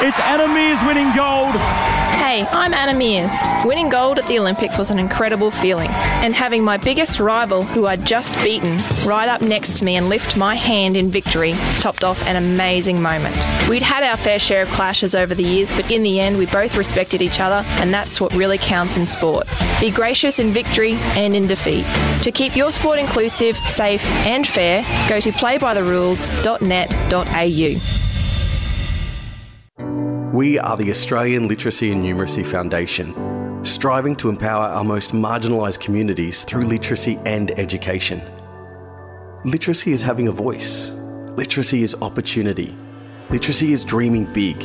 It's Anna Meares winning gold. Hey, I'm Anna Meares. Winning gold at the Olympics was an incredible feeling, and having my biggest rival, who I'd just beaten, right up next to me and lift my hand in victory topped off an amazing moment. We'd had our fair share of clashes over the years, but in the end, we both respected each other, and that's what really counts in sport. Be gracious in victory and in defeat. To keep your sport inclusive, safe, and fair, go to playbytherules.net.au. We are the Australian Literacy and Numeracy Foundation, striving to empower our most marginalised communities through literacy and education. Literacy is having a voice. Literacy is opportunity. Literacy is dreaming big.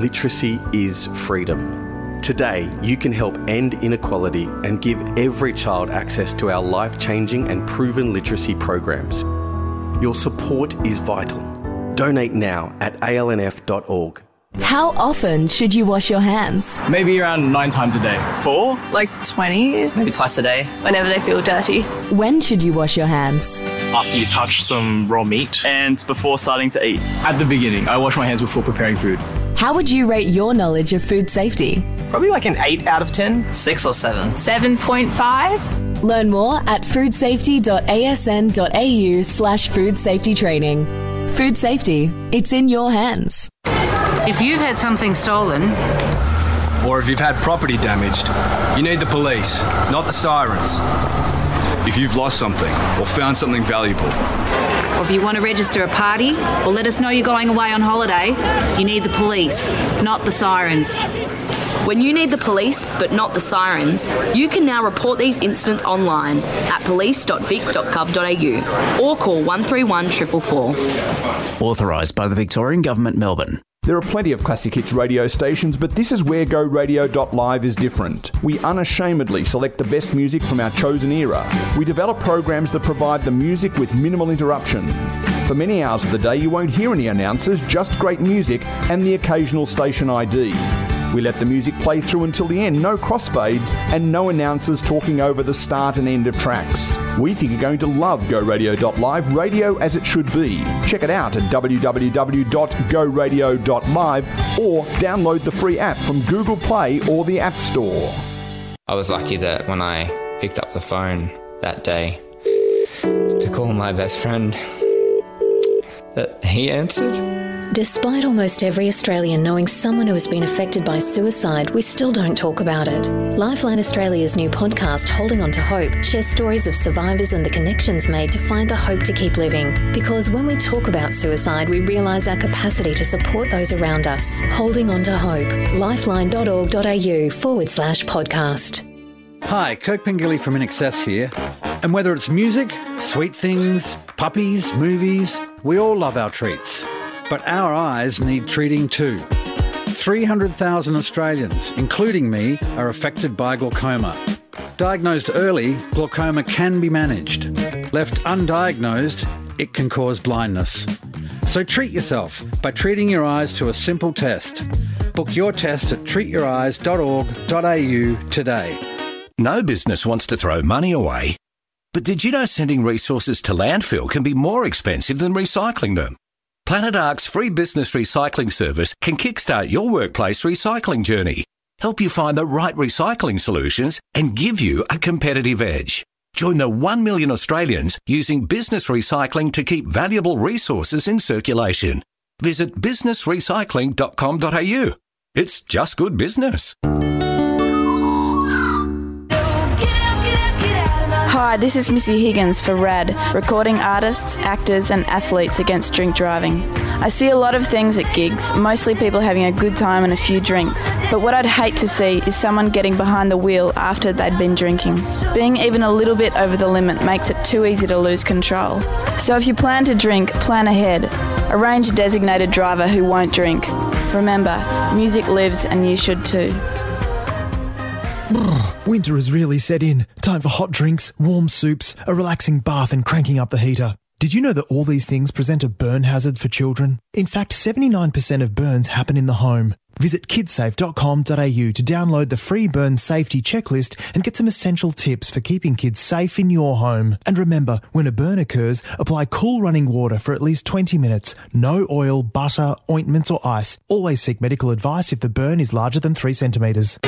Literacy is freedom. Today, you can help end inequality and give every child access to our life changing and proven literacy programs. Your support is vital. Donate now at alnf.org. How often should you wash your hands? Maybe around nine times a day. Four? Like 20? Maybe twice a day. Whenever they feel dirty. When should you wash your hands? After you touch some raw meat. And before starting to eat. At the beginning, I wash my hands before preparing food. How would you rate your knowledge of food safety? Probably like an 8 out of 10. 6 or 7. 7.5. Learn more at foodsafety.asn.au slash food safety training. Food safety, it's in your hands. If you've had something stolen, or if you've had property damaged, you need the police, not the sirens. If you've lost something or found something valuable, or if you want to register a party or let us know you're going away on holiday, you need the police, not the sirens. When you need the police, but not the sirens, you can now report these incidents online at police.vic.gov.au or call 131 444. Authorised by the Victorian Government, Melbourne. There are plenty of classic hits radio stations, but this is where GoRadio.live is different. We unashamedly select the best music from our chosen era. We develop programs that provide the music with minimal interruption. For many hours of the day, you won't hear any announcers, just great music and the occasional station ID. We let the music play through until the end, no crossfades, and no announcers talking over the start and end of tracks. We think you're going to love GoRadio.live, radio as it should be. Check it out at www.goradio.live or download the free app from Google Play or the App Store. I was lucky that when I picked up the phone that day to call my best friend, that he answered. Despite almost every Australian knowing someone who has been affected by suicide, we still don't talk about it. Lifeline Australia's new podcast, Holding On to Hope, shares stories of survivors and the connections made to find the hope to keep living. Because when we talk about suicide, we realise our capacity to support those around us. Holding On to Hope. Lifeline.org.au forward slash podcast. Hi, Kirk Pengilly from INXS here. And whether it's music, sweet things, puppies, movies, we all love our treats. But our eyes need treating too. 300,000 Australians, including me, are affected by glaucoma. Diagnosed early, glaucoma can be managed. Left undiagnosed, it can cause blindness. So treat yourself by treating your eyes to a simple test. Book your test at treatyoureyes.org.au today. No business wants to throw money away. But did you know sending resources to landfill can be more expensive than recycling them? Planet Ark's free business recycling service can kickstart your workplace recycling journey, help you find the right recycling solutions, and give you a competitive edge. Join the 1 million Australians using business recycling to keep valuable resources in circulation. Visit businessrecycling.com.au. It's just good business. Hi, this is Missy Higgins for RAD, recording artists, actors, and athletes against drink driving. I see a lot of things at gigs, mostly people having a good time and a few drinks. But what I'd hate to see is someone getting behind the wheel after they'd been drinking. Being even a little bit over the limit makes it too easy to lose control. So if you plan to drink, plan ahead. Arrange a designated driver who won't drink. Remember, music lives and you should too. Winter has really set in. Time for hot drinks, warm soups, a relaxing bath, and cranking up the heater. Did you know that all these things present a burn hazard for children? In fact, 79% of burns happen in the home. Visit kidsafe.com.au to download the free burn safety checklist and get some essential tips for keeping kids safe in your home. And remember, when a burn occurs, apply cool running water for at least 20 minutes. No oil, butter, ointments, or ice. Always seek medical advice if the burn is larger than 3 centimetres.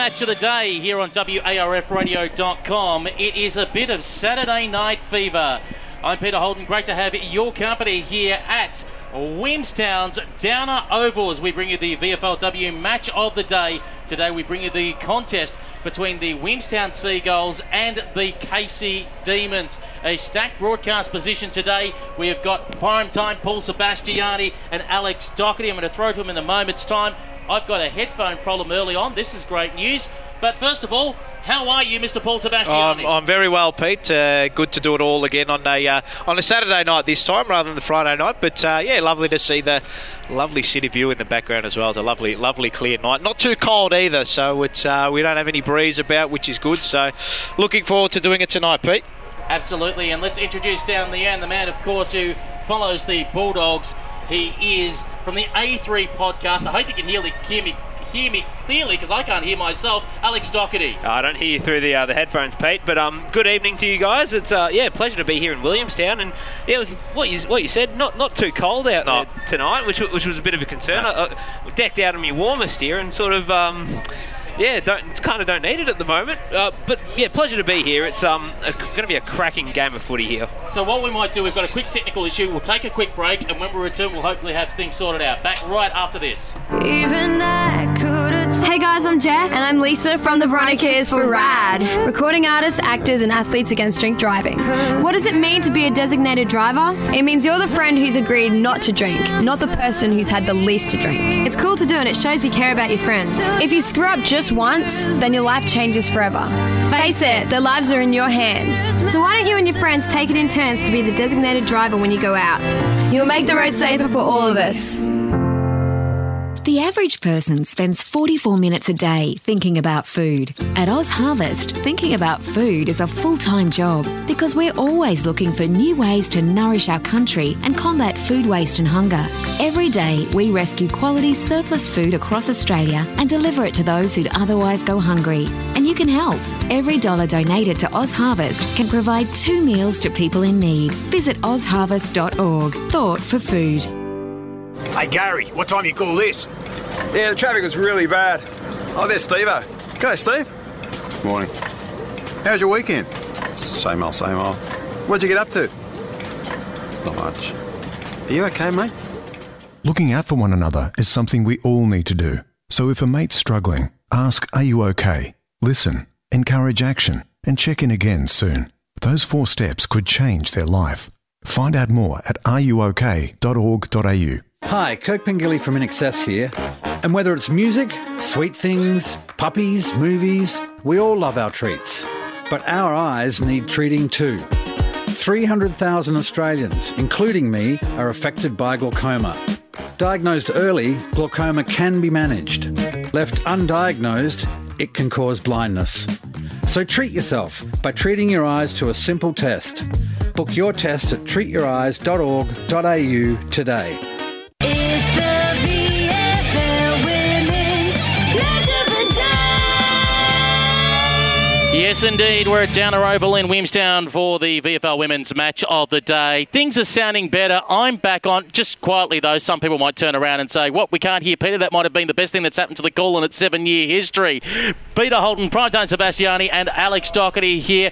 Match of the day here on WARFradio.com. It is a bit of Saturday night fever. I'm Peter Holden. Great to have your company here at Williamstown's Downer Oval as we bring you the VFLW match of the day. Today we bring you the contest between the Williamstown Seagulls and the Casey Demons. A stacked broadcast position today. We have got prime time Paul Sebastiani and Alex Doherty. I'm going to throw to him in a moment's time. I've got a headphone problem early on. This is great news. But first of all, how are you, Mr. Paul Sebastiani? I'm, I'm very well, Pete. Uh, good to do it all again on a uh, on a Saturday night this time rather than the Friday night. But uh, yeah, lovely to see the lovely city view in the background as well. It's a lovely, lovely clear night. Not too cold either, so it's uh, we don't have any breeze about, which is good. So looking forward to doing it tonight, Pete. Absolutely, and let's introduce down the end the man, of course, who follows the Bulldogs. He is from the A3 podcast. I hope you can hear, hear me hear me clearly because I can't hear myself. Alex Doherty. I don't hear you through the uh, the headphones, Pete. But um, good evening to you guys. It's uh, yeah, pleasure to be here in Williamstown, and yeah, it was what you what you said. Not not too cold out there tonight, which which was a bit of a concern. No. I, I decked out in my warmest here, and sort of. Um, yeah, don't kind of don't need it at the moment, uh, but yeah, pleasure to be here. It's um going to be a cracking game of footy here. So what we might do, we've got a quick technical issue. We'll take a quick break, and when we return, we'll hopefully have things sorted out. Back right after this. Even I Hey guys, I'm Jess. And I'm Lisa from the Veronicas for RAD. Recording artists, actors, and athletes against drink driving. What does it mean to be a designated driver? It means you're the friend who's agreed not to drink, not the person who's had the least to drink. It's cool to do and it shows you care about your friends. If you screw up just once, then your life changes forever. Face it, their lives are in your hands. So why don't you and your friends take it in turns to be the designated driver when you go out? You'll make the road safer for all of us. The average person spends 44 minutes a day thinking about food. At Oz Harvest, thinking about food is a full time job because we're always looking for new ways to nourish our country and combat food waste and hunger. Every day, we rescue quality surplus food across Australia and deliver it to those who'd otherwise go hungry. And you can help. Every dollar donated to Oz Harvest can provide two meals to people in need. Visit ozharvest.org. Thought for food. Hey Gary, what time you call this? Yeah, the traffic was really bad. Oh, there's Steve-O. Eh? G'day, Steve. Morning. How's your weekend? Same old, same old. What'd you get up to? Not much. Are you okay, mate? Looking out for one another is something we all need to do. So if a mate's struggling, ask, Are you okay? Listen, encourage action, and check in again soon. Those four steps could change their life. Find out more at ruok.org.au. Hi, Kirk Pengilly from INXS here. And whether it's music, sweet things, puppies, movies, we all love our treats. But our eyes need treating too. 300,000 Australians, including me, are affected by glaucoma. Diagnosed early, glaucoma can be managed. Left undiagnosed, it can cause blindness. So treat yourself by treating your eyes to a simple test. Book your test at treatyoureyes.org.au today. Yes, indeed. We're at Downer Oval in Williamstown for the VFL Women's Match of the Day. Things are sounding better. I'm back on. Just quietly, though, some people might turn around and say, What, we can't hear Peter? That might have been the best thing that's happened to the call in its seven year history. Peter Holden, Primetime Sebastiani, and Alex Doherty here.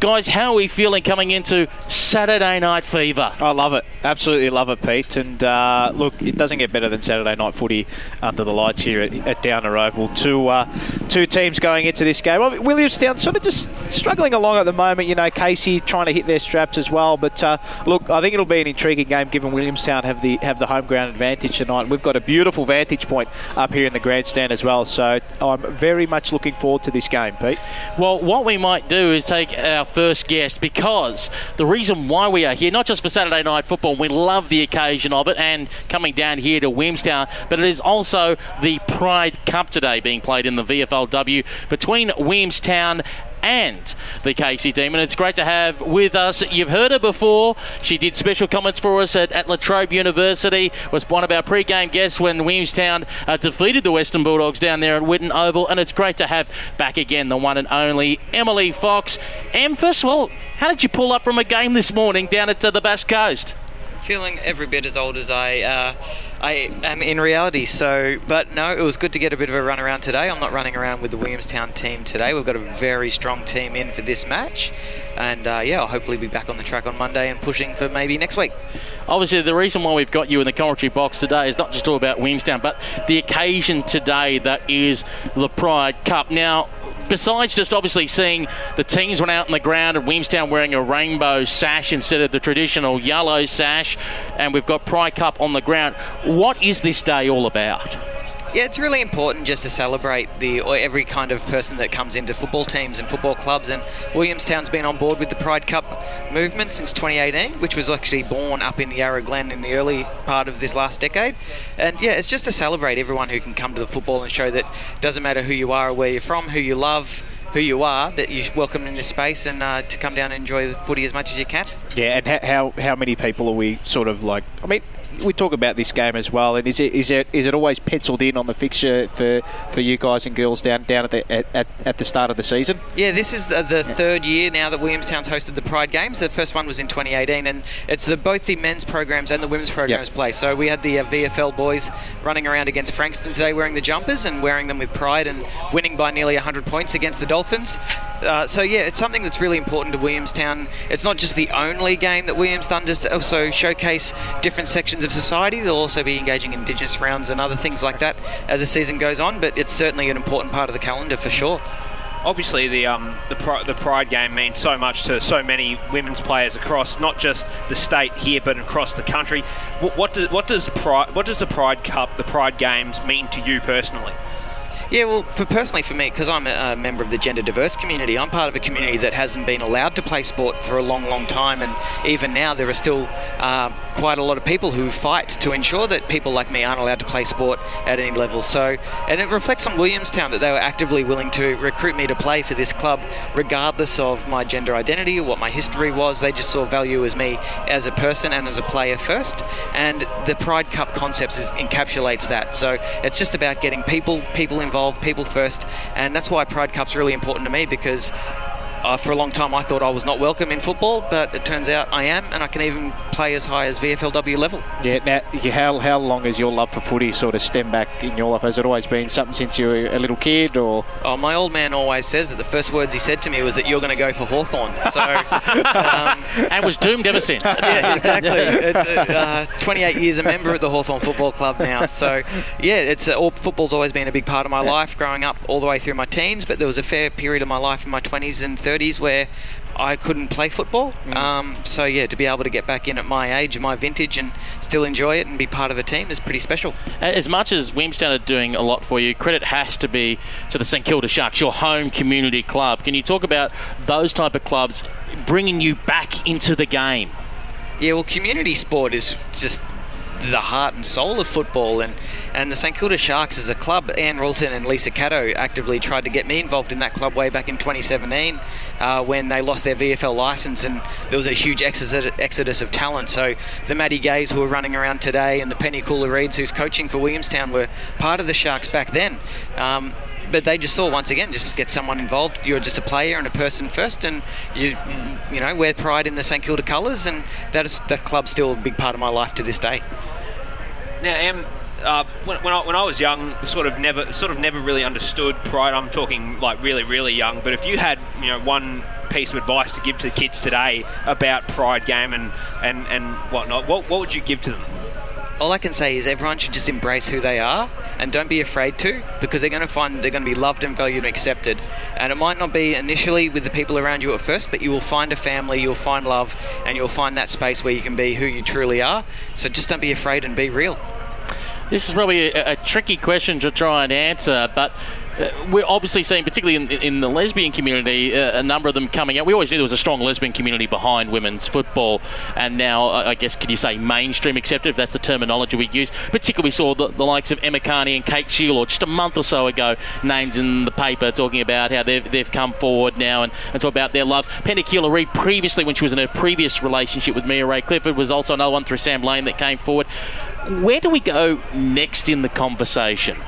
Guys, how are we feeling coming into Saturday Night Fever? I love it. Absolutely love it, Pete. And uh, look, it doesn't get better than Saturday night footy under the lights here at, at Downer Oval. Two, uh, two teams going into this game. Mean, Williamstown sort of just struggling along at the moment. You know, Casey trying to hit their straps as well. But uh, look, I think it'll be an intriguing game given Williamstown have the have the home ground advantage tonight. We've got a beautiful vantage point up here in the grandstand as well. So I'm very much looking forward to this game, Pete. Well, what we might do is take our first guest because the reason why we are here, not just for Saturday night football, we love the occasion of it and coming down here to Williamstown, but it is also the Pride Cup today being played in the VFLW between Williamstown and the Casey. And it's great to have with us. You've heard her before. She did special comments for us at, at La Trobe University, was one of our pre-game guests when Williamstown uh, defeated the Western Bulldogs down there at Whitten Oval. And it's great to have back again the one and only Emily Fox. Em, first of all, how did you pull up from a game this morning down at uh, the Bass Coast? Feeling every bit as old as I uh, I am in reality. So, but no, it was good to get a bit of a run around today. I'm not running around with the Williamstown team today. We've got a very strong team in for this match, and uh, yeah, I'll hopefully be back on the track on Monday and pushing for maybe next week. Obviously, the reason why we've got you in the commentary box today is not just all about Williamstown, but the occasion today that is the Pride Cup. Now, besides just obviously seeing the teams run out on the ground and Williamstown wearing a rainbow sash instead of the traditional yellow sash, and we've got Pride Cup on the ground, what is this day all about? Yeah, it's really important just to celebrate the or every kind of person that comes into football teams and football clubs. And Williamstown's been on board with the Pride Cup movement since 2018, which was actually born up in the Yarra Glen in the early part of this last decade. And yeah, it's just to celebrate everyone who can come to the football and show that it doesn't matter who you are or where you're from, who you love, who you are, that you're welcome in this space and uh, to come down and enjoy the footy as much as you can. Yeah, and how how many people are we sort of like? I mean, we talk about this game as well, and is it is it is it always penciled in on the fixture for, for you guys and girls down down at the at, at, the start of the season? Yeah, this is the third year now that Williamstown's hosted the Pride Games. The first one was in 2018, and it's the both the men's programs and the women's programs yep. play. So we had the uh, VFL boys running around against Frankston today, wearing the jumpers and wearing them with pride, and winning by nearly 100 points against the Dolphins. Uh, so yeah, it's something that's really important to Williamstown. It's not just the only game that Williamstown does also showcase different sections of society. They'll also be engaging Indigenous rounds and other things like that as the season goes on. But it's certainly an important part of the calendar for sure obviously the um, the, Pride, the Pride game means so much to so many women's players across not just the state here but across the country. What, what does what does Pride what does the Pride Cup, the Pride Games mean to you personally? Yeah, well, for personally for me, because I'm a, member of the gender diverse community, I'm part of a community that hasn't been allowed to play sport for a long, long time, and even now there are still uh, quite a lot of people who fight to ensure that people like me aren't allowed to play sport at any level. So, and it reflects on Williamstown that they were actively willing to recruit me to play for this club, regardless of my gender identity or what my history was. They just saw value as me as a person and as a player first, and the Pride Cup concept encapsulates that. So it's just about getting people, people involved involved, people first, and that's why Pride Cup's really important to me because uh, for a long time, I thought I was not welcome in football, but it turns out I am, and I can even play as high as VFLW level. Yeah. Now, how how long has your love for footy sort of stemmed back in your life? Has it always been something since you were a little kid, or? Oh, my old man always says that the first words he said to me was that you're going to go for Hawthorn. So, um, and was doomed ever since. yeah, exactly. It's, uh, 28 years a member of the Hawthorn Football Club now. So, yeah, it's uh, all football's always been a big part of my life, growing up all the way through my teens. But there was a fair period of my life in my 20s and 30s 30s where I couldn't play football. Mm. Um, so yeah, to be able to get back in at my age, my vintage, and still enjoy it and be part of a team is pretty special. As much as Williamstown are doing a lot for you, credit has to be to the St Kilda Sharks, your home community club. Can you talk about those type of clubs bringing you back into the game? Yeah, well, community sport is just the heart and soul of football. And, and the St Kilda Sharks as a club, Anne Rulton and Lisa Caddo actively tried to get me involved in that club way back in 2017 uh, when they lost their VFL license and there was a huge exodus of talent. So the Maddie Gays who are running around today and the Penny Cula-Reids who's coaching for Williamstown were part of the Sharks back then. Um, but they just saw once again just get someone involved. You're just a player and a person first, and you you know wear pride in the St Kilda colours, and that is that club's still a big part of my life to this day. Now, Em, uh, when, when, I, when I was young, sort of never sort of never really understood pride. I'm talking like really really young. But if you had you know one piece of advice to give to the kids today about pride game and and and whatnot, what what would you give to them? All I can say is everyone should just embrace who they are and don't be afraid to because they're going to find they're going to be loved and valued and accepted. And it might not be initially with the people around you at first, but you will find a family, you'll find love, and you'll find that space where you can be who you truly are. So just don't be afraid and be real. This is probably a, a tricky question to try and answer, but we're obviously seeing, particularly in, in the lesbian community, uh, a number of them coming out. We always knew there was a strong lesbian community behind women's football, and now, uh, I guess, could you say mainstream accepted, if that's the terminology we use. Particularly, we saw the, the likes of Emma Kearney and Kate Shierlaw just a month or so ago named in the paper talking about how they've, they've come forward now and, and talk about their love. Penny Cula-Reid, previously, when she was in her previous relationship with Mia-Rae Clifford, was also another one through Sam Lane that came forward. Where do we go next in the conversation?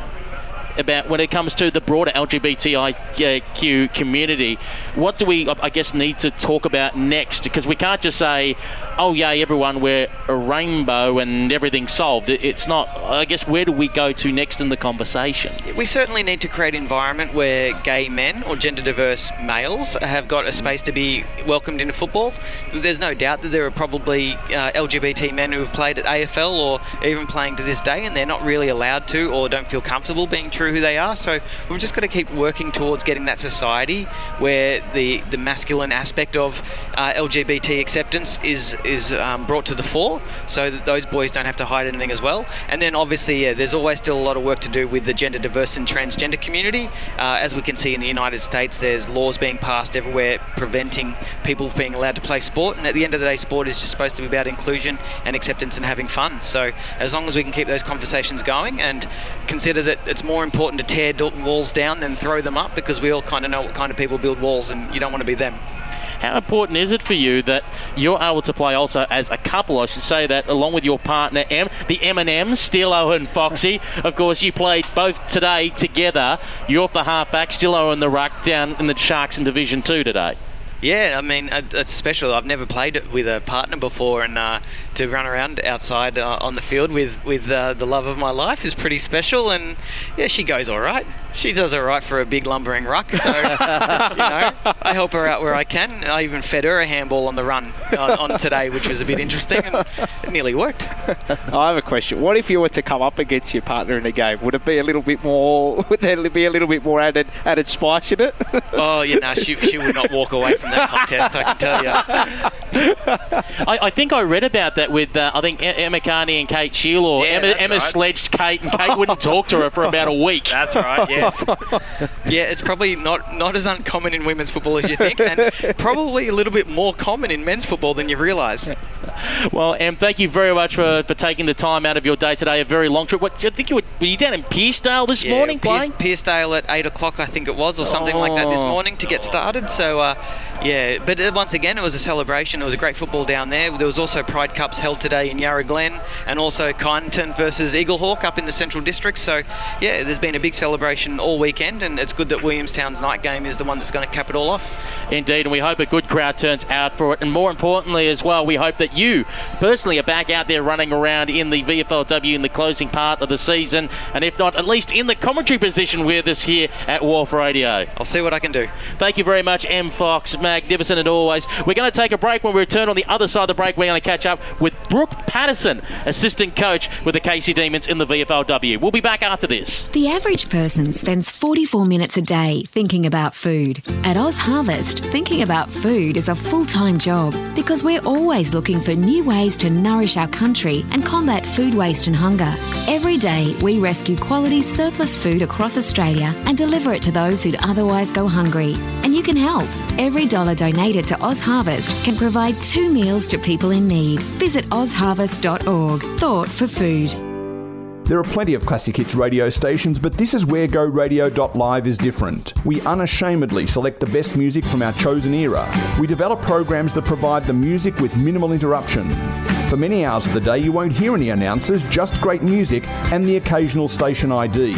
About when it comes to the broader LGBTIQ community. What do we, I guess, need to talk about next? Because we can't just say, oh, yay, everyone, we're a rainbow and everything's solved. It's not, I guess, where do we go to next in the conversation? We certainly need to create an environment where gay men or gender diverse males have got a space to be welcomed into football. There's no doubt that there are probably uh, LGBT men who have played at AFL or even playing to this day and they're not really allowed to or don't feel comfortable being true who they are. So we've just got to keep working towards getting that society where the, the masculine aspect of uh, LGBT acceptance is is um, brought to the fore, so that those boys don't have to hide anything as well. And then obviously, yeah, there's always still a lot of work to do with the gender diverse and transgender community. Uh, as we can see in the United States, there's laws being passed everywhere preventing people being allowed to play sport. And at the end of the day, sport is just supposed to be about inclusion and acceptance and having fun. So as long as we can keep those conversations going and consider that it's more important to tear walls down than throw them up because we all kind of know what kind of people build walls and you don't want to be them. How important is it for you that you're able to play also as a couple? I should say that along with your partner M, the M&M, Steelo and Foxy. of course, you played both today together. You're off the halfback, Steelo in the ruck down in the Sharks in Division Two today. Yeah, I mean, it's special. I've never played with a partner before, and uh, to run around outside uh, on the field with with uh, the love of my life is pretty special. And yeah, she goes all right. She does all right for a big lumbering ruck. So you know, I help her out where I can. I even fed her a handball on the run on, on today, which was a bit interesting, and it nearly worked. I have a question. What if you were to come up against your partner in a game? Would it be a little bit more? Would there be a little bit more added added spice in it? oh, yeah, no, she, she would not walk away from that contest. I can tell you. I, I think I read about that that with uh, I think Emma Kearney and Kate Shierlaw. Yeah, Emma, Emma right. sledged Kate, and Kate wouldn't talk to her for about a week. That's right. Yes. yeah, it's probably not not as uncommon in women's football as you think, and probably a little bit more common in men's football than you realise. Well, Em, thank you very much for, for taking the time out of your day today. A very long trip. What I think you were, were you down in Pearcedale this yeah, morning Pierce, playing? Pearcedale at eight o'clock, I think it was, or something oh. like that this morning to get started. So, uh, yeah, but uh, once again, it was a celebration. It was a great football down there. There was also Pride Cups held today in Yarra Glen, and also Kyneton versus Eaglehawk up in the Central District. So, yeah, there's been a big celebration all weekend, and it's good that Williamstown's night game is the one that's going to cap it all off. Indeed, and we hope a good crowd turns out for it, and more importantly as well, we hope that you personally are back out there running around in the VFLW in the closing part of the season, and if not, at least in the commentary position with us here at WARF Radio. I'll see what I can do. Thank you very much, M Fox. Magnificent as always. We're going to take a break. When we return on the other side of the break, we're going to catch up with Brooke Patterson, assistant coach with the Casey Demons in the VFLW. We'll be back after this. The average person spends 44 minutes a day thinking about food. At Oz Harvest, thinking about food is a full time job because we're always looking for new ways to nourish our country and combat food waste and hunger. Every day, we rescue quality surplus food across Australia and deliver it to those who'd otherwise go hungry. And you can help. Every dollar donated to Oz Harvest can provide two meals to people in need. Visit ozharvest.org. Thought for food. There are plenty of classic hits radio stations, but this is where GoRadio.live is different. We unashamedly select the best music from our chosen era. We develop programs that provide the music with minimal interruption. For many hours of the day, you won't hear any announcers, just great music and the occasional station ID.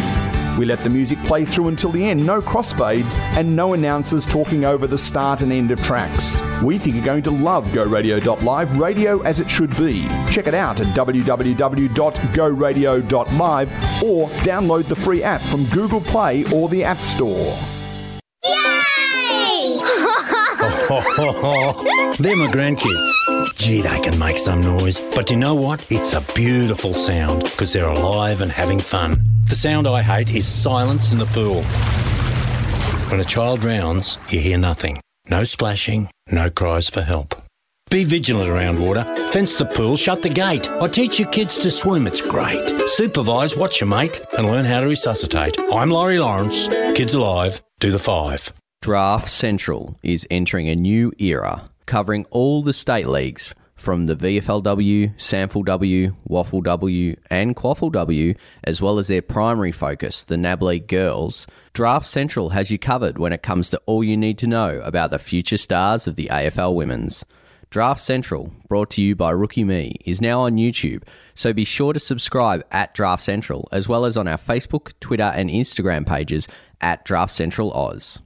We let the music play through until the end, no crossfades, and no announcers talking over the start and end of tracks. We think you're going to love GoRadio.live, radio as it should be. Check it out at www.goradio.live or download the free app from Google Play or the App Store. They're my grandkids. Gee, they can make some noise. But you know what? It's a beautiful sound because they're alive and having fun. The sound I hate is silence in the pool. When a child drowns, you hear nothing. No splashing, no cries for help. Be vigilant around water. Fence the pool, shut the gate. I teach your kids to swim, it's great. Supervise, watch your mate, and learn how to resuscitate. I'm Laurie Lawrence. Kids Alive, do the five. Draft Central is entering a new era, covering all the state leagues from the VFLW, SANFLW, Waffle W, and QAFLW, as well as their primary focus, the NAB League Girls. Draft Central has you covered when it comes to all you need to know about the future stars of the AFL Women's. Draft Central, brought to you by Rookie Me, is now on YouTube, so be sure to subscribe at Draft Central, as well as on our Facebook, Twitter, and Instagram pages at Draft Central Oz.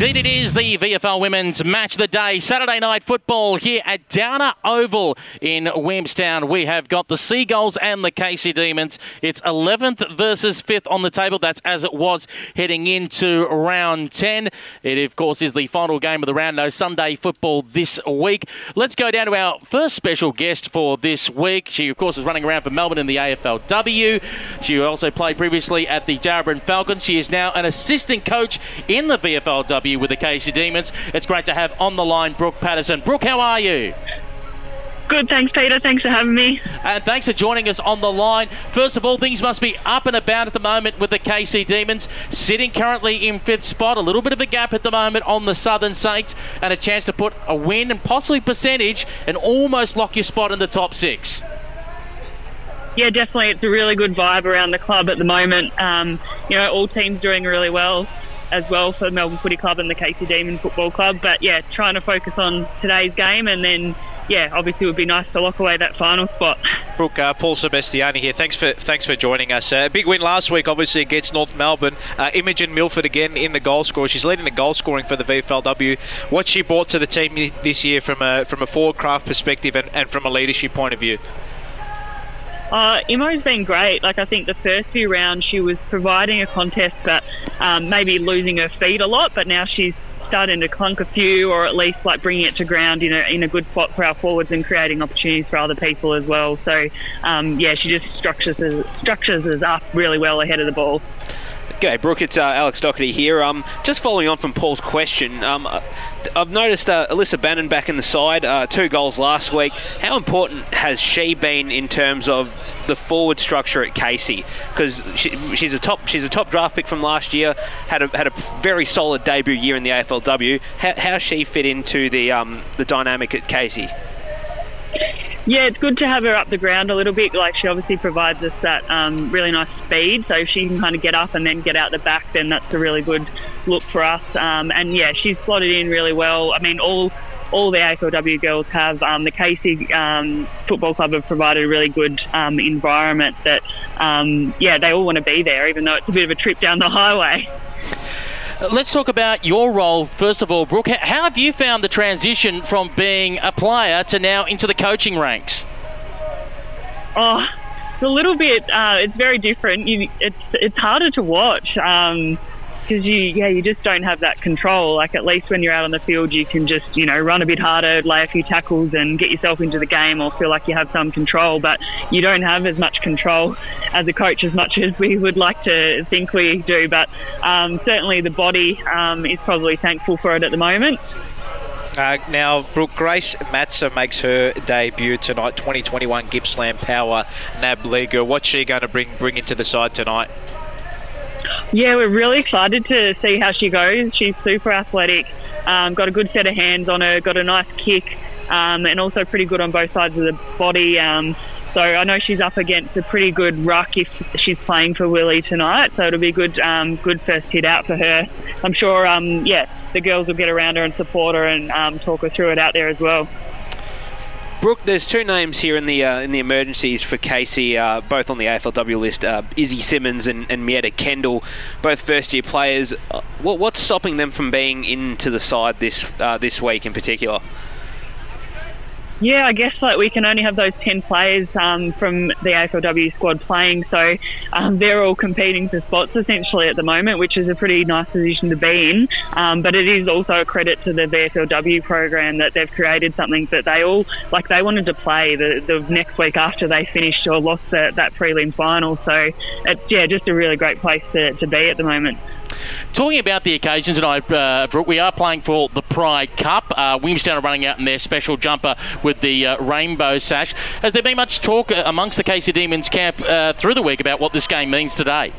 Indeed, it is the VFL Women's Match of the Day. Saturday night football here at Downer Oval in Williamstown. We have got the Seagulls and the Casey Demons. It's 11th versus 5th on the table. That's as it was heading into round 10. It, of course, is the final game of the round. No Sunday football this week. Let's go down to our first special guest for this week. She, of course, is running around for Melbourne in the AFLW. She also played previously at the Darebin Falcons. She is now an assistant coach in the VFLW with the Casey Demons. It's great to have on the line Brooke Patterson. Brooke, how are you? Good, thanks, Peter. Thanks for having me. And thanks for joining us on the line. First of all, things must be up and about at the moment with the Casey Demons, sitting currently in fifth spot. A little bit of a gap at the moment on the Southern Saints, and a chance to put a win and possibly percentage and almost lock your spot in the top six. Yeah, definitely. It's a really good vibe around the club at the moment. Um, you know, all teams doing really well as well for Melbourne Footy Club and the Casey Demon Football Club. But yeah, trying to focus on today's game and then yeah, obviously it would be nice to lock away that final spot. Brooke, uh, Paul Sebastiani here. Thanks for thanks for joining us. Uh, big win last week, obviously against North Melbourne. Uh, Imogen Milford again in the goal score. She's leading the goal scoring for the VFLW. What she brought to the team this year from a from a forward craft perspective and, and from a leadership point of view. Uh, Imo's been great. Like I think the first few rounds she was providing a contest, but um, maybe losing her feet a lot. But now she's starting to clunk a few, or at least like bringing it to ground in a in a good spot for our forwards and creating opportunities for other people as well. So um, yeah, she just structures structures us up really well ahead of the ball. G'day, Brooke. It's uh, Alex Doherty here. Um, just following on from Paul's question, um, I've noticed uh, Alyssa Bannan back in the side, uh, two goals last week. How important has she been in terms of the forward structure at Casey? Because she, she's a top she's a top draft pick from last year. Had a had a very solid debut year in the AFLW. How how she fit into the um, the dynamic at Casey? Yeah, it's good to have her up the ground a little bit. Like she obviously provides us that um, really nice speed, so if she can kind of get up and then get out the back, then that's a really good look for us. Um, and yeah, she's slotted in really well. I mean, all all the AFLW girls have. Um, the Casey um, Football Club have provided a really good um, environment that, um, yeah, they all want to be there, even though it's a bit of a trip down the highway. Let's talk about your role, first of all, Brooke. How have you found the transition from being a player to now into the coaching ranks? Oh, it's a little bit. Uh, it's very different. You, it's it's harder to watch. Um, because you yeah you just don't have that control. Like at least when you're out on the field, you can just you know run a bit harder, lay a few tackles, and get yourself into the game, or feel like you have some control. But you don't have as much control as a coach as much as we would like to think we do. But um, certainly the body um, is probably thankful for it at the moment. Uh, now, Brooke Grace Matza makes her debut tonight. 2021 Gippsland Power NAB League. What's she going to bring bring into the side tonight? Yeah, we're really excited to see how she goes. She's super athletic, um, got a good set of hands on her, got a nice kick, um, and also pretty good on both sides of the body. Um, so I know she's up against a pretty good ruck if she's playing for Willie tonight. So it'll be a good, um, good first hit out for her. I'm sure, um, yeah, the girls will get around her and support her and um, talk her through it out there as well. Brooke, there's two names here in the uh, in the emergencies for Casey, uh, both on the AFLW list: uh, Izzy Simmons and, and Mietta Kendall, both first year players. Uh, what, what's stopping them from being into the side this uh, this week in particular? Yeah, I guess like we can only have those ten players um, from the AFLW squad playing, so um, they're all competing for spots essentially at the moment, which is a pretty nice position to be in. Um, but it is also a credit to the VFLW program that they've created something that they all like. They wanted to play the, the next week after they finished or lost the, that prelim final, so it's yeah, just a really great place to, to be at the moment. Talking about the occasion tonight, uh, Brooke, we are playing for the Pride Cup. Uh, Williamstown are running out in their special jumper with the uh, rainbow sash. Has there been much talk uh, amongst the Casey Demons camp uh, through the week about what this game means today?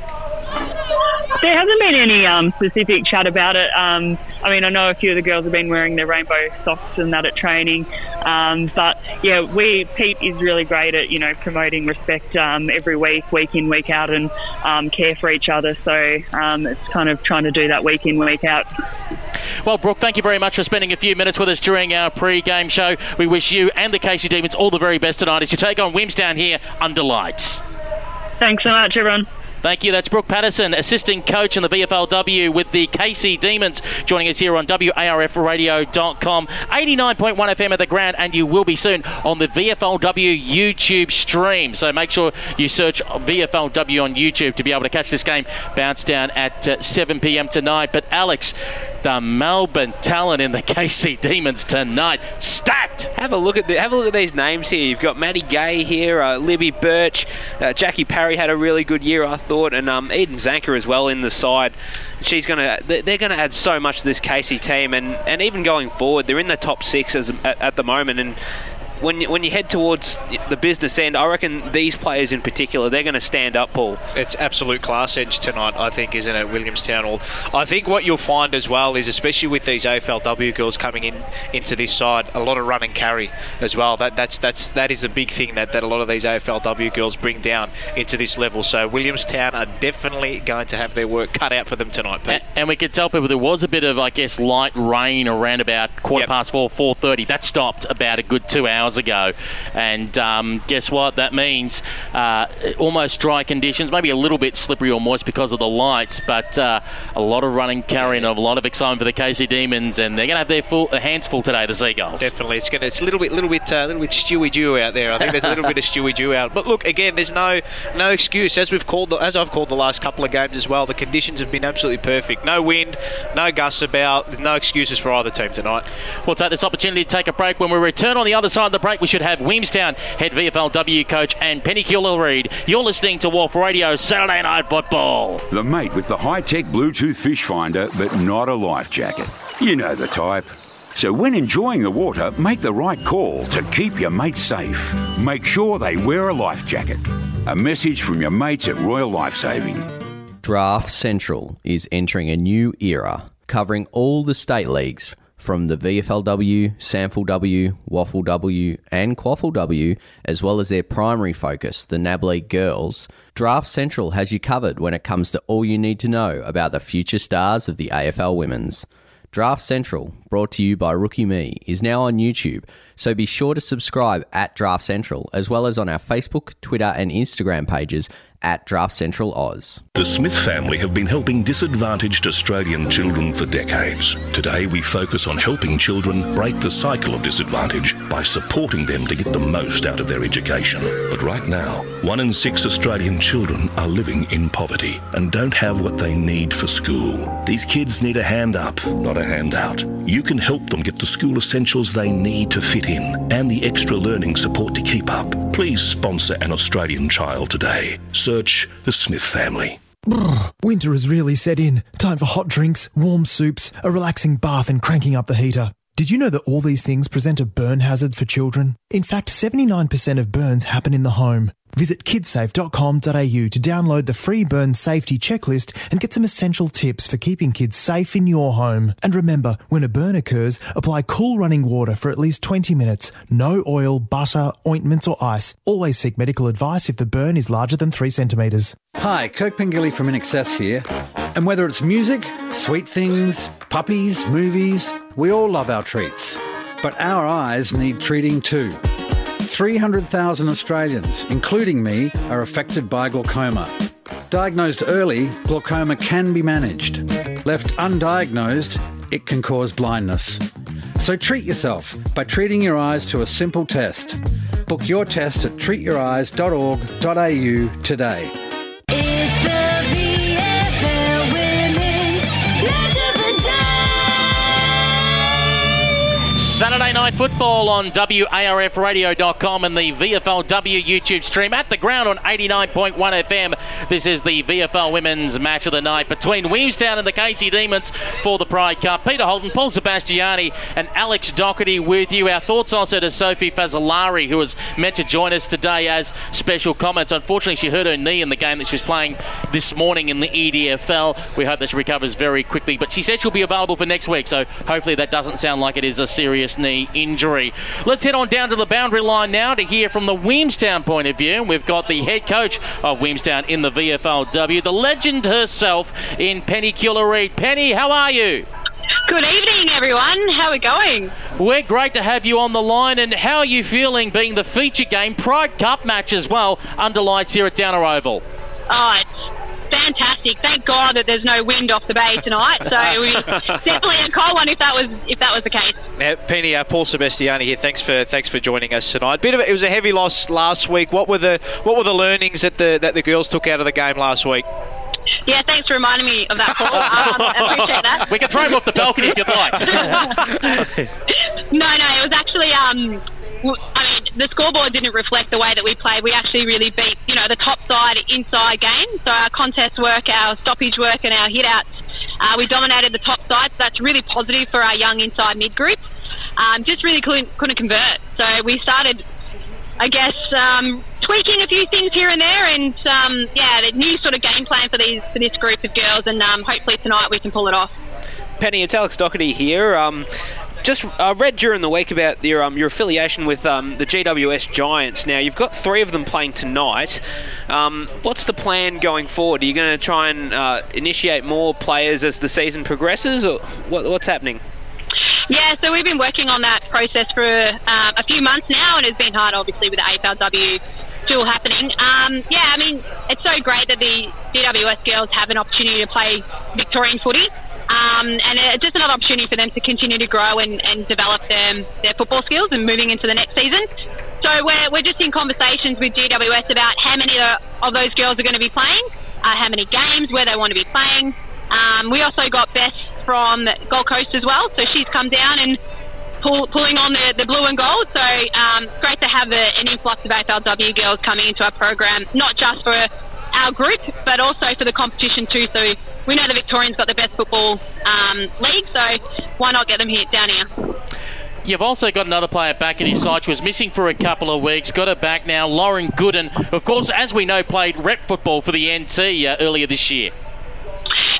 There hasn't been any um, specific chat about it. Um, I mean, I know a few of the girls have been wearing their rainbow socks and that at training, um, but yeah, we Pete is really great at you know promoting respect um, every week, week in, week out, and um, care for each other. So um, it's kind of trying to do that week in, week out. Well, Brooke, thank you very much for spending a few minutes with us during our pre-game show. We wish you and the Casey Demons all the very best tonight as you take on Wims down here under lights. Thanks so much, everyone. Thank you. That's Brooke Patterson, assistant coach in the VFLW with the Casey Demons, joining us here on WARFradio.com, 89.1 FM at the ground, and you will be soon on the VFLW YouTube stream. So make sure you search VFLW on YouTube to be able to catch this game bounce down at uh, 7 p.m. tonight. But Alex, the Melbourne talent in the Casey Demons tonight. Stacked. Have a look at the, have a look at these names here. You've got Maddie Gay here, uh, Libby Birch, uh, Jackie Parry had a really good year, I thought, and um, Eden Zanker as well in the side. She's gonna they're to add so much to this Casey team, and, and even going forward, they're in the top six as, at, at the moment, and when you, when you head towards the business end, I reckon these players in particular, they're going to stand up, Paul. It's absolute class edge tonight, I think, isn't it, Williamstown? All I think what you'll find as well is, especially with these AFLW girls coming in into this side, a lot of run and carry as well. That that's that's that is a big thing that, that a lot of these AFLW girls bring down into this level. So Williamstown are definitely going to have their work cut out for them tonight. And, and, we could tell people there was a bit of, I guess, light rain around about quarter yep. past four, four thirty. That stopped about a good two hours hours ago. And um, guess what? That means uh, almost dry conditions, maybe a little bit slippery or moist because of the lights, but uh, a lot of running, carrying, a lot of excitement for the Casey Demons, and they're going to have their full, hands full today. The Seagulls. Definitely, it's going to. It's a little bit, little bit, uh, little bit Stewie Dew out there. I think there's a little bit of Stewie Dew out. But look, again, there's no, no excuse. As we've called, the, as I've called the last couple of games as well, the conditions have been absolutely perfect. No wind, no gusts about. No excuses for either team tonight. We'll take this opportunity to take a break. When we return on the other side of the break, we should have Williamstown head VFLW coach and Penny Cula-Reid. You're listening to WARF Radio Saturday Night Football. The mate with the high-tech Bluetooth fish finder, but not a life jacket. You know the type. So when enjoying the water, make the right call to keep your mates safe. Make sure they wear a life jacket. A message from your mates at Royal Lifesaving. Draft Central is entering a new era, covering all the state leagues from the VFLW, SANFLW, Waffle W, and QAFLW, as well as their primary focus, the NAB League Girls, Draft Central has you covered when it comes to all you need to know about the future stars of the AFL Women's. Draft Central, brought to you by Rookie Me, is now on YouTube, so be sure to subscribe at Draft Central, as well as on our Facebook, Twitter, and Instagram pages at Draft Central Oz. The Smith family have been helping disadvantaged Australian children for decades. Today we focus on helping children break the cycle of disadvantage by supporting them to get the most out of their education. But right now, one in six Australian children are living in poverty and don't have what they need for school. These kids need a hand up, not a handout. You can help them get the school essentials they need to fit in and the extra learning support to keep up. Please sponsor an Australian child today. Search the Smith family. Winter has really set in. Time for hot drinks, warm soups, a relaxing bath, and cranking up the heater. Did you know that all these things present a burn hazard for children? In fact, 79% of burns happen in the home. Visit kidsafe.com.au to download the free burn safety checklist and get some essential tips for keeping kids safe in your home. And remember, when a burn occurs, apply cool running water for at least 20 minutes. No oil, butter, ointments, or ice. Always seek medical advice if the burn is larger than 3 centimetres. Hi, Kirk Pengilly from INXS here. And whether it's music, sweet things, puppies, movies, we all love our treats. But our eyes need treating too. 300,000 Australians, including me, are affected by glaucoma. Diagnosed early, glaucoma can be managed. Left undiagnosed, it can cause blindness. So treat yourself by treating your eyes to a simple test. Book your test at treatyoureyes.org.au today. Saturday night football on WARFradio.com and the VFLW YouTube stream at the ground on 89.1 FM. This is the VFL Women's Match of the Night between Williamstown and the Casey Demons for the Pride Cup. Peter Holden, Paul Sebastiani, and Alex Doherty with you. Our thoughts also to Sophie Fazzolari, who was meant to join us today as special comments. Unfortunately, she hurt her knee in the game that she was playing this morning in the EDFL. We hope that she recovers very quickly, but she said she'll be available for next week, so hopefully that doesn't sound like it is a serious knee injury. Let's head on down to the boundary line now to hear from the Williamstown point of view. We've got the head coach of Williamstown in the VFLW, the legend herself in Penny Cula-Reid. Penny, how are you? Good evening, everyone. How are we going? We're great to have you on the line. And how are you feeling being the feature game, Pride Cup match as well, under lights here at Downer Oval? Oh, it's fantastic. Thank God that there's no wind off the bay tonight. So we definitely a cold one if that was if that was the case. Now, Penny, uh, Paul Sebastiani here. Thanks for thanks for joining us tonight. Bit of it was a heavy loss last week. What were the what were the learnings that the that the girls took out of the game last week? Yeah, thanks for reminding me of that, Paul. Um, I appreciate that. We can throw him off the balcony if you'd like. no, no, it was actually. Um, w- I mean, the scoreboard didn't reflect the way that we played. We actually really beat, you know, the top side inside game. So our contest work, our stoppage work, and our hit outs, uh, we dominated the top side. So that's really positive for our young inside mid group. Um, just really couldn't, couldn't convert. So we started, I guess, um, tweaking a few things here and there, and um, yeah, the new sort of game plan for these for this group of girls, and um, hopefully tonight we can pull it off. Penny, it's Alex Doherty here. Um, just uh, read during the week about your um, your affiliation with um, the GWS Giants. Now you've got three of them playing tonight. Um, what's the plan going forward? Are you going to try and uh, initiate more players as the season progresses, or what, what's happening? Yeah, so we've been working on that process for um, a few months now, and it's been hard, obviously, with the AFLW still happening. Um, yeah, I mean, it's so great that the GWS girls have an opportunity to play Victorian footy. Um, and it's just another opportunity for them to continue to grow and, and develop their, their football skills and moving into the next season. So we're, we're just in conversations with GWS about how many of those girls are going to be playing, uh, how many games, where they want to be playing. Um, we also got Beth from Gold Coast as well, so she's come down and pull, pulling on the, the blue and gold. So um, great to have a, an influx of AFLW girls coming into our program, not just for our group, but also for the competition too. So we know the Victorians got the best football um, league, so why not get them here down here? You've also got another player back in his side. She was missing for a couple of weeks. Got her back now. Lauren Gooden, of course, as we know, played rep football for the NT uh, earlier this year.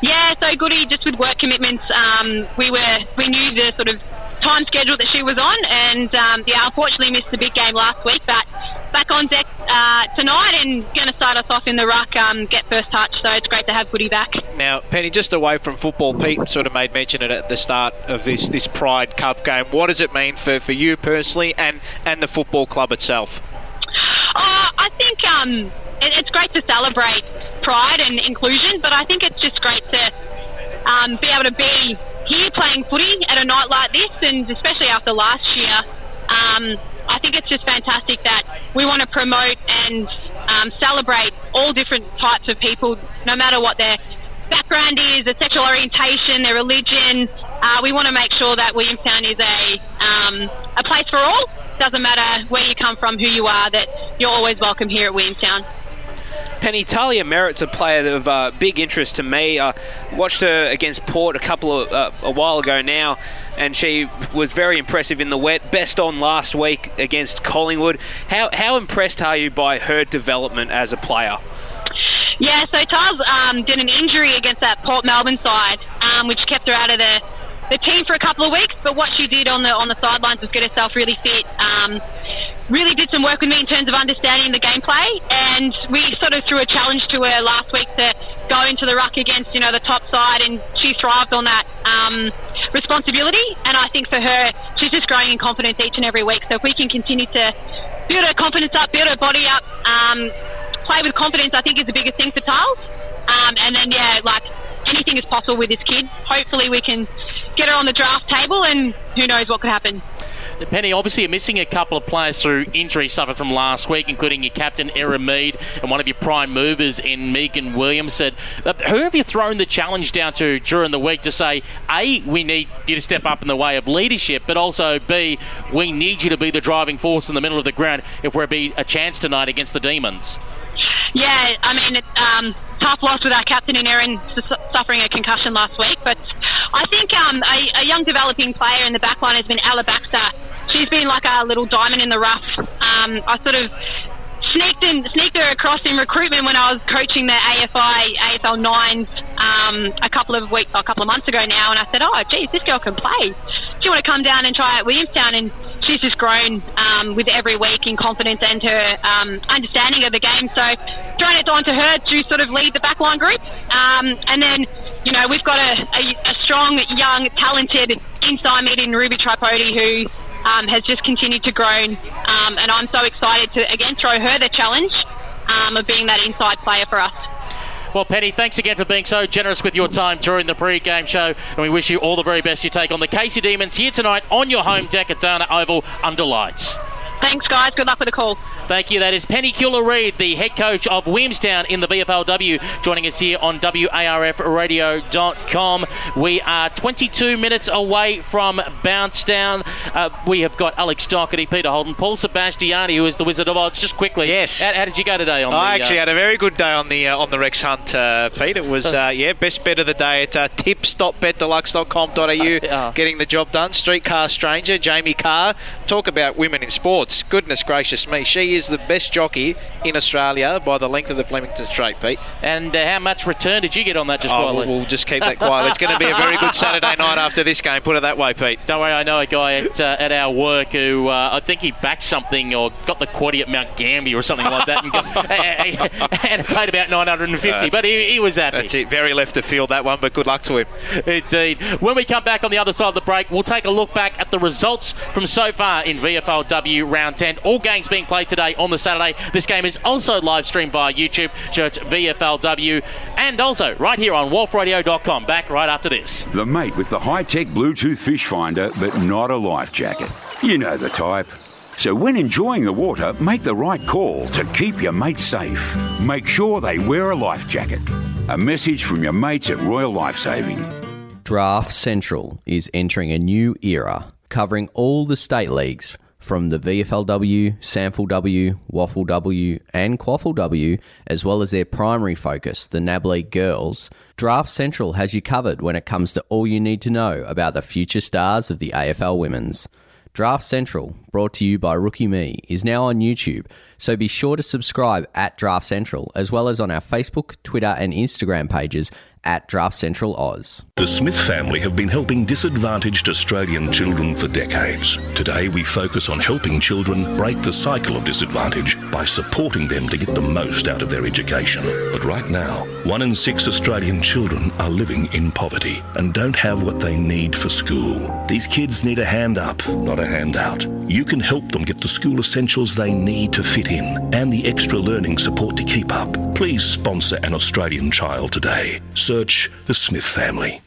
Yeah, so Goody, just with work commitments, um, we were we knew the sort of time schedule that she was on, and um, yeah, unfortunately missed the big game last week, but back on deck uh, tonight and going to start us off in the ruck, um, get first touch. So it's great to have Goody back. Now, Penny, just away from football, Pete sort of made mention of it at the start of this this Pride Cup game. What does it mean for, for you personally and and the football club itself? Uh, I think um, it, it's great to celebrate pride and inclusion, but I think it's just great to um, be able to be here playing footy at a night like this, and especially after last year. Um, I think it's just fantastic that we want to promote and um, celebrate all different types of people, no matter what their background is, their sexual orientation, their religion. Uh, we want to make sure that Williamstown is a um, a place for all. Doesn't matter where you come from, who you are, that you're always welcome here at Williamstown. Penny Talia Merritt's a player of uh, big interest to me. I watched her against Port a couple of uh, a while ago now, and she was very impressive in the wet. Best on last week against Collingwood. How how impressed are you by her development as a player? Yeah, so Tars um, did an injury against that Port Melbourne side, um, which kept her out of the, the team for a couple of weeks. But what she did on the on the sidelines was get herself really fit. Um, really did some work with me in terms of understanding the gameplay, and we sort of threw a challenge to her last week to go into the ruck against you know the top side, and she thrived on that um, responsibility. And I think for her, she's just growing in confidence each and every week. So if we can continue to build her confidence up, build her body up. Um, play with confidence, I think, is the biggest thing for Tiles. Um, and then, yeah, like anything is possible with this kid. Hopefully, we can get her on the draft table, and who knows what could happen. Penny, obviously, you're missing a couple of players through injury suffered from last week, including your captain, Erin Mead, and one of your prime movers in Megan Williams. Said, who have you thrown the challenge down to during the week to say, A, we need you to step up in the way of leadership, but also, B, we need you to be the driving force in the middle of the ground if we're to be a chance tonight against the Demons? Yeah, I mean, it's um, tough loss with our captain in Erin suffering a concussion last week, but I think um, a, a, young developing player in the back line has been Ella Baxter. She's been like a little diamond in the rough. Um, I sort of sneaked in, sneaked her across in recruitment when I was coaching the AFI AFL nines um, a couple of weeks, a couple of months ago now, and I said, "Oh, geez, this girl can play. Do you want to come down and try at Williamstown?" And she's just grown um, with every week in confidence and her um, understanding of the game. So, throwing it on to her to sort of lead the backline group, um, and then you know we've got a, a, a strong, young, talented inside mid in Ruby Tripodi who um, has just continued to grow. Um, and I'm so excited to again throw her the challenge um, of being that inside player for us. Well, Penny, thanks again for being so generous with your time during the pre-game show, and we wish you all the very best you take on the Casey Demons here tonight on your home deck at Downer Oval under lights. Thanks, guys. Good luck with the call. Thank you. That is Penny Cula-Reid, the head coach of Williamstown in the VFLW, joining us here on WARFradio.com. We are 22 minutes away from Bouncetown. Uh, we have got Alex Doherty, Peter Holden, Paul Sebastiani, who is the Wizard of Oz. Just quickly, yes. How, how did you go today on? I the, actually uh, had a very good day on the uh, on the Rex Hunt, uh, Pete. It was uh, yeah best bet of the day at uh, tips.betdeluxe.com.au. Getting the job done. Streetcar stranger Jamie Kah. Talk about women in sports. Goodness gracious me, she is the best jockey in Australia by the length of the Flemington Straight, Pete. And uh, how much return did you get on that? Just oh, quietly. We'll, we'll just keep that quiet. It's going to be a very good Saturday night after this game. Put it that way, Pete. Don't worry, I know a guy at, uh, at our work who uh, I think he backed something or got the quaddy at Mount Gambier or something like that, and, got, and paid about 950. but he, he, was happy. That's it. Very left of field that one, but good luck to him. Indeed. When we come back on the other side of the break, we'll take a look back at the results from so far in VFLW round 10. All games being played today on the Saturday. This game is also live streamed via YouTube. Search VFLW and also right here on WARFRadio.com. Back right after this. The mate with the high tech Bluetooth fish finder, but not a life jacket. You know the type. So when enjoying the water, make the right call to keep your mates safe. Make sure they wear a life jacket. A message from your mates at Royal Lifesaving. Draft Central is entering a new era, covering all the state leagues from the VFLW, SANFLW, Waffle W, and QAFL W, as well as their primary focus, the NAB League Girls, Draft Central has you covered when it comes to all you need to know about the future stars of the AFL Women's. Draft Central, brought to you by Rookie Me, is now on YouTube, so be sure to subscribe at Draft Central, as well as on our Facebook, Twitter, and Instagram pages at Draft Central Oz. The Smith family have been helping disadvantaged Australian children for decades. Today we focus on helping children break the cycle of disadvantage by supporting them to get the most out of their education. But right now, one in six Australian children are living in poverty and don't have what they need for school. These kids need a hand up, not a handout. You can help them get the school essentials they need to fit in and the extra learning support to keep up. Please sponsor an Australian child today. Search the Smith family.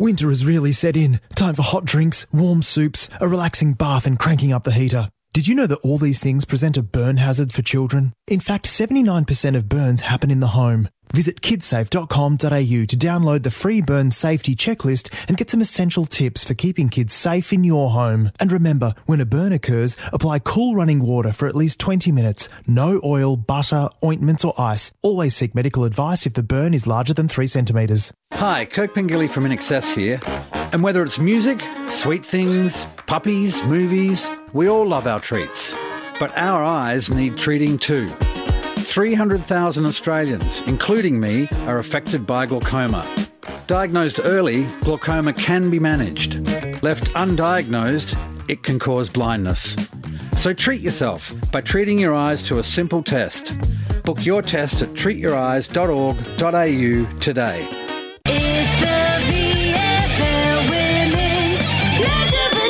Winter has really set in. Time for hot drinks, warm soups, a relaxing bath, and cranking up the heater. Did you know that all these things present a burn hazard for children? In fact, 79% of burns happen in the home. Visit kidsafe.com.au to download the free burn safety checklist and get some essential tips for keeping kids safe in your home. And remember, when a burn occurs, apply cool running water for at least 20 minutes. No oil, butter, ointments, or ice. Always seek medical advice if the burn is larger than 3 centimetres. Hi, Kirk Pengilly from INXS here. And whether it's music, sweet things, puppies, movies, we all love our treats. But our eyes need treating too. 300,000 Australians, including me, are affected by glaucoma. Diagnosed early, glaucoma can be managed. Left undiagnosed, it can cause blindness. So treat yourself by treating your eyes to a simple test. Book your test at treatyoureyes.org.au today. It's the VFL Women's Match of the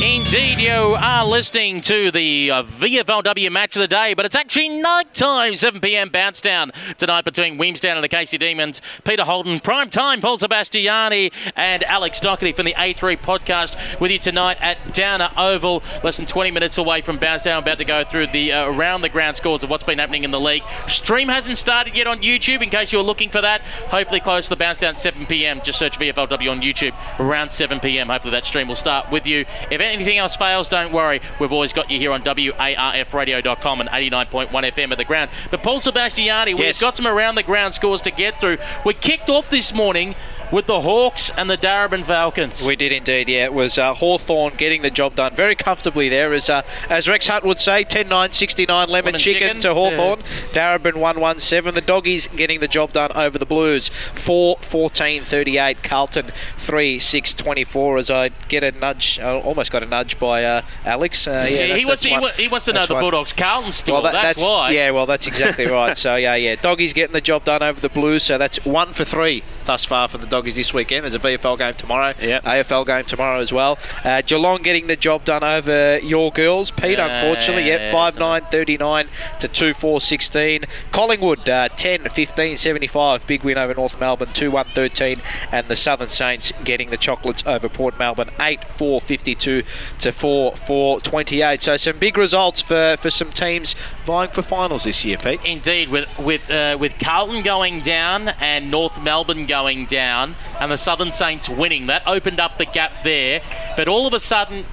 Day. Indeed, Radio are listening to the uh, VFLW match of the day, but it's actually night time, 7 p.m. bounce down tonight between Williamstown and the Casey Demons. Peter Holden, prime time, Paul Sebastiani, and Alex Doherty from the A3 podcast with you tonight at Downer Oval, less than 20 minutes away from bounce down. About to go through the uh, around the ground scores of what's been happening in the league. Stream hasn't started yet on YouTube, in case you're looking for that. Hopefully, close to the bounce down 7 p.m. Just search VFLW on YouTube around 7 p.m. Hopefully, that stream will start with you. If anything else fails, don't worry. We've always got you here on WARFradio.com and 89.1 FM at the ground. But Paul Sebastiani, we've got some around the ground scores to get through. We kicked off this morning with the Hawks and the Darebin Falcons. We did indeed, yeah. It was uh, Hawthorn getting the job done very comfortably there. As, uh, as Rex Hunt would say, 10 9 69 lemon, Lemon chicken, chicken. to Hawthorn. Darebin 1 1 7. The Doggies getting the job done over the Blues 4 14 38. Carlton 3 6 24. As I get a nudge, I almost got a nudge by uh, Alex. Uh, yeah, he, wants, he, wa- he wants to know that's the. Bulldogs Carlton still. Well, that- that's, why. Yeah, well, that's exactly right. So, yeah, yeah. Doggies getting the job done over the Blues. So that's one for three thus far for the Doggies this weekend. There's a VFL game tomorrow. AFL game tomorrow as well. Uh, Geelong getting the job done over your girls. Pete, Yeah, unfortunately, yeah, yeah, 5 9 39 to 2 4 16. Collingwood uh, 10 15 75. Big win over North Melbourne 2 1 13. And the Southern Saints getting the chocolates over Port Melbourne 8 4 52 to 4 4 28. So some big results for, for some teams vying for finals this year, Pete. Indeed, with with uh, with Carlton going down and North Melbourne going down, and the Southern Saints winning, that opened up the gap there. But all of a sudden,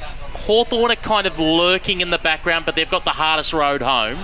Hawthorn are kind of lurking in the background, but they've got the hardest road home.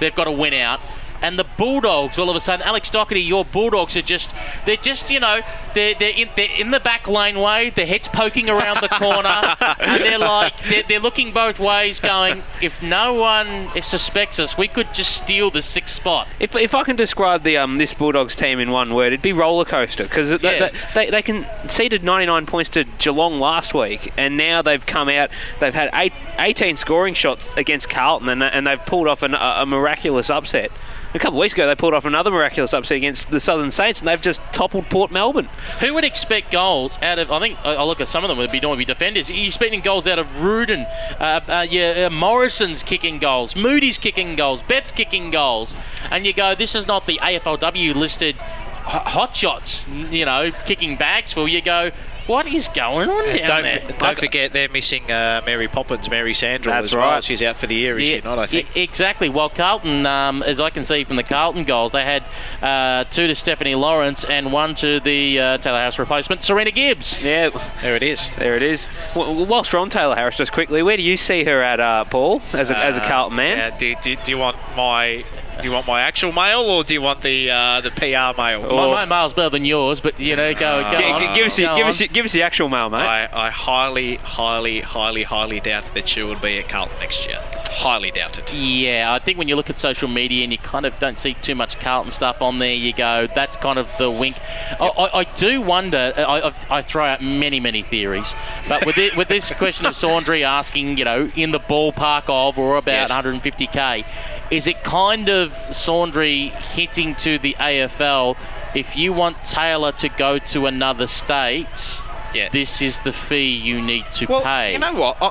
They've got to win out. And the Bulldogs, all of a sudden, Alex Doherty, your Bulldogs are just—they're just, you know, they're they're in, they're in the back laneway, their heads poking around the corner, and they're like they're, they're looking both ways, going, if no one suspects us, we could just steal the sixth spot. If, if I can describe the um, this Bulldogs team in one word, it'd be roller coaster because they, they, they conceded 99 points to Geelong last week, and now they've come out. They've had eight, 18 scoring shots against Carlton, and, and they've pulled off an, a, a miraculous upset. A couple of weeks ago, they pulled off another miraculous upset against the Southern Saints, and they've just toppled Port Melbourne. Who would expect goals out of? I think I look at some of them would be normally defenders. You're expecting goals out of Rudin, uh, uh, yeah, uh, Morrison's kicking goals, Moody's kicking goals, Betts kicking goals, and you go, this is not the AFLW listed hot shots, you know, kicking bags full. You go, what is going on And down don't, there? don't forget they're missing uh, Mary Poppins, Mary Sandra That's as well. right. She's out for the year, is she not? I think. E- exactly. Well, Carlton, um, as I can see from the Carlton goals, they had uh, two to Stephanie Lawrence and one to the uh, Taylor Harris replacement, Serena Gibbs. Yeah, there it is. There it is. W- whilst we're on Taylor Harris, just quickly, where do you see her at, uh, Paul, as a, as a Uh, Carlton man? yeah, do, do, do you want my do you want my actual mail or do you want the uh, the PR mail? My, my mail's better than yours, but you know, go, go G- on. g- give us the- Go give on. us the- give us the actual mail, mate. I, I highly, highly, highly, highly doubt that she will be at Carlton next year. Highly doubt it. Yeah, I think when you look at social media and you kind of don't see too much Carlton stuff on there, you go, that's kind of the wink. I, I, I do wonder. I, I throw out many, many theories, but with it, with this question of Saundry asking, you know, in the ballpark of or about Yes. 150k, is it kind of Saundry hinting to the AFL? If you want Taylor to go to another state, Yeah. this is the fee you need to Well, pay. you know what? I,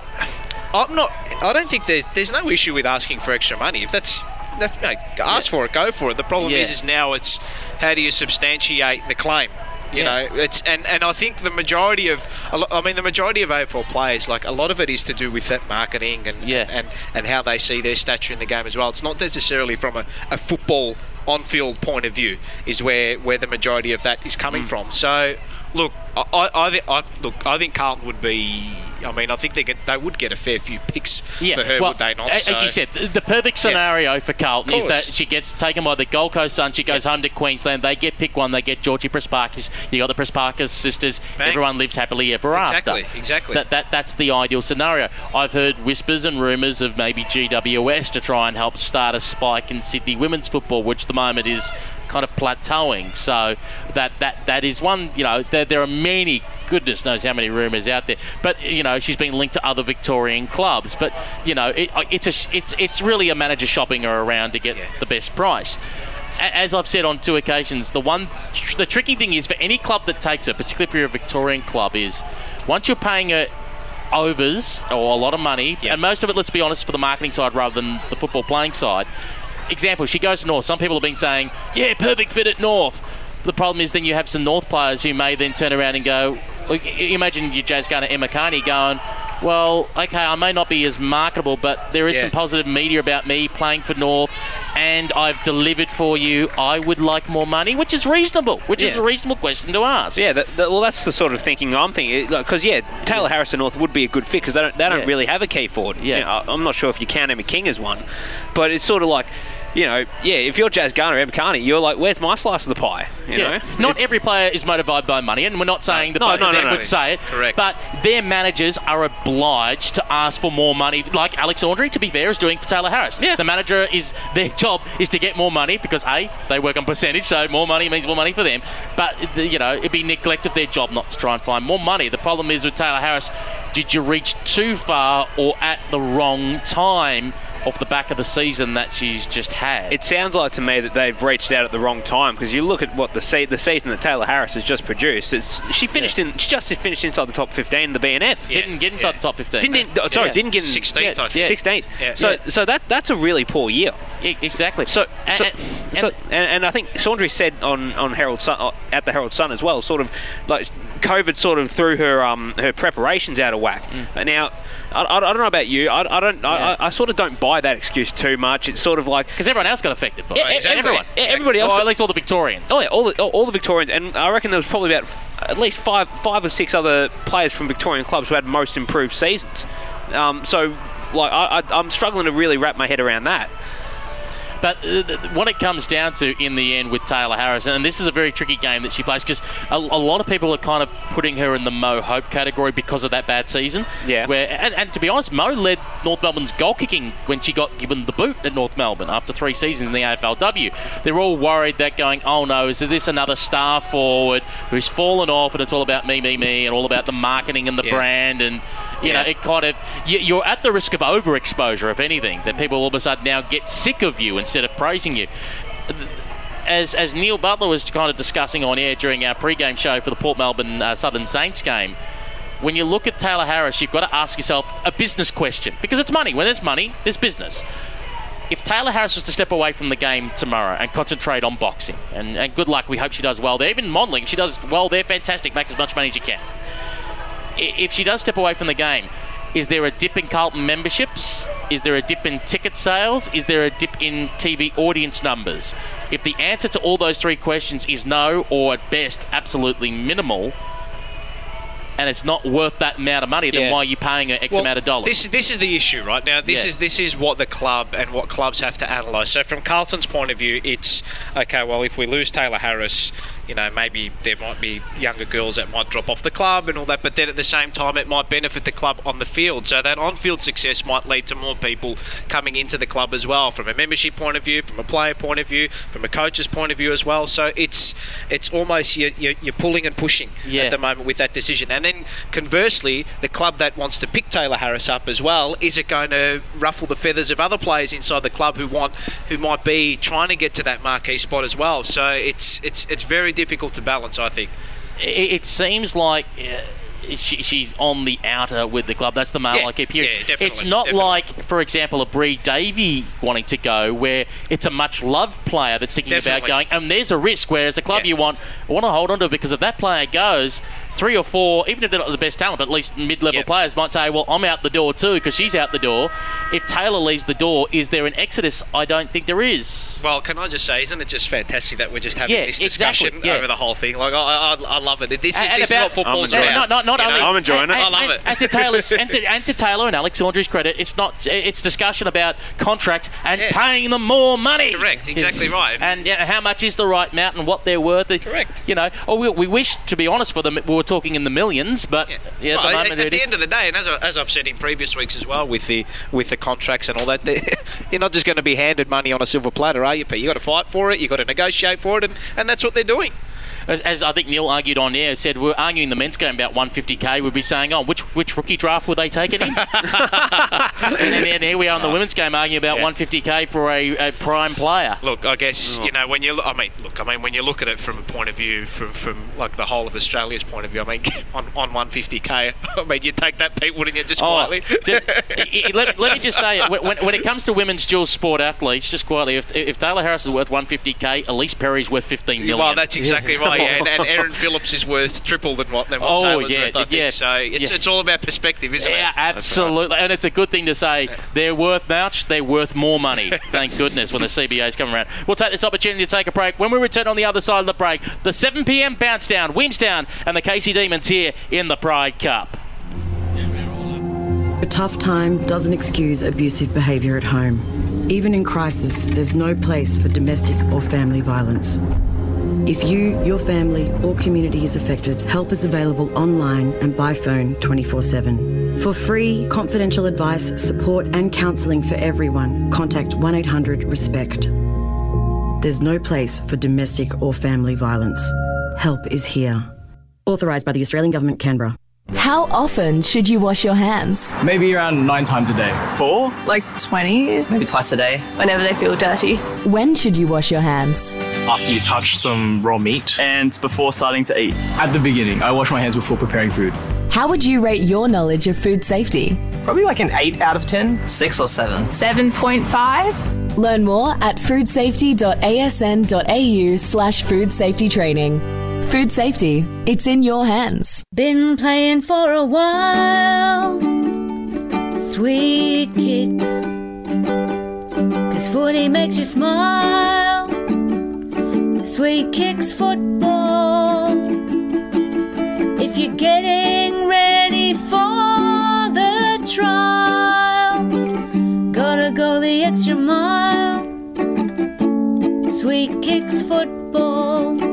I'm not. I don't think there's there's no issue with asking for extra money. If that's that, you know, ask for it, go for it. The problem Yeah. is, is now it's how do you substantiate the claim? You Yeah. know, it's and, and I think the majority of, I mean, the majority of AFL players, like a lot of it is to do with that marketing and Yeah. and, and how they see their stature in the game as well. It's not necessarily from a, a football on-field point of view is where where the majority of that is Mm. coming from. So, look, I, I, I, I look, I think Carlton would be. I mean, I think they get they would get a fair few picks Yeah, for her, well, would they not? As So- you said, the, the perfect scenario for Carlton is that she gets taken by the Gold Coast Sun. She goes home to Queensland. They get pick one. They get Georgie Prespakis. You got the Prespakis sisters. Bang. Everyone lives happily ever Exactly, after. exactly. That, that that's the ideal scenario. I've heard whispers and rumours of maybe GWS to try and help start a spike in Sydney women's football, which at the moment is kind of plateauing. So that that that is one. You know, there, there are many. Goodness knows how many rumours out there. But you know, she's been linked to other Victorian clubs. But you know, it, it's a it's it's really a manager shopping her around to get the best price. As I've said on two occasions, the one tr- the tricky thing is for any club that takes it, particularly if you're a Victorian club, is once you're paying her overs or a lot of money, and most of it, let's be honest, for the marketing side rather than the football playing side. Example, she goes to North. Some people have been saying, yeah, perfect fit at North. The problem is then you have some North players who may then turn around and go, like, imagine your Jazz Garner, Emma Kearney going, well, okay, I may not be as marketable, but there is Yeah. some positive media about me playing for North, and I've delivered for you. I would like more money, which is reasonable, which is a reasonable question to ask. Yeah, that, that- well, that's the sort of thinking I'm thinking. Because yeah, Taylor Harrison North would be a good fit because they don't they don't Yeah. really have a key forward. Yeah. You know, I'm not sure if you count Emma King as one, but it's sort of like, you know, yeah, if you're Jazz Garner, Emma Kearney, you're like, where's my slice of the pie? You Yeah. know, Not every player is motivated by money, and we're not saying the No, no, no, no. would say it. Correct. But their managers are obliged to ask for more money, like Alex Aundry, to be fair, is doing for Taylor Harris. Yeah. The manager is their job is to get more money because a they work on percentage, so more money means more money for them. But you know, it'd be neglect of their job not to try and find more money. The problem is with Taylor Harris, did you reach too far or at the wrong time? Off the back of the season that she's just had. It sounds like to me that they've reached out at the wrong time because you look at what the se- the season that Taylor Harris has just produced. It's she finished in she just finished inside the top 15 in the BNF. Didn't get inside the top 15. Didn't, in- oh, sorry, Yeah. didn't get in 16th, Yeah, Yeah. 16th. Yeah. So Yeah. so that that's a really poor year. Yeah, exactly. So so, And- so and, and I think Saundry said on on Herald Sun uh, at the Herald Sun as well, sort of like COVID sort of threw her um her preparations out of whack. Mm. Now I, I, I don't know about you. I, I don't. I, I, I sort of don't buy that excuse too much. It's sort of like because everyone else got affected by Yeah, it. exactly. Everyone. Everybody else Or at least all the Victorians. Oh yeah, all the, all, all the Victorians, and I reckon there was probably about at least five, five or six other players from Victorian clubs who had most improved seasons. Um, so, like, I, I, I'm struggling to really wrap my head around that. But uh, what it comes down to in the end with Taylor Harris, and this is a very tricky game that she plays because a, a lot of people are kind of putting her in the Mo Hope category because of that bad season. Yeah. Where and, and to be honest, Mo led North Melbourne's goal kicking when she got given the boot at North Melbourne after three seasons in the AFLW. They're all worried that going, oh no, is this another star forward who's fallen off and it's all about me, me, me, and all about the marketing and the Yeah. brand and you Yeah. know it kind of you, you're at the risk of overexposure if anything that people all of a sudden now get sick of you instead of praising you as as Neil Butler was kind of discussing on air during our pre-game show for the Port Melbourne uh, Southern Saints game when you look at Taylor Harris you've got to ask yourself a business question because it's money when there's money there's business if Taylor Harris was to step away from the game tomorrow and concentrate on boxing, and, and good luck, we hope she does well there. Even modelling, she does well there, fantastic, make as much money as you can. If she does step away from the game, is there a dip in Carlton memberships? Is there a dip in ticket sales? Is there a dip in TV audience numbers? If the answer to all those three questions is no, or at best, absolutely minimal, and it's not worth that amount of money, then Yeah. why are you paying her X Well, amount of dollars? This this is the issue, right? Now this Yeah. is this is what the club and what clubs have to analyse. So from Carlton's point of view, it's okay. Well, if we lose Taylor Harris, you know maybe there might be younger girls that might drop off the club and all that. But then at the same time, it might benefit the club on the field. So that on-field success might lead to more people coming into the club as well, from a membership point of view, from a player point of view, from a coach's point of view as well. So it's it's almost you're, you're, you're pulling and pushing Yeah. at the moment with that decision. And then conversely, the club that wants to pick Taylor Harris up as well, is it going to ruffle the feathers of other players inside the club who want who might be trying to get to that marquee spot as well? So it's it's it's very difficult to balance, I think. it, it seems like uh, she, she's on the outer with the club. That's the mail Yeah, I keep hearing. yeah, definitely, it's not definitely. like, for example, a Bri Davey wanting to go, where it's a much loved player that's thinking about going, and there's a risk. Whereas a club you want want to hold on to because if that player goes. Three or four, even if they're not the best talent, but at least mid-level players might say, "Well, I'm out the door too because she's out the door." If Taylor leaves the door, is there an exodus? I don't think there is. Well, can I just say, isn't it just fantastic that we're just having Yeah, this exactly, discussion yeah. over the whole thing? Like, I, I, I love it. This is, And this is what football's and about. Not, not, not you know? only, and- I and- love and- it. And to Taylor's and to, and to Taylor and Alex Aundry's credit, it's not. It's discussion about contracts and paying them more money. Correct, exactly right. And yeah, how much is the right amount and what they're worth. Correct. You know, or we, we wish, to be honest, for them, we were talking in the millions, but yeah, at Well, the moment at the end of the day, and as, I, as I've said in previous weeks as well, with the with the contracts and all that, you're not just going to be handed money on a silver platter, are you? Pete? You got to fight for it. you have got to negotiate for it, and, and that's what they're doing. As, as I think Neil argued on air, said we're arguing the men's game about 150k. We'd be saying, oh, which which rookie draft were they taking in? and then, then here we are in the women's game arguing about Yeah. 150k for a, a prime player. Look, I guess Oh. you know when you. lo- I mean, look. I mean, when you look at it from a point of view, from from like the whole of Australia's point of view. I mean, on on 150k. I mean, you take that, Pete, wouldn't you? Just Oh, quietly. just- let, let me just say, when, when when it comes to women's dual sport athletes, just quietly, if, if Taylor Harris is worth 150k, Ellyse Perry's worth 15 million. Well, that's exactly right. Oh, yeah, and, and Erin Phillips is worth triple than what, than what Oh, Taylor's yeah, worth, I think. yeah, so it's, yeah. it's all about perspective, isn't Yeah, it? absolutely, and it's a good thing to say. They're worth much. They're worth more money. Thank goodness when the CBA's come around. We'll take this opportunity to take a break. When we return on the other side of the break, the 7 p.m. bounce down, Williamstown, and the Casey Demons here in the Pride Cup. A tough time doesn't excuse abusive behaviour at home. Even in crisis, there's no place for domestic or family violence. If you, your family, or community is affected, help is available online and by phone 24 7. For free, confidential advice, support, and counselling for everyone, contact 1 800 RESPECT. There's no place for domestic or family violence. Help is here. Authorised by the Australian Government, Canberra. How often should you wash your hands? Maybe around nine times a day. Four? Like 20? Maybe twice a day. Whenever they feel dirty. When should you wash your hands? After you touch some raw meat. And before starting to eat. At the beginning, I wash my hands before preparing food. How would you rate your knowledge of food safety? Probably like an 8 out of 10. 6 or 7. 7.5. Learn more at foodsafety.asn.au slash food safety training. Food safety, it's in your hands. Been playing for a while. Sweet kicks. Cause footy makes you smile. Sweet kicks football. If you're getting ready for the trials, gotta go the extra mile. Sweet kicks football.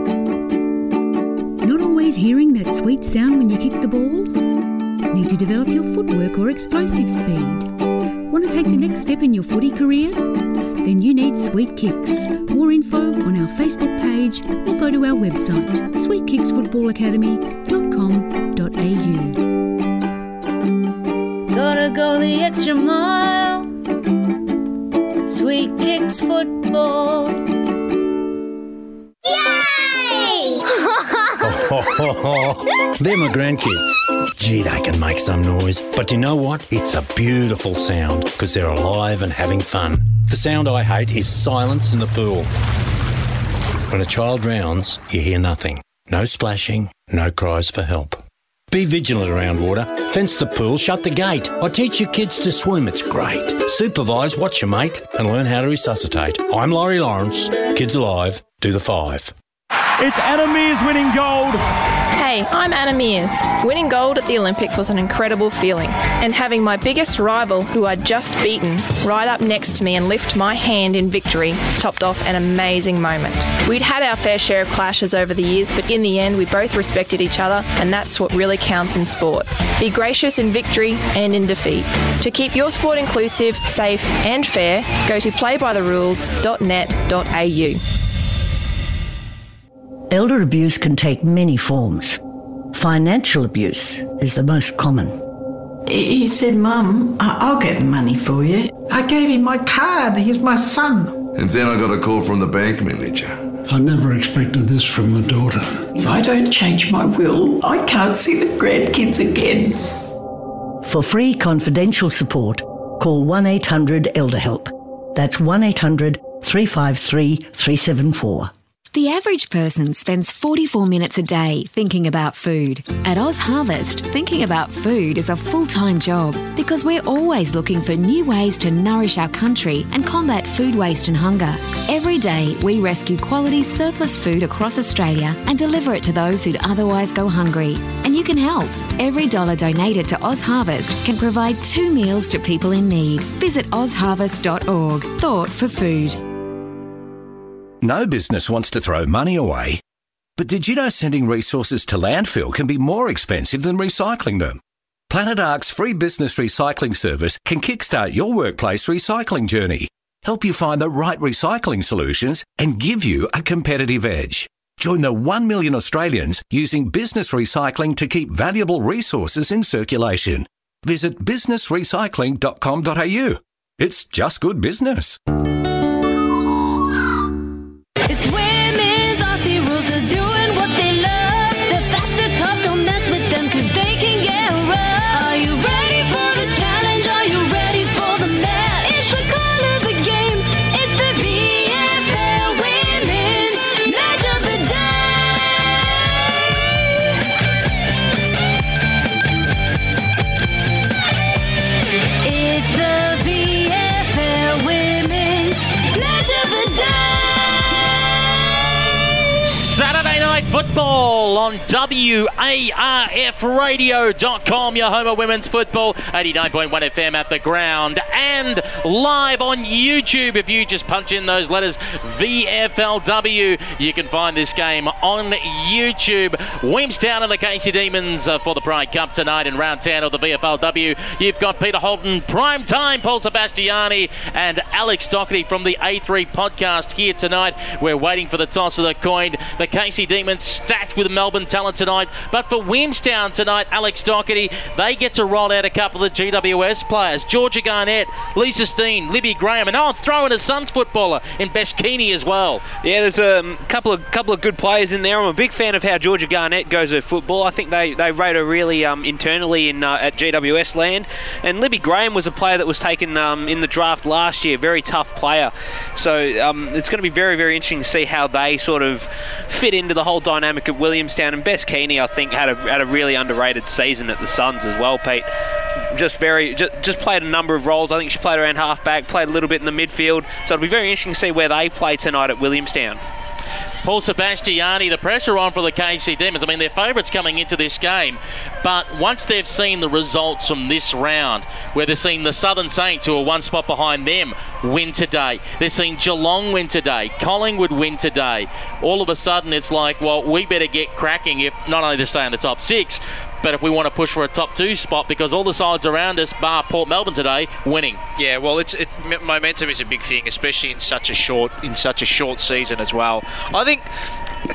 Hearing that sweet sound when you kick the ball? Need to develop your footwork or explosive speed? Want to take the next step in your footy career? Then you need Sweet Kicks. More info on our Facebook page or go to our website sweetkicksfootballacademy.com.au. Gotta go the extra mile. Sweet kicks football. They're my grandkids. Gee, they can make some noise. But you know what? It's a beautiful sound because they're alive and having fun. The sound I hate is silence in the pool. When a child drowns, you hear nothing. No splashing, no cries for help. Be vigilant around water. Fence the pool, shut the gate. I teach your kids to swim, it's great. Supervise, watch your mate, and learn how to resuscitate. I'm Laurie Lawrence. Kids Alive, do the five. It's Meares winning gold. Hey, I'm Anna Meares. Winning gold at the Olympics was an incredible feeling, and having my biggest rival, who I'd just beaten, right up next to me and lift my hand in victory topped off an amazing moment. We'd had our fair share of clashes over the years, but in the end, we both respected each other, and that's what really counts in sport. Be gracious in victory and in defeat. To keep your sport inclusive, safe, and fair, go to playbytherules.net.au. Elder abuse can take many forms. Financial abuse is the most common. He said, Mum, I- I'll get the money for you. I gave him my card. He's my son. And then I got a call from the bank manager. I never expected this from my daughter. If I don't change my will, I can't see the grandkids again. For free confidential support, call 1 800 Elder Help. That's 1 800 353 374. The average person spends 44 minutes a day thinking about food. At OzHarvest, thinking about food is a full time job because we're always looking for new ways to nourish our country and combat food waste and hunger. Every day, we rescue quality surplus food across Australia and deliver it to those who'd otherwise go hungry. And you can help. Every dollar donated to OzHarvest can provide two meals to people in need. Visit ozharvest.org. Thought for food. No business wants to throw money away. But did you know sending resources to landfill can be more expensive than recycling them? Planet Ark's free business recycling service can kickstart your workplace recycling journey, help you find the right recycling solutions, and give you a competitive edge. Join the 1 million Australians using business recycling to keep valuable resources in circulation. Visit businessrecycling.com.au. It's just good business. Football on WARFradio.com, your home of women's football, 89.1 FM at the ground, and live on YouTube. If you just punch in those letters VFLW, you can find this game on YouTube. Williamstown and the Casey Demons for the Pride Cup tonight in round 10 of the VFLW. You've got Peter Holden, prime time, Paul Sebastiani, and Alex Doherty from the A3 podcast here tonight. We're waiting for the toss of the coin. The Casey Demons with Melbourne talent tonight. But for Williamstown tonight, Alex Doherty, they get to roll out a couple of GWS players. Georgia Garnett, Lisa Steane, Libby Graham, and I'll throw in a Suns footballer in Bess Keaney as well. Yeah, there's a um, couple of couple of good players in there. I'm a big fan of how Georgia Garnett goes at football. I think they, they rate her really um, internally in uh, at GWS land. And Libby Graham was a player that was taken um, in the draft last year, very tough player. So um, it's going to be very very interesting to see how they sort of fit into the whole dynamic of Williamstown. And Bess Keaney, I think, had a had a really underrated season at the Suns as well, Pete. Just very just, just played a number of roles. I think she played around halfback, played a little bit in the midfield. So it'll be very interesting to see where they play tonight at Williamstown. Paul Sebastiani, the pressure on for the Casey Demons. I mean, they're favourites coming into this game, but once they've seen the results from this round, where they're seeing the Southern Saints, who are one spot behind them, win today, they're seeing Geelong win today, Collingwood win today, all of a sudden it's like, well, we better get cracking if not only to stay in the top six, but if we want to push for a top two spot, because all the sides around us, bar Port Melbourne today, winning. Yeah, well, it's it, momentum is a big thing, especially in such a short in such a short season as well. I think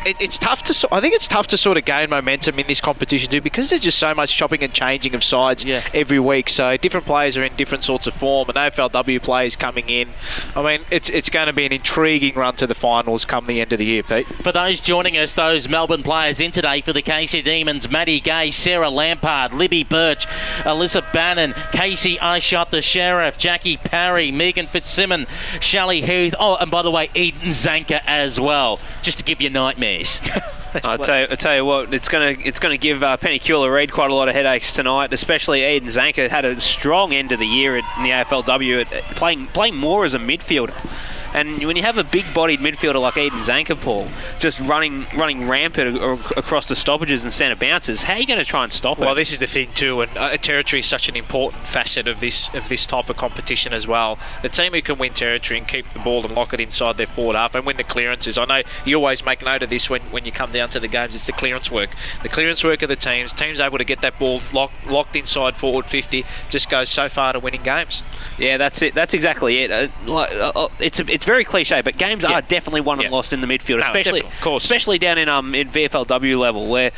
it, it's tough to. I think it's tough to sort of gain momentum in this competition too, because there's just so much chopping and changing of sides every week. So different players are in different sorts of form, and AFLW players coming in. I mean, it's it's going to be an intriguing run to the finals come the end of the year, Pete. For those joining us, those Melbourne players in today for the Casey Demons, Maddie Gay, Sarah Lampard, Libby Birch, Alyssa Bannan, Casey Ishot, the Sheriff, Jackie Parry, Megan Fitzsimmons, Shelley Heath. Oh, and by the way, Eden Zanker as well, just to give you nightmares. I'll tell, you, I'll tell you what, it's going to it's going to give uh, Penny Cula Reid quite a lot of headaches tonight, especially Eden Zanker had a strong end of the year at, in the AFLW, at, at playing playing more as a midfielder. And when you have a big-bodied midfielder like Eden Zanker, Paul, just running running rampant across the stoppages and centre bounces, how are you going to try and stop it? Well, this is the thing too, and uh, territory is such an important facet of this of this type of competition as well. The team who can win territory and keep the ball and lock it inside their forward half and win the clearances. I know you always make note of this when, when you come down to the games. It's the clearance work. The clearance work of the teams. Teams able to get that ball locked locked inside forward 50 just goes so far to winning games. Yeah, that's it. That's exactly it. Uh, like, uh, uh, it's a, it's very cliche, but games Yeah. are definitely won and Yeah. lost in the midfield, No, especially of course. especially down in um in VFLW level where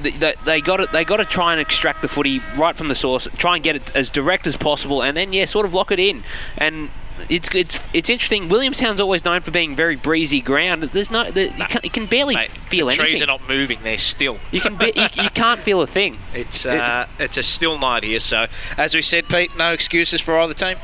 they, they got to they got to try and extract the footy right from the source, try and get it as direct as possible, and then yeah, sort of lock it in. And it's it's it's interesting. Williamstown's always known for being very breezy ground. There's no, the, you, can, you can barely feel the anything. trees are not moving; they're still. You can be, you, you can't feel a thing. It's uh, it's a still night here. So, as we said, Pete, no excuses for either team.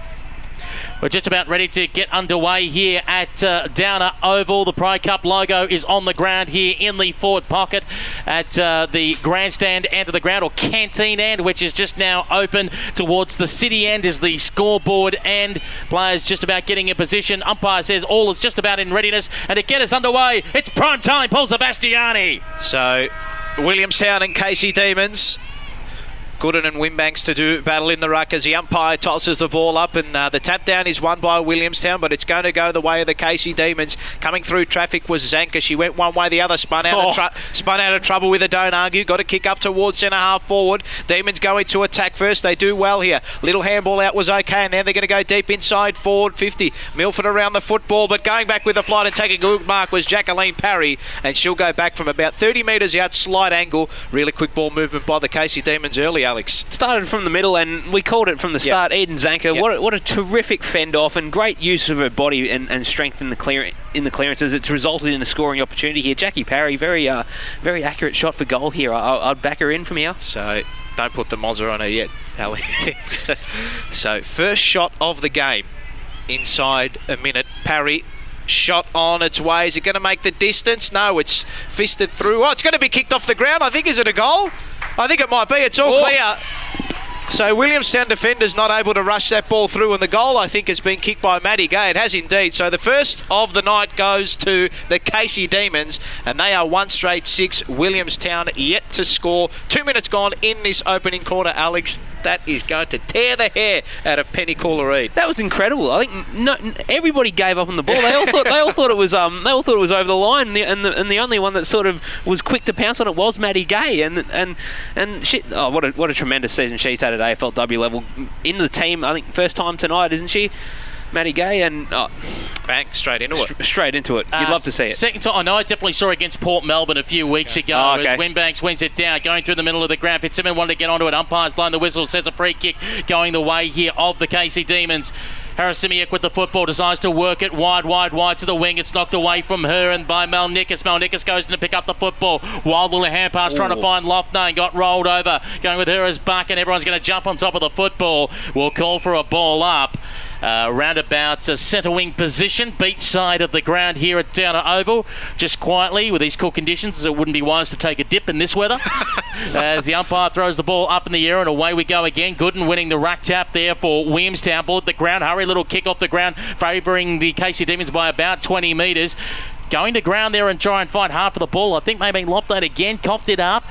We're just about ready to get underway here at uh, Downer Oval. The Pride Cup logo is on the ground here in the forward pocket at uh, the grandstand end of the ground, or canteen end, which is just now open towards the city end, is the scoreboard end. Players just about getting in position. Umpire says all is just about in readiness. And to get us underway, it's prime time, Paul Sebastiani. So, Williamstown and Casey Demons Gooden and Wimbanks to do battle in the ruck as the umpire tosses the ball up, and uh, the tap down is won by Williamstown, but it's going to go the way of the Casey Demons. Coming through traffic was Zanker. She went one way, the other spun out, Oh. of, tr- spun out of trouble with a don't argue. Got a kick up towards centre half forward. Demons going to attack first. They do well here. Little handball out was okay, and then they're going to go deep inside forward 50. Milford around the football, but going back with the flight and taking a good mark was Jacqueline Parry, and she'll go back from about 30 metres out, slight angle. Really quick ball movement by the Casey Demons early, Alex. Started from the middle, and we called it from the start. Eden Zanker, what, a, what a terrific fend off and great use of her body and, and strength in the clear in the clearances. It's resulted in a scoring opportunity here. Jackie Parry, very uh, very accurate shot for goal here. I, I'd back her in from here. So don't put the Mozza on her yet, Ali. so first shot of the game, inside a minute. Parry. Shot on its way. Is it going to make the distance? No, it's fisted through. Oh, it's going to be kicked off the ground. I think is it a goal? I think it might be. It's all Oh. clear. So Williamstown defenders not able to rush that ball through, and the goal I think has been kicked by Maddie Gay. It has indeed. So the first of the night goes to the Casey Demons, and they are one straight six. Williamstown yet to score. Two minutes gone in this opening quarter. Alex, that is going to tear the hair out of Penny Cula-Reid. That was incredible. I think no, everybody gave up on the ball. They all thought they all thought it was um they all thought it was over the line, and the, and the, and the only one that sort of was quick to pounce on it was Maddie Gay, and and and she oh what a what a tremendous season she's had at AFLW level in the team. I think first time tonight, isn't she? Maddie Gay and oh, bang straight into it. Straight into it. You'd Uh, love to see it. Second time, I know I definitely saw against Port Melbourne a few weeks ago. Oh, okay. As Winbanks wins it down, going through the middle of the ground. Fitzsimmons wanted to get onto it. Umpire's blown the whistle, says a free kick going the way here of the Casey Demons. Harris Simiak with the football decides to work it wide, wide, wide to the wing. It's knocked away from her and by Mel Nickus. Mel Nickus goes in to pick up the football. Wild little hand pass trying to Ooh. find Lofnane. Got rolled over. Going with her as buck, and everyone's going to jump on top of the football. We'll call for a ball up. Uh, roundabout uh, centre wing position, beach side of the ground here at Downer Oval. Just quietly, with these cool conditions, it wouldn't be wise to take a dip in this weather. As the umpire throws the ball up in the air and away we go again. Gooden winning the rack tap there for Williamstown. Ball at the ground. Hurry little kick off the ground, favouring the Casey Demons by about 20 metres. Going to ground there and try and fight hard for the ball. I think maybe Loftate again coughed it up.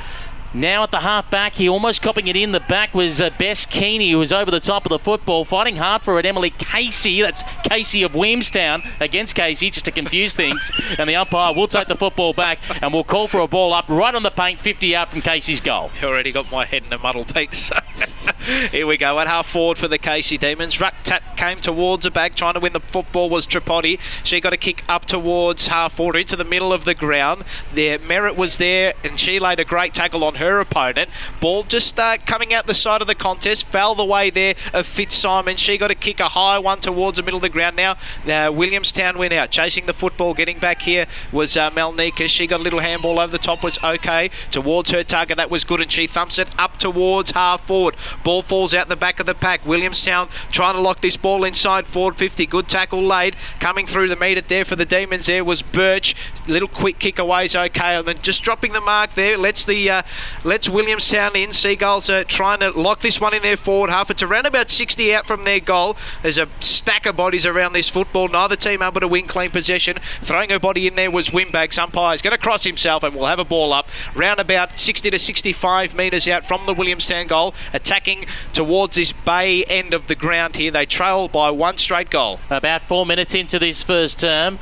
Now at the half back, he almost copping it in. The back was uh, Bess Keaney, who was over the top of the football, fighting hard for it. Emily Casey, that's Casey of Williamstown against Casey, just to confuse things. and the umpire will take the football back and will call for a ball up right on the paint, 50 out from Casey's goal. You already got my head in a muddle, Pete. Here we go. At half forward for the Casey Demons. Ruck tap came towards the back. Trying to win the football was Tripodi. She got a kick up towards half forward into the middle of the ground. There, Merritt was there, and she laid a great tackle on her opponent. Ball just uh, coming out the side of the contest. Fell the way there of Fitzsimon. She got a kick, a high one towards the middle of the ground. Now, uh, Williamstown went out, chasing the football. Getting back here was uh, Melnika. She got a little handball over the top, was okay. Towards her target, that was good, and she thumps it up towards half forward. Ball falls out the back of the pack. Williamstown trying to lock this ball inside forward 50. Good tackle laid. Coming through the meter there for the Demons there was Birch. Little quick kick away is okay. And then just dropping the mark there. Lets the uh, lets Williamstown in. Seagulls are trying to lock this one in their forward half. It's around about 60 out from their goal. There's a stack of bodies around this football. Neither team able to win clean possession. Throwing her body in there was Wimbags. Umpire's going to cross himself and we'll have a ball up. Round about 60 to 65 metres out from the Williamstown goal. Attacking towards this bay end of the ground here. They trail by one straight goal. About four minutes into this first term,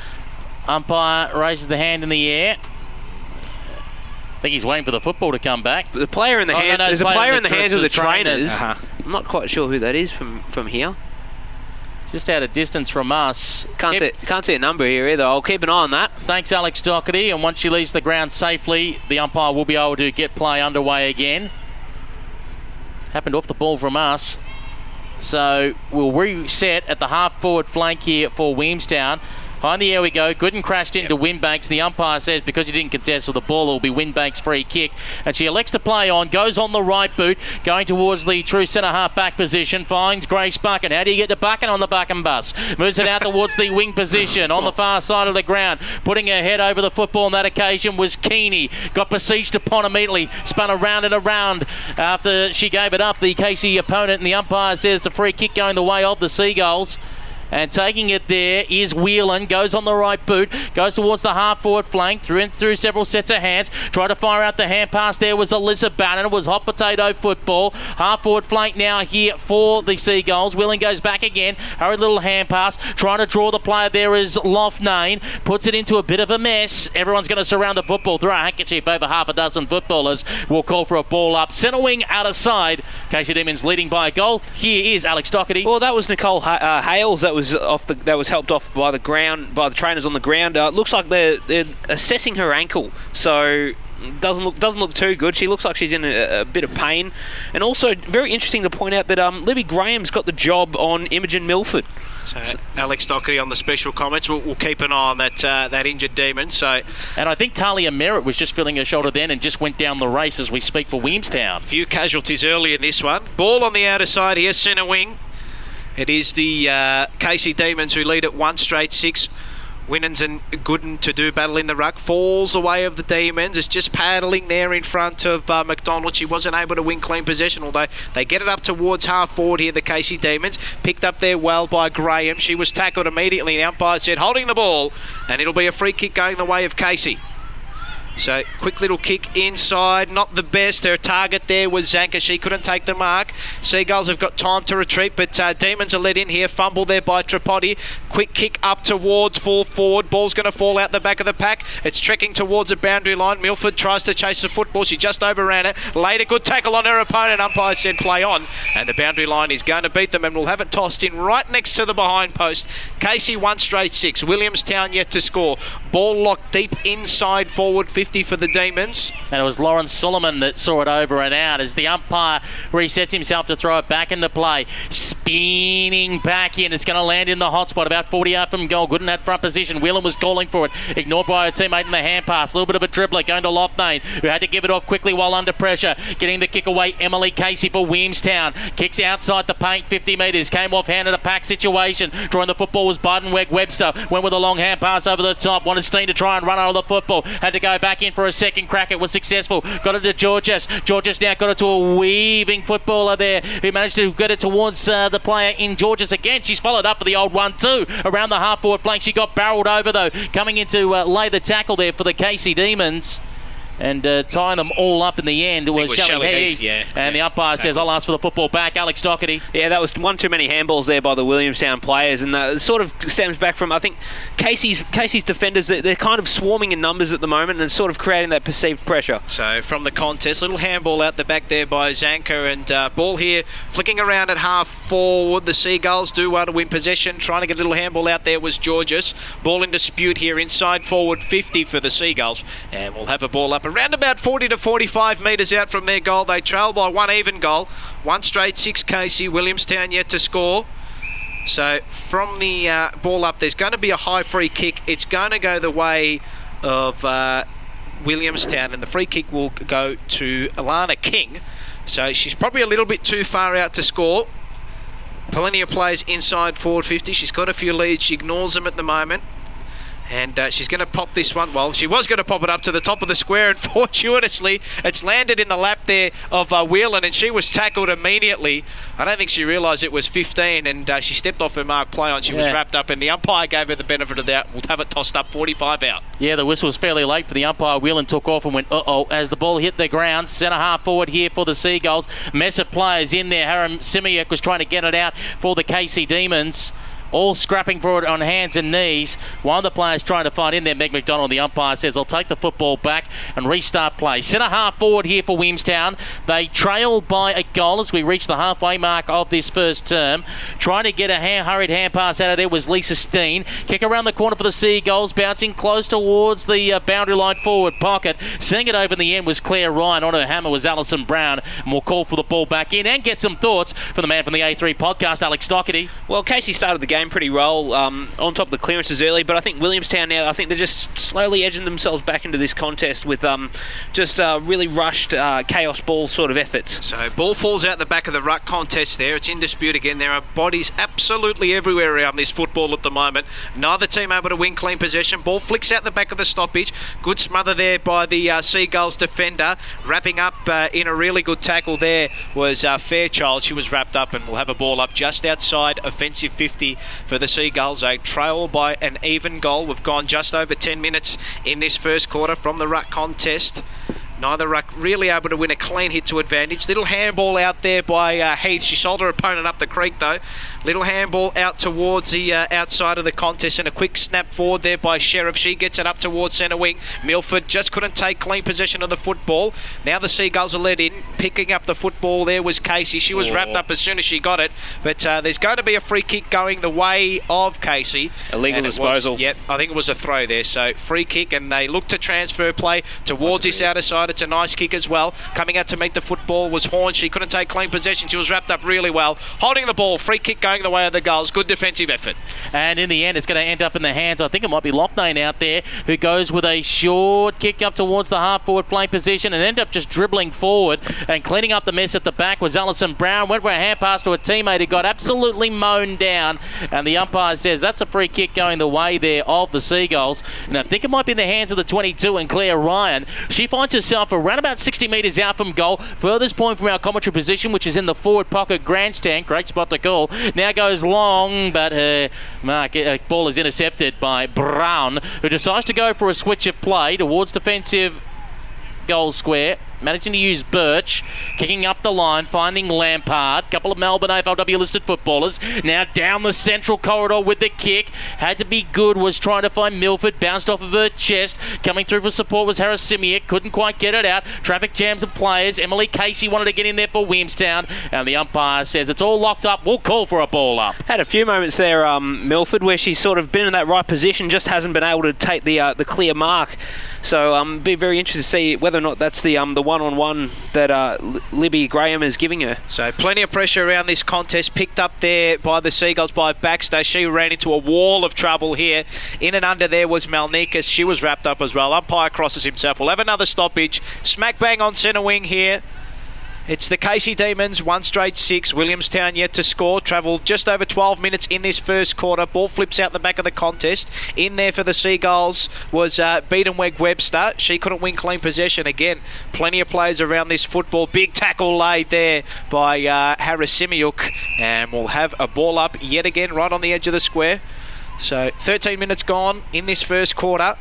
umpire raises the hand in the air. I think he's waiting for the football to come back. The player in the Oh, hand, no, there's a player in the tr- hands of the trainers. Uh-huh. I'm not quite sure who that is from from here. Just out of distance from us. Can't see can't see a number here either. I'll keep an eye on that. Thanks, Alex Doherty. And once she leaves the ground safely, the umpire will be able to get play underway again. Happened off the ball from us. So we'll reset at the half forward flank here for Williamstown. In the air we go. Gooden crashed into Winbanks. The umpire says because he didn't contest with the ball, it will be Winbanks' free kick. And she elects to play on, goes on the right boot, going towards the true centre half back position, finds Grace Buchan. How do you get to Buchan on the Buchan bus? Moves it out towards the wing position on the far side of the ground. Putting her head over the football on that occasion was Keaney. Got besieged upon immediately, spun around and around after she gave it up. The Casey opponent and the umpire says it's a free kick going the way of the Seagulls. And taking it there is Whelan. Goes on the right boot. Goes towards the half forward flank. Through through several sets of hands. Tried to fire out the hand pass. There was Alyssa Bannan. It was hot potato football. Half forward flank now here for the Seagulls. Whelan goes back again. Hurried little hand pass. Trying to draw the player there is Loughnane. Puts it into a bit of a mess. Everyone's going to surround the football. Throw a handkerchief over half a dozen footballers. Will call for a ball up. Centre wing out of side. Casey Demons leading by a goal. Here is Alex Doherty. Well, that was Nicole ha- uh, Hales. That was off the that was helped off by the ground by the trainers on the ground. Uh, looks like they're they're assessing her ankle, so doesn't look doesn't look too good. She looks like she's in a, a bit of pain, and also very interesting to point out that um, Libby Graham's got the job on Imogen Milford. So Alex Doherty on the special comments. We'll, we'll keep an eye on that uh, that injured demon. So, and I think Talia Merritt was just feeling her shoulder then and just went down the race as we speak for Williamstown. Few casualties early in this one. Ball on the outer side here, centre wing. It is the uh, Casey Demons who lead at one straight six. Winans and Gooden to do battle in the ruck. Falls away of the Demons. It's just paddling there in front of uh, McDonald. She wasn't able to win clean possession, although they get it up towards half forward here, the Casey Demons. Picked up there well by Graham. She was tackled immediately. The umpire said, holding the ball, and it'll be a free kick going the way of Casey. So quick little kick inside, not the best. Her target there was Zanker. She couldn't take the mark. Seagulls have got time to retreat, but uh, Demons are let in here. Fumble there by Tripodi. Quick kick up towards full forward. Ball's going to fall out the back of the pack. It's trekking towards the boundary line. Milford tries to chase the football. She just overran it. Laid a good tackle on her opponent. Umpire said play on, and the boundary line is going to beat them, and we'll have it tossed in right next to the behind post. Casey one straight six. Williamstown yet to score. Ball locked deep inside forward. 50 for the Demons. And it was Lawrence Solomon that saw it over and out as the umpire resets himself to throw it back into play. Spinning back in. It's going to land in the hot spot about 40 yards from goal. Good in that front position. Whelan was calling for it. Ignored by her teammate in the hand pass. A little bit of a dribbler going to Loughnane, who had to give it off quickly while under pressure. Getting the kick away, Emily Casey for Williamstown. Kicks outside the paint 50 metres. Came off hand in a pack situation. Drawing the football was Biden Webster. Went with a long hand pass over the top. Wanted Steane to try and run out of the football. Had to go back in for a second crack. It was successful. Got it to Georges. Georges now got it to a weaving footballer there who managed to get it towards uh, the player in Georges again. She's followed up for the old one too. Around the half forward flank. She got barreled over though. Coming in to uh, lay the tackle there for the Casey Demons and uh, tying them all up in the end. Was, was Shelley Shelley Heath, Heath, yeah. And the umpire says, I'll ask for the football back. Alex Doherty. Yeah, that was one too many handballs there by the Williamstown players, and uh, it sort of stems back from I think Casey's Casey's defenders. They're, they're kind of swarming in numbers at the moment, and sort of creating that perceived pressure. So from the contest, little handball out the back there by Zanker, and uh, ball here flicking around at half forward. The Seagulls do well to win possession. Trying to get a little handball out there was Georges. Ball in dispute here inside forward 50 for the Seagulls, and we'll have a ball up around about 40 to 45 metres out from their goal. They trail by one even goal. One straight six Casey. Williamstown yet to score. So from the uh, ball up, there's going to be a high free kick. It's going to go the way of uh, Williamstown, and the free kick will go to Alana King. So she's probably a little bit too far out to score. Plenty of players inside forward 50. She's got a few leads. She ignores them at the moment. And uh, she's going to pop this one. Well, she was going to pop it up to the top of the square, and fortuitously, it's landed in the lap there of uh, Whelan, and she was tackled immediately. I don't think she realised it was 15, and uh, she stepped off her mark play on. She was wrapped up, and the umpire gave her the benefit of the doubt. We'll have it tossed up 45 out. Yeah, the whistle was fairly late for the umpire. Whelan took off and went, uh oh, as the ball hit the ground. Centre half forward here for the Seagulls. Mess of players in there. Haram Simiak was trying to get it out for the Casey Demons. All scrapping for it on hands and knees. One of the players trying to find in there, Meg McDonald. The umpire says, I'll take the football back and restart play. Centre half forward here for Williamstown. They trail by a goal as we reach the halfway mark of this first term. Trying to get a hand, hurried hand pass out of there was Lisa Steane. Kick around the corner for the Seagulls, bouncing close towards the uh, boundary line forward pocket. Seeing it over in the end was Claire Ryan. On her hammer was Alison Brown. And we'll call for the ball back in and get some thoughts from the man from the A3 podcast, Alex Doherty. Well, Casey started the game pretty well um, on top of the clearances early, but I think Williamstown now, I think they're just slowly edging themselves back into this contest with um, just uh, really rushed uh, chaos ball sort of efforts. So ball falls out the back of the ruck contest there. It's in dispute again. There are bodies absolutely everywhere around this football at the moment. Neither team able to win clean possession. Ball flicks out the back of the stoppage. Good smother there by the uh, Seagulls defender. Wrapping up uh, in a really good tackle there was uh, Fairchild. She was wrapped up and will have a ball up just outside offensive 50 for the Seagulls. A trail by an even goal. We've gone just over 10 minutes in this first quarter from the ruck contest. Neither ruck really able to win a clean hit to advantage. Little handball out there by uh, Heath. She sold her opponent up the creek though. Little handball out towards the uh, outside of the contest and a quick snap forward there by Sheriff. She gets it up towards centre wing. Milford just couldn't take clean possession of the football. Now the Seagulls are led in. Picking up the football there was Casey. She was Oh. wrapped up as soon as she got it. But uh, there's going to be a free kick going the way of Casey. Illegal it was- disposal. yep, I think it was a throw there. So free kick, and they look to transfer play towards this outer side. It's a nice kick as well. Coming out to meet the football was Horn. She couldn't take clean possession. She was wrapped up really well. Holding the ball. Free kick going the way of the goals. Good defensive effort. And in the end, it's going to end up in the hands. I think it might be Loughnane out there who goes with a short kick up towards the half forward flank position and end up just dribbling forward and cleaning up the mess at the back was Alison Brown. Went for a hand pass to a teammate who got absolutely mown down. And the umpire says that's a free kick going the way there of the Seagulls. And I think it might be in the hands of the 22 and Claire Ryan. She finds herself around about 60 metres out from goal. Furthest point from our commentary position, which is in the forward pocket grandstand. Great spot to call. Now goes long, but her mark, uh, ball is intercepted by Brown, who decides to go for a switch of play towards defensive goal square. Managing to use Birch, kicking up the line, finding Lampard. Couple of Melbourne AFLW listed footballers. Now down the central corridor with the kick. Had to be good, was trying to find Milford. Bounced off of her chest. Coming through for support was Harris Simiak. Couldn't quite get it out. Traffic jams of players. Emily Casey wanted to get in there for Williamstown. And the umpire says it's all locked up. We'll call for a ball up. Had a few moments there, um, Milford, where she's sort of been in that right position, just hasn't been able to take the uh, the clear mark. So um, be very interested to see whether or not that's the um, the one on one that uh, Libby Graham is giving her. So plenty of pressure around this contest. Picked up there by the Seagulls by Baxter. She ran into a wall of trouble here. In and under there was Malnikas. She was wrapped up as well. Umpire crosses himself. We'll have another stoppage. Smack bang on centre wing here. It's the Casey Demons, one straight six. Williamstown yet to score. Travelled just over 12 minutes in this first quarter. Ball flips out the back of the contest. In there for the Seagulls was uh, Biedenweg Webster. She couldn't win clean possession again. Plenty of players around this football. Big tackle laid there by uh, Harris Simiuk. And we'll have a ball up yet again right on the edge of the square. So 13 minutes gone in this first quarter.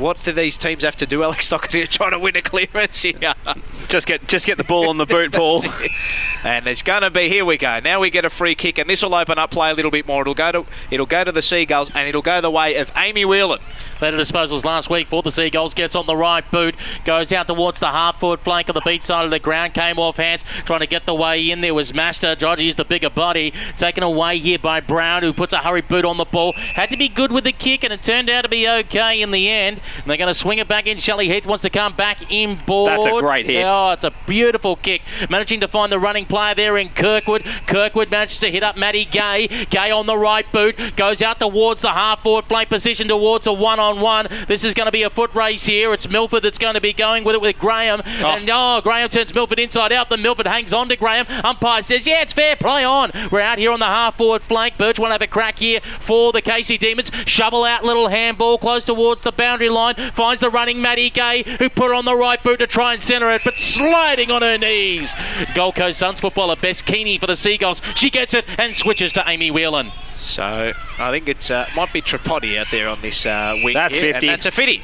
What do these teams have to do, Alex Doherty, to try to win a clearance here? Just get just get the ball on the boot, Paul. and it's going to be here we go. Now we get a free kick, and this will open up play a little bit more. It'll go to it'll go to the Seagulls, and it'll go the way of Amy Whelan. Better disposals last week for the Seagulls. Gets on the right boot, goes out towards the half forward flank of the beach side of the ground. Came off hands, trying to get the way in. There was Master. Dodgy's the bigger body. Taken away here by Brown, who puts a hurry boot on the ball. Had to be good with the kick, and it turned out to be okay in the end. And they're going to swing it back in. Shelley Heath wants to come back in board. That's a great hit. Oh, it's a beautiful kick. Managing to find the running player there in Kirkwood. Kirkwood manages to hit up Maddie Gay. Gay on the right boot. Goes out towards the half forward flank position towards a one on one. This is going to be a foot race here. It's Milford that's going to be going with it with Graham. Oh. And oh, Graham turns Milford inside out. Then Milford hangs on to Graham. Umpire says, yeah, it's fair play on. We're out here on the half forward flank. Birch to have a crack here for the Casey Demons. Shovel out little handball close towards the boundary line. Finds the running Maddie Gay who put on the right boot to try and centre it, but sliding on her knees. Gold Coast Suns footballer Bess Keaney for the Seagulls. She gets it and switches to Amy Whelan. So I think it's uh, might be Tripodi out there on this uh, wing. That's here, 50. And that's a 50.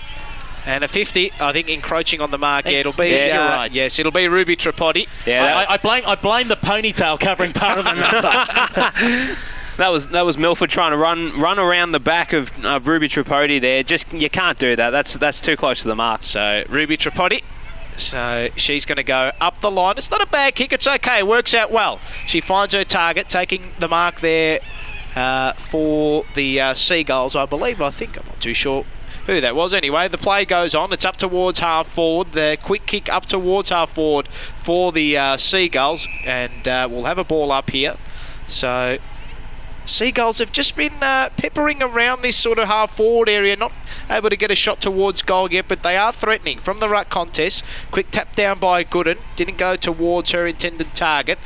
And a 50, I think, encroaching on the mark. Yeah, it'll be. Yeah, you're uh, right. Yes, it'll be Ruby Tripodi. I, I blame I blame the ponytail covering part of the number. That was that was Milford trying to run run around the back of, of Ruby Tripodi there. Just you can't do that. That's that's too close to the mark. So Ruby Tripodi. So she's going to go up the line. It's not a bad kick. It's okay. Works out well. She finds her target, taking the mark there uh, for the uh, Seagulls. I believe. I think. I'm not too sure who that was. Anyway, the play goes on. It's up towards half forward. The quick kick up towards half forward for the uh, Seagulls, and uh, we'll have a ball up here. So Seagulls have just been uh, peppering around this sort of half forward area, not able to get a shot towards goal yet, but they are threatening from the ruck contest. Quick tap down by Gooden, didn't go towards her intended target.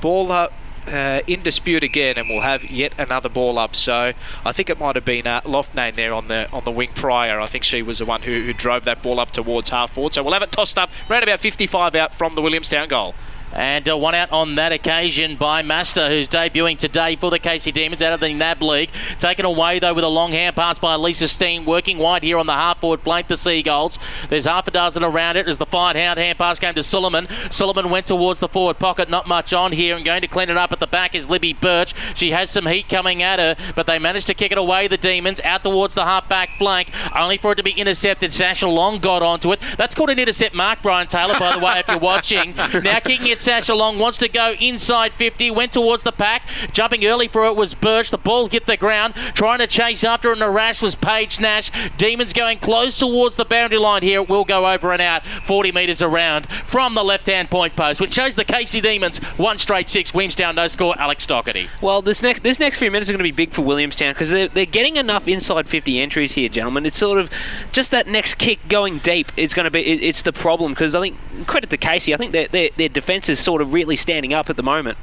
Ball up. Uh, in dispute again, and we'll have yet another ball up. So I think it might have been uh, Loughnane there on the on the wing prior. I think she was the one who, who drove that ball up towards half forward. So we'll have it tossed up round about 55 out from the Williamstown goal. And uh, one out on that occasion by Master, who's debuting today for the Casey Demons out of the NAB League. Taken away, though, with a long hand pass by Lisa Steane, working wide here on the half forward flank, the Seagulls. There's half a dozen around it as the fine hound hand pass came to Suleiman. Suleiman went towards the forward pocket, not much on here, and going to clean it up at the back is Libby Birch. She has some heat coming at her, but they managed to kick it away, the Demons, out towards the half back flank, only for it to be intercepted. Sasha Long got onto it. That's called an intercept mark, Brian Taylor, by the way, if you're watching. Now kicking it, Sasha Long wants to go inside 50, went towards the pack. Jumping early for it was Birch. The ball hit the ground. Trying to chase after it in a rash was Paige Nash. Demons going close towards the boundary line here. It will go over and out 40 metres around from the left hand point post, which shows the Casey Demons one straight six. Williamstown no score. Alex Doherty. Well, this next this next few minutes are going to be big for Williamstown because they're, they're getting enough inside 50 entries here, gentlemen. It's sort of just that next kick going deep is going to be it, it's the problem because I think credit to Casey, I think their their, their defence is sort of really standing up at the moment.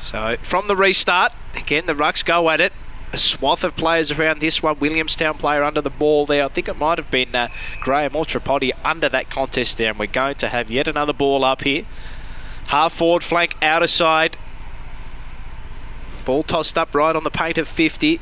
So from the restart, again the Rucks go at it. A swath of players around this one. Williamstown player under the ball there. I think it might have been uh, Graham or Tripodi under that contest there. And we're going to have yet another ball up here. Half forward flank, outer side. Ball tossed up right on the paint of 50.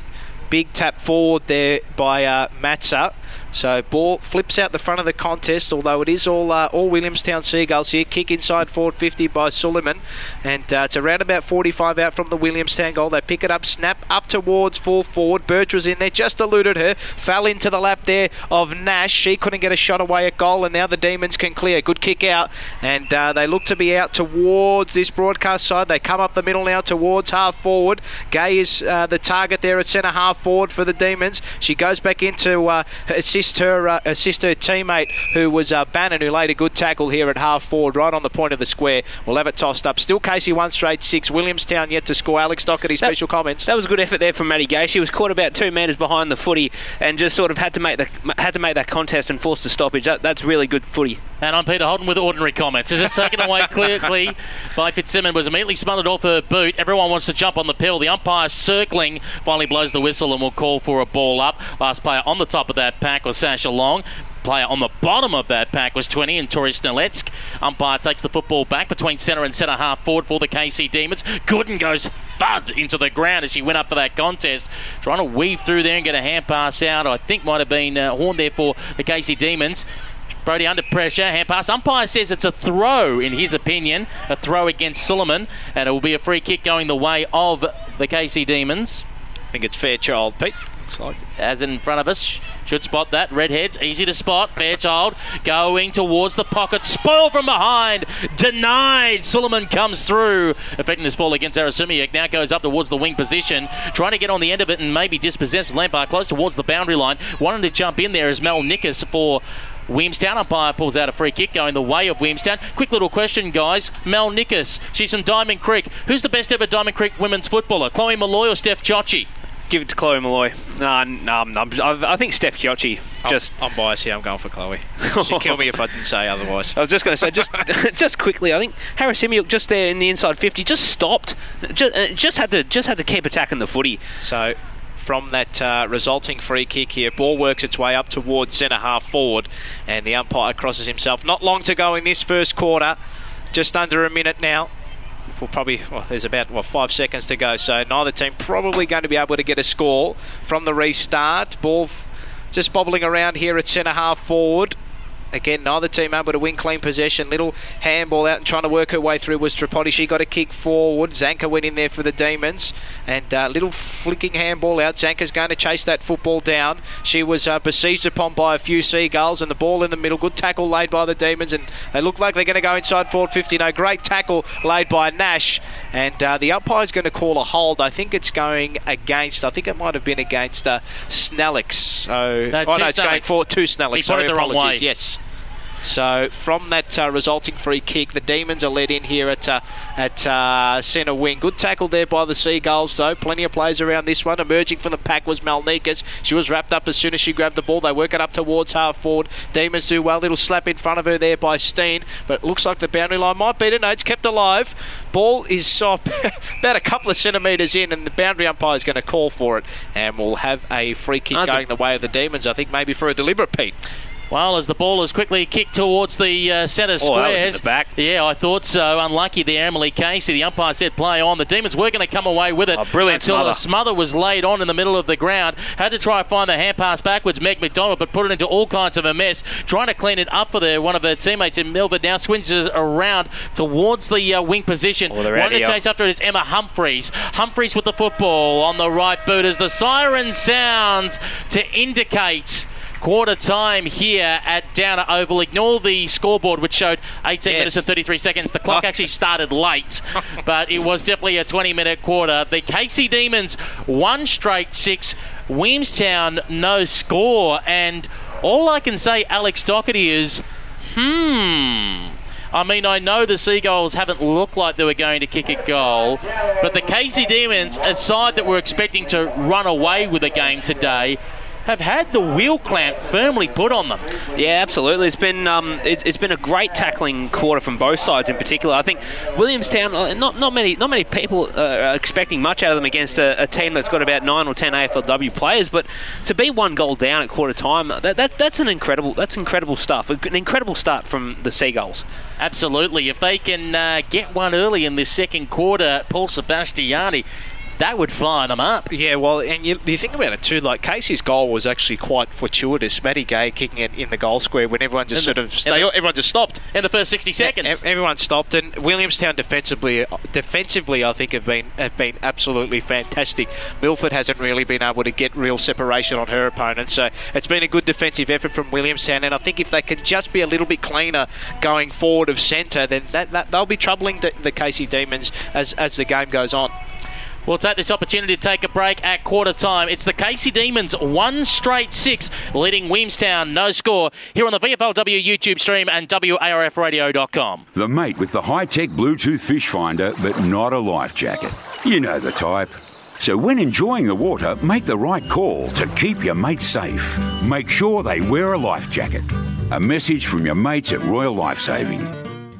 Big tap forward there by uh, Matza. So ball flips out the front of the contest, although it is all uh, all Williamstown Seagulls here. Kick inside forward 50 by Suleiman, and uh, it's around about 45 out from the Williamstown goal. They pick it up, snap up towards full forward. Birch was in there, just eluded her, fell into the lap there of Nash. She couldn't get a shot away at goal, and now the Demons can clear. Good kick out, and uh, they look to be out towards this broadcast side. They come up the middle now towards half forward. Gay is uh, the target there at centre half forward for the Demons. She goes back into uh, assist her uh, assist her teammate who was uh, Bannan who laid a good tackle here at half forward right on the point of the square. We'll have it tossed up. Still Casey one straight six. Williamstown yet to score. Alex Doherty special comments. That was a good effort there from Maddie Gay. She was caught about two metres behind the footy and just sort of had to make the had to make that contest and forced a stoppage. That, that's really good footy. And I'm Peter Holden with ordinary comments. As it's taken away clearly by Fitzsimmons, was immediately smothered off her boot. Everyone wants to jump on the pill. The umpire circling finally blows the whistle and will call for a ball up. Last player on the top of that pack was Sasha Long. Player on the bottom of that pack was 20 and Tori Sneletsk. Umpire takes the football back between centre and centre half forward for the Casey Demons. Gooden goes thud into the ground as she went up for that contest. Trying to weave through there and get a hand pass out. I think might have been uh, horn there for the Casey Demons. Brody under pressure, hand pass. Umpire says it's a throw, in his opinion, a throw against Suleiman, and it will be a free kick going the way of the Casey Demons. I think it's Fairchild, Pete. Looks like. As in front of us, should spot that. Redheads, easy to spot. Fairchild going towards the pocket. Spoil from behind. Denied. Suleiman comes through. Affecting this ball against Arasumiak. Now goes up towards the wing position. Trying to get on the end of it and maybe dispossessed with Lampard close towards the boundary line. Wanting to jump in there is Mel Nickus for Williamstown umpire pulls out a free kick going the way of Williamstown. Quick little question, guys. Mel Nickus, she's from Diamond Creek. Who's the best ever Diamond Creek women's footballer? Chloe Molloy or Steph Chiocci? Give it to Chloe Molloy. No, no, no I think Steph Chiocci. Just I'm, I'm biased here. I'm going for Chloe. She'd kill me if I didn't say otherwise. I was just going to say, just just quickly. I think Harris Simiuk just there in the inside 50 just stopped. Just, uh, just had to just had to keep attacking the footy. So from that uh, resulting free kick here. Ball works its way up towards centre half forward, and the umpire crosses himself. Not long to go in this first quarter, just under a minute now. We'll probably well, there's about what five seconds to go, so neither team probably going to be able to get a score from the restart. Ball just bobbling around here at centre half forward. Again, neither team able to win clean possession. Little handball out and trying to work her way through was Tripodi. She got a kick forward. Zanker went in there for the Demons. And uh, little flicking handball out. Zanker's going to chase that football down. She was uh, besieged upon by a few Seagulls and the ball in the middle. Good tackle laid by the Demons. And they look like they're going to go inside forward 50. No, great tackle laid by Nash. And uh, the umpire's going to call a hold. I think it's going against, I think it might have been against uh, Snellix. So, No, oh, no, it's going for two Snellix. He Sorry, the wrong apologies. way. Yes. So from that uh, resulting free kick, the Demons are led in here at uh, at uh, centre wing. Good tackle there by the Seagulls, though. Plenty of players around this one. Emerging from the pack was Malnikas. She was wrapped up as soon as she grabbed the ball. They work it up towards half forward. Demons do well. Little slap in front of her there by Steane, but it looks like the boundary line might beat it. No, it's kept alive. Ball is uh, about a couple of centimetres in, and the boundary umpire is going to call for it, and we'll have a free kick going the way of the Demons. I think maybe for a deliberate Pete. Well, as the ball is quickly kicked towards the uh, centre Oh, that was in squares. the back. Yeah, I thought so. Unlucky there, Emily Casey. The umpire said play on. The Demons were going to come away with it Oh, brilliant until smother. a smother was laid on in the middle of the ground. Had to try and find the hand pass backwards, Meg McDonald, but put it into all kinds of a mess. Trying to clean it up for the, one of her teammates in Milford. Now swings around towards the uh, wing position. Oh, One to chase after it is Emma Humphreys. Humphreys with the football on the right boot as the siren sounds to indicate quarter time here at Downer Oval. Ignore the scoreboard, which showed 18 Yes. minutes and 33 seconds. The clock actually started late, but it was definitely a 20 minute quarter. The Casey Demons, one straight six. Williamstown, no score. And all I can say, Alex Doherty, is hmm. I mean, I know the Seagulls haven't looked like they were going to kick a goal, but the Casey Demons, a side that were expecting to run away with the game today, have had the wheel clamp firmly put on them. Yeah, absolutely. It's been um, it's, it's been a great tackling quarter from both sides. In particular, I think Williamstown. uh, Not not many not many people uh, are expecting much out of them against a, a team that's got about nine or ten AFLW players. But to be one goal down at quarter time, that, that that's an incredible that's incredible stuff. An incredible start from the Seagulls. Absolutely. If they can uh, get one early in this second quarter, Paul Sebastiani, that would fire them up. Yeah, well, and you, you think about it too. Like Casey's goal was actually quite fortuitous. Maddie Gay kicking it in the goal square when everyone just In sort of they, the- everyone just stopped. In the first 60 seconds. E- everyone stopped, and Williamstown defensively, uh, defensively, I think have been have been absolutely fantastic. Milford hasn't really been able to get real separation on her opponent, so it's been a good defensive effort from Williamstown. And I think if they can just be a little bit cleaner going forward of centre, then that, that they'll be troubling the, the Casey Demons as as the game goes on. We'll take this opportunity to take a break at quarter time. It's the Casey Demons, one straight six, leading Williamstown, no score, here on the VFLW YouTube stream and WARFradio.com. The mate with the high tech Bluetooth fish finder, but not a life jacket. You know the type. So when enjoying the water, make the right call to keep your mates safe. Make sure they wear a life jacket. A message from your mates at Royal Lifesaving.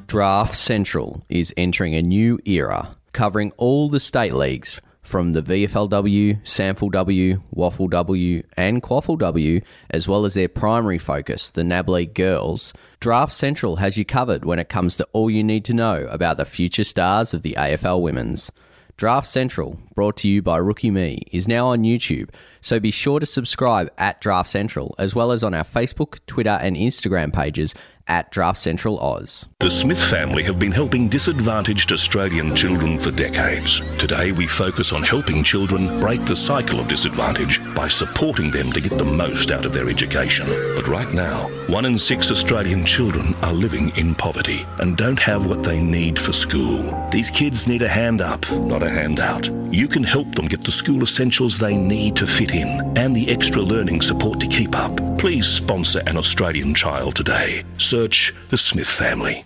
Draft Central is entering a new era, covering all the state leagues from the VFLW, SANFLW, Waffle W, and QAFLW, as well as their primary focus, the NAB League Girls. Draft Central has you covered when it comes to all you need to know about the future stars of the AFL Women's. Draft Central, brought to you by Rookie Me, is now on YouTube, so be sure to subscribe at Draft Central, as well as on our Facebook, Twitter, and Instagram pages at Draft Central Oz. The Smith family have been helping disadvantaged Australian children for decades. Today we focus on helping children break the cycle of disadvantage by supporting them to get the most out of their education. But right now, one in six Australian children are living in poverty and don't have what they need for school. These kids need a hand up, not a handout. You can help them get the school essentials they need to fit in and the extra learning support to keep up. Please sponsor an Australian child today. Search the Smith family.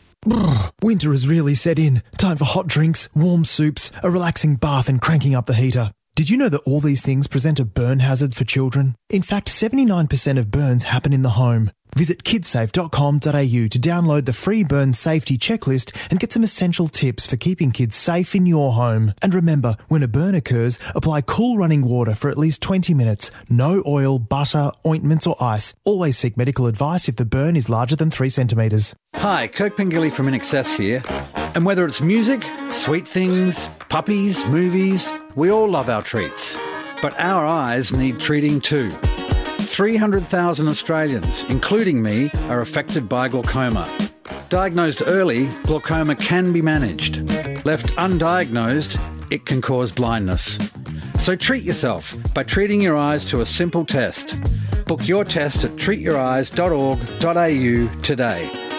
Winter has really set in. Time for hot drinks, warm soups, a relaxing bath, and cranking up the heater. Did you know that all these things present a burn hazard for children? In fact, 79% of burns happen in the home. Visit kidsafe.com.au to download the free burn safety checklist and get some essential tips for keeping kids safe in your home. And remember, when a burn occurs, apply cool running water for at least 20 minutes. No oil, butter, ointments, or ice. Always seek medical advice if the burn is larger than 3 centimetres. Hi, Kirk Pengilly from INXS here. And whether it's music, sweet things, puppies, movies, we all love our treats. But our eyes need treating too. 300,000 Australians, including me, are affected by glaucoma. Diagnosed early, glaucoma can be managed. Left undiagnosed, it can cause blindness. So treat yourself by treating your eyes to a simple test. Book your test at treatyoureyes.org.au today.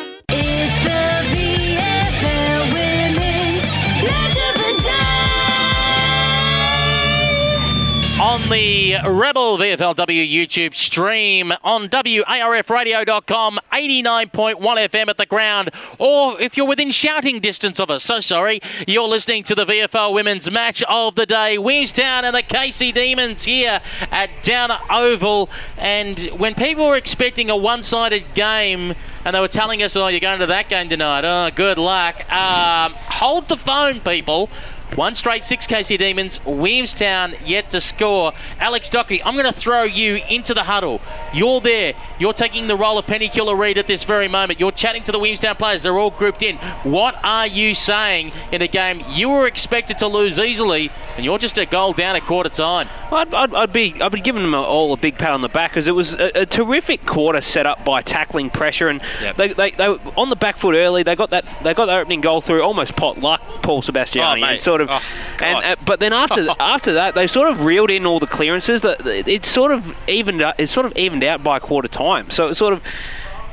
On the Rebel VFLW YouTube stream on WARFradio.com, 89.1 FM at the ground, or if you're within shouting distance of us, so sorry, you're listening to the VFL Women's Match of the Day. Williamstown and the Casey Demons here at Downer Oval. And when people were expecting a one sided game, and they were telling us, oh, you're going to that game tonight, oh, good luck. Um, hold the phone, people. One straight six Casey Demons. Williamstown yet to score. Alex Doherty, I'm going to throw you into the huddle. You're there. You're taking the role of Penny Cula-Reid at this very moment. You're chatting to the Williamstown players. They're all grouped in. What are you saying in a game you were expected to lose easily, and you're just a goal down at quarter time? I'd, I'd, I'd be I'd be giving them all a big pat on the back because it was a, a, terrific quarter set up by tackling pressure and yep. they, they, they were on the back foot early. They got that they got the opening goal through almost pot luck, Paul Sebastiani, oh, and sort of. Oh, and uh, but then after after that, they sort of reeled in all the clearances. That it sort of evened it sort of evened out by quarter time. So it sort of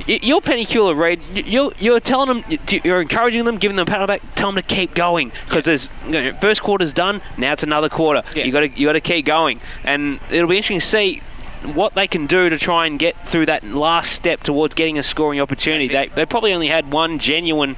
you're Penny Reid. You're, you're telling them, you're encouraging them, giving them a pat on the back. Tell them to keep going because yeah. there's you know, first quarter's done. Now it's another quarter. Yeah. You got to you got to keep going, and it'll be interesting to see what they can do to try and get through that last step towards getting a scoring opportunity. They, they probably only had one genuine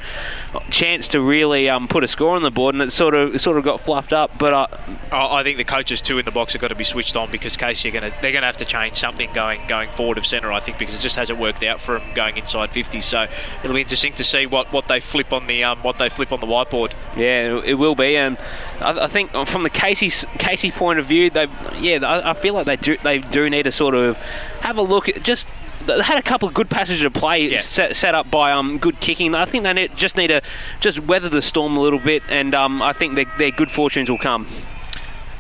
chance to really um, put a score on the board, and it sort of it sort of got fluffed up. But uh, I think the coaches too in the box have got to be switched on because Casey are going to they're going to have to change something going going forward of centre. I think because it just hasn't worked out for them going inside 50. So it'll be interesting to see what, what they flip on the um, what they flip on the whiteboard. Yeah, it will be, and I, I think from the Casey Casey point of view, they yeah I, I feel like they do they do need to sort of have a look at just they had a couple of good passages of play yeah. set, set, up by um, good kicking. I think they need, just need to just weather the storm a little bit, and um, I think their, their good fortunes will come.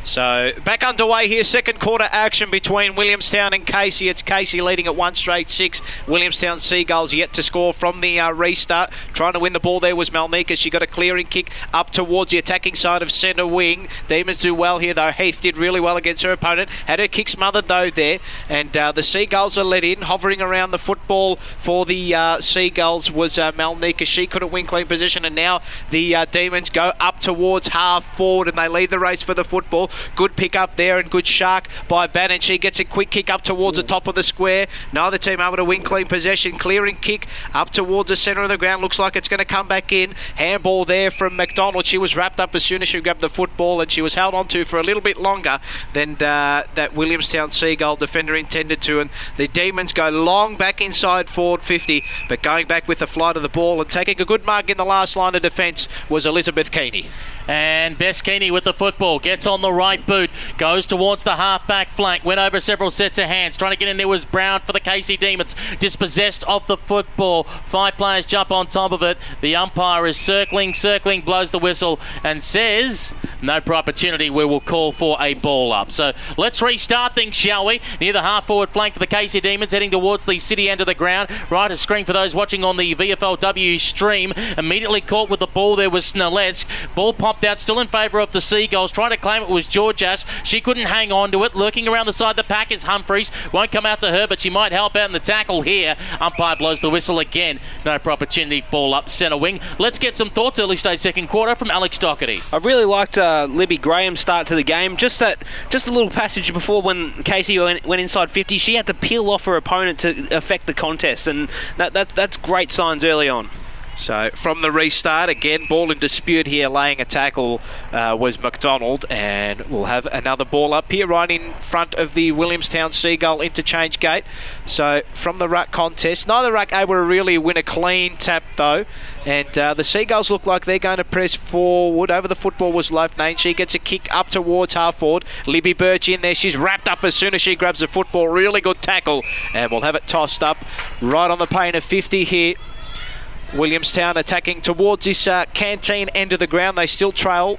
So back underway here, second quarter action between Williamstown and Casey. It's Casey leading at one straight six. Williamstown Seagulls yet to score from the uh, restart. Trying to win the ball there was Malnika. She got a clearing kick up towards the attacking side of centre wing. Demons do well here though. Heath did really well against her opponent. Had her kick smothered though there, and uh, the Seagulls are let in, hovering around the football for the uh, Seagulls was uh, Malnika. She couldn't win clean position, and now the uh, Demons go up towards half forward and they lead the race for the football. Good pick up there and good shark by Bannan. She gets a quick kick up towards the top of the square. Neither team able to win clean possession. Clearing kick up towards the centre of the ground. Looks like it's going to come back in. Handball there from McDonald. She was wrapped up as soon as she grabbed the football and she was held onto for a little bit longer than uh, that Williamstown Seagull defender intended to. And the Demons go long back inside forward 50, but going back with the flight of the ball and taking a good mark in the last line of defence was Elizabeth Keaney. And Bess Keaney with the football gets on the right boot, goes towards the half back flank, went over several sets of hands. Trying to get in there was Brown for the Casey Demons. Dispossessed of the football. Five players jump on top of it. The umpire is circling, circling, blows the whistle, and says no opportunity. We will call for a ball up. So let's restart things, shall we? Near the half forward flank for the Casey Demons, heading towards the city end of the ground. Right a screen for those watching on the VFLW stream. Immediately caught with the ball there was Snellesk. Ball pop out, still in favour of the Seagulls. Trying to claim it was George Ash. She couldn't hang on to it. Lurking around the side of the pack is Humphreys. Won't come out to her, but she might help out in the tackle here. Umpire blows the whistle again. No opportunity. Ball up centre wing. Let's get some thoughts early stage second quarter from Alex Doherty. I really liked uh, Libby Graham's start to the game. Just that, just a little passage before when Casey went, went inside 50, she had to peel off her opponent to affect the contest, and that, that that's great signs early on. So from the restart, again, ball in dispute here, laying a tackle uh, was McDonald, and we'll have another ball up here right in front of the Williamstown Seagull interchange gate. So from the ruck contest, neither ruck able to really win a clean tap though, and uh, the Seagulls look like they're going to press forward. Over the football was Loughnane. She gets a kick up towards half forward. Libby Birch in there. She's wrapped up as soon as she grabs the football. Really good tackle, and we'll have it tossed up right on the pane of 50 here. Williamstown attacking towards this uh, canteen end of the ground. They still trail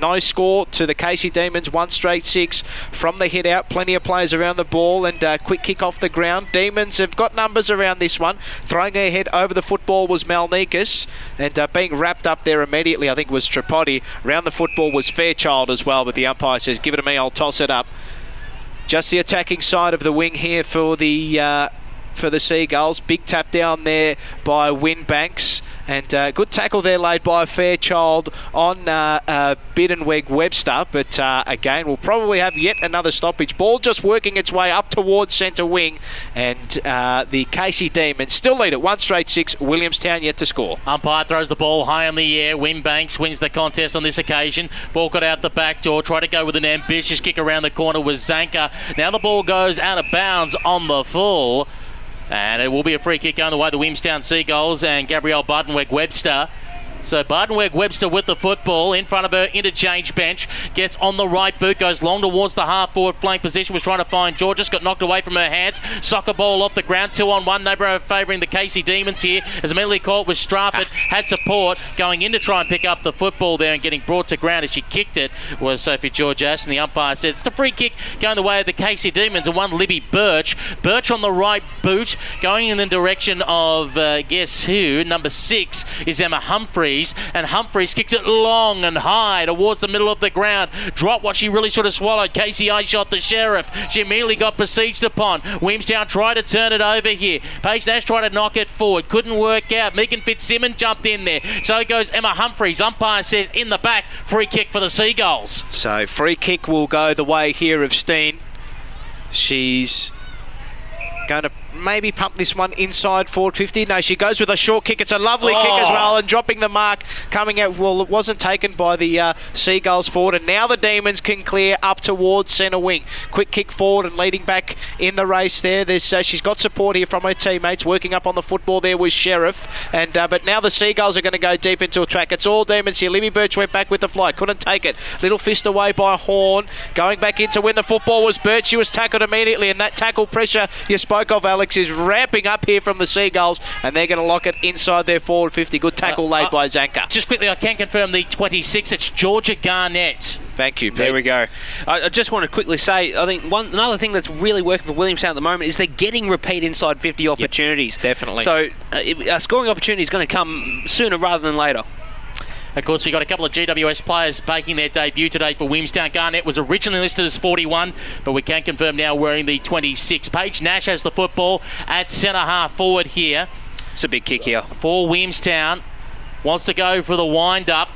no score to the Casey Demons, one straight six from the hit out. Plenty of players around the ball and uh, quick kick off the ground. Demons have got numbers around this one. Throwing their head over the football was Malnikas and uh, being wrapped up there immediately, I think, was Tripodi. Around the football was Fairchild as well, but the umpire says, Give it to me, I'll toss it up. Just the attacking side of the wing here for the. Uh, for the Seagulls. Big tap down there by Winbanks. And uh, good tackle there laid by Fairchild on uh, uh, Biedenweg Webster. But uh, again, we'll probably have yet another stoppage. Ball just working its way up towards centre wing. And uh, the Casey Demons still lead it. One straight six. Williamstown yet to score. Umpire throws the ball high in the air. Winbanks wins the contest on this occasion. Ball got out the back door. Try to go with an ambitious kick around the corner with Zanker. Now the ball goes out of bounds on the full. And it will be a free kick going the way the Williamstown Seagulls and Gabrielle Biedenweg Webster So Biedenweg Webster with the football in front of her interchange bench. Gets on the right boot, goes long towards the half forward flank position. Was trying to find Georges, got knocked away from her hands. Soccer ball off the ground, two on one. Neighbour favouring the Casey Demons here. As immediately caught was Strafford, had support going in to try and pick up the football there and getting brought to ground as she kicked it was Sophie Georges. And the umpire says it's a free kick going the way of the Casey Demons and one Libby Birch. Birch on the right boot, going in the direction of uh, guess who? Number six is Emma Humphreys. And Humphreys kicks it long and high towards the middle of the ground. Drop what she really should have swallowed. Casey I shot the sheriff. She immediately got besieged upon. Williamstown tried to turn it over here. Paige Nash tried to knock it forward. Couldn't work out. Megan Fitzsimmons jumped in there. So goes Emma Humphreys. Umpire says in the back, free kick for the Seagulls. So free kick will go the way here of Steane. She's going to maybe pump this one inside 450. No, she goes with a short kick. It's a lovely kick as Oh. well, and dropping the mark, coming out. Well, it wasn't taken by the uh, Seagulls forward, and now the Demons can clear up towards centre wing. Quick kick forward and leading back in the race there. There's uh, she's got support here from her teammates. Working up on the football there was Sheriff, and uh, but now the Seagulls are going to go deep into a track. It's all Demons here. Libby Birch went back with the fly, couldn't take it. Little fist away by Horn, going back in to win the football was Birch. She was tackled immediately, and that tackle pressure you spoke of, Alex, is ramping up here from the Seagulls, and they're going to lock it inside their forward 50. Good tackle laid uh, by Zanker. Just quickly, I can confirm the 26. It's Georgia Garnett. Thank you. Pete. There we go. I, I just want to quickly say, I think one another thing that's really working for Williamstown at the moment is they're getting repeat inside 50 opportunities. definitely. So uh, if- a scoring opportunity is going to come sooner rather than later. Of course, we've got a couple of GWS players making their debut today for Williamstown. Garnett was originally listed as 41, but we can confirm now wearing the 26. Paige Nash has the football at centre half forward here. It's a big kick here. For Williamstown. Wants to go for the wind up.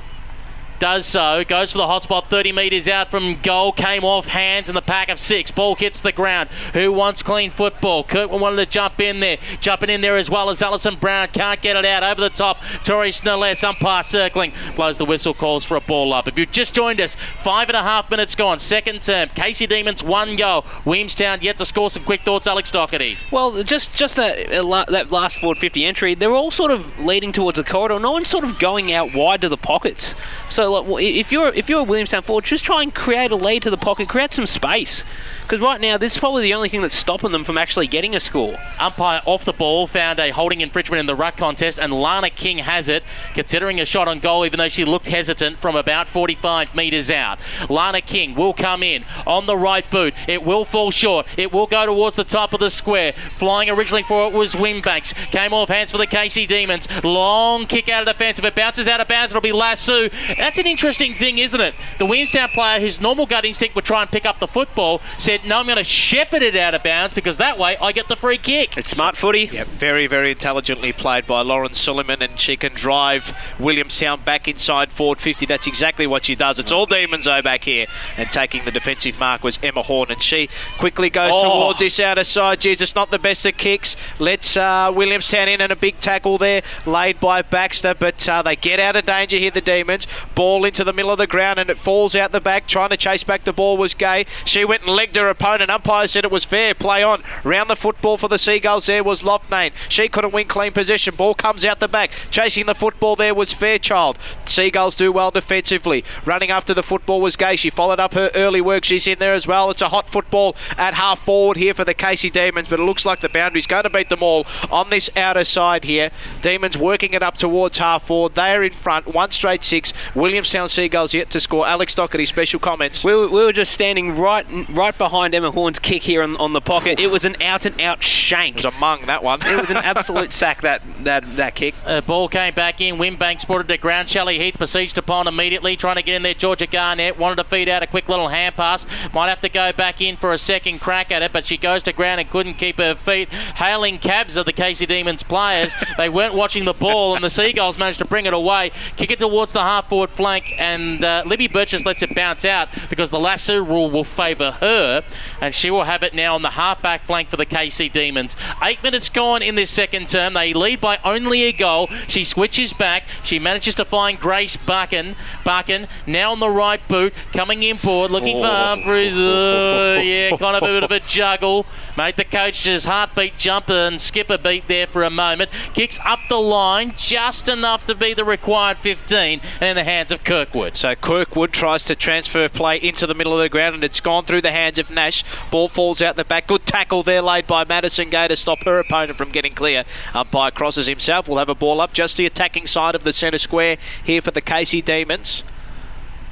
Does so, goes for the hotspot 30 metres out from goal, came off hands in the pack of six. Ball hits the ground. Who wants clean football? Kirkman wanted to jump in there, jumping in there as well as Alison Brown. Can't get it out over the top. Tori Snellets, umpire circling, blows the whistle, calls for a ball up. If you've just joined us, five and a half minutes gone, second term. Casey Demons one goal. Williamstown yet to score some quick thoughts. Alex Doherty. Well, just just that uh, that last forward 50 entry, they're all sort of leading towards the corridor. No one's sort of going out wide to the pockets. So like, if you're if you're a Williamstown forward, just try and create a lead to the pocket, create some space. Because right now, this is probably the only thing that's stopping them from actually getting a score. Umpire off the ball found a holding infringement in the ruck contest, and Lana King has it, considering a shot on goal, even though she looked hesitant from about 45 metres out. Lana King will come in on the right boot. It will fall short. It will go towards the top of the square. Flying originally for it was Wingbanks. Came off hands for the Casey Demons. Long kick out of defence. If it bounces out of bounds, it'll be Lasso. That's an interesting thing, isn't it? The Williamstown player, whose normal gut instinct would try and pick up the football, said, No, I'm going to shepherd it out of bounds because that way I get the free kick. It's smart footy. Yeah, very, very intelligently played by Lauren Suleiman, and she can drive Williamstown back inside forward 50. That's exactly what she does. It's all Demons though back here, and taking the defensive mark was Emma Horn, and she quickly goes Oh. towards this outer side. Jesus, not the best of kicks. Lets uh, Williamstown in, and a big tackle there laid by Baxter, but uh, they get out of danger here. The Demons ball into the middle of the ground, and it falls out the back. Trying to chase back the ball was Gay. She went and legged her opponent. Umpire said it was fair. Play on. Round the football for the Seagulls there was Loughnane. She couldn't win clean possession. Ball comes out the back. Chasing the football there was Fairchild. Seagulls do well defensively. Running after the football was Gay. She followed up her early work. She's in there as well. It's a hot football at half forward here for the Casey Demons, but it looks like the boundary's going to beat them all on this outer side here. Demons working it up towards half forward. They are in front. One straight six. Williamstown Seagulls yet to score. Alex Doherty, special comments. We were, we were just standing right right behind Emma Horn's kick here on, on the pocket. It was an out and out shank. It was a mung that one. It was an absolute sack that that that kick. Uh, ball came back in. Wimbanks brought it to ground. Shelley Heath besieged upon immediately, trying to get in there. Georgia Garnett wanted to feed out a quick little hand pass. Might have to go back in for a second crack at it, but she goes to ground and couldn't keep her feet. Hailing cabs of the Casey Demons players. they weren't watching the ball, and the Seagulls managed to bring it away. Kick it towards the half forward flank. Flank, and uh, Libby Burgess lets it bounce out because the lasso rule will favour her, and she will have it now on the half-back flank for the Casey Demons. Eight minutes gone in this second term. They lead by only a goal. She switches back. She manages to find Grace Buchan. Buchan now on the right boot, coming in forward, looking for Humphries. Uh, yeah, kind of a bit of a juggle. Made the coach's heartbeat jump and skip a beat there for a moment. Kicks up the line just enough to be the required 15 and in the hands of Kirkwood. So Kirkwood tries to transfer play into the middle of the ground and it's gone through the hands of Nash. Ball falls out the back. Good tackle there laid by Madison Gay to stop her opponent from getting clear. Umpire crosses himself. We'll have a ball up just the attacking side of the centre square here for the Casey Demons.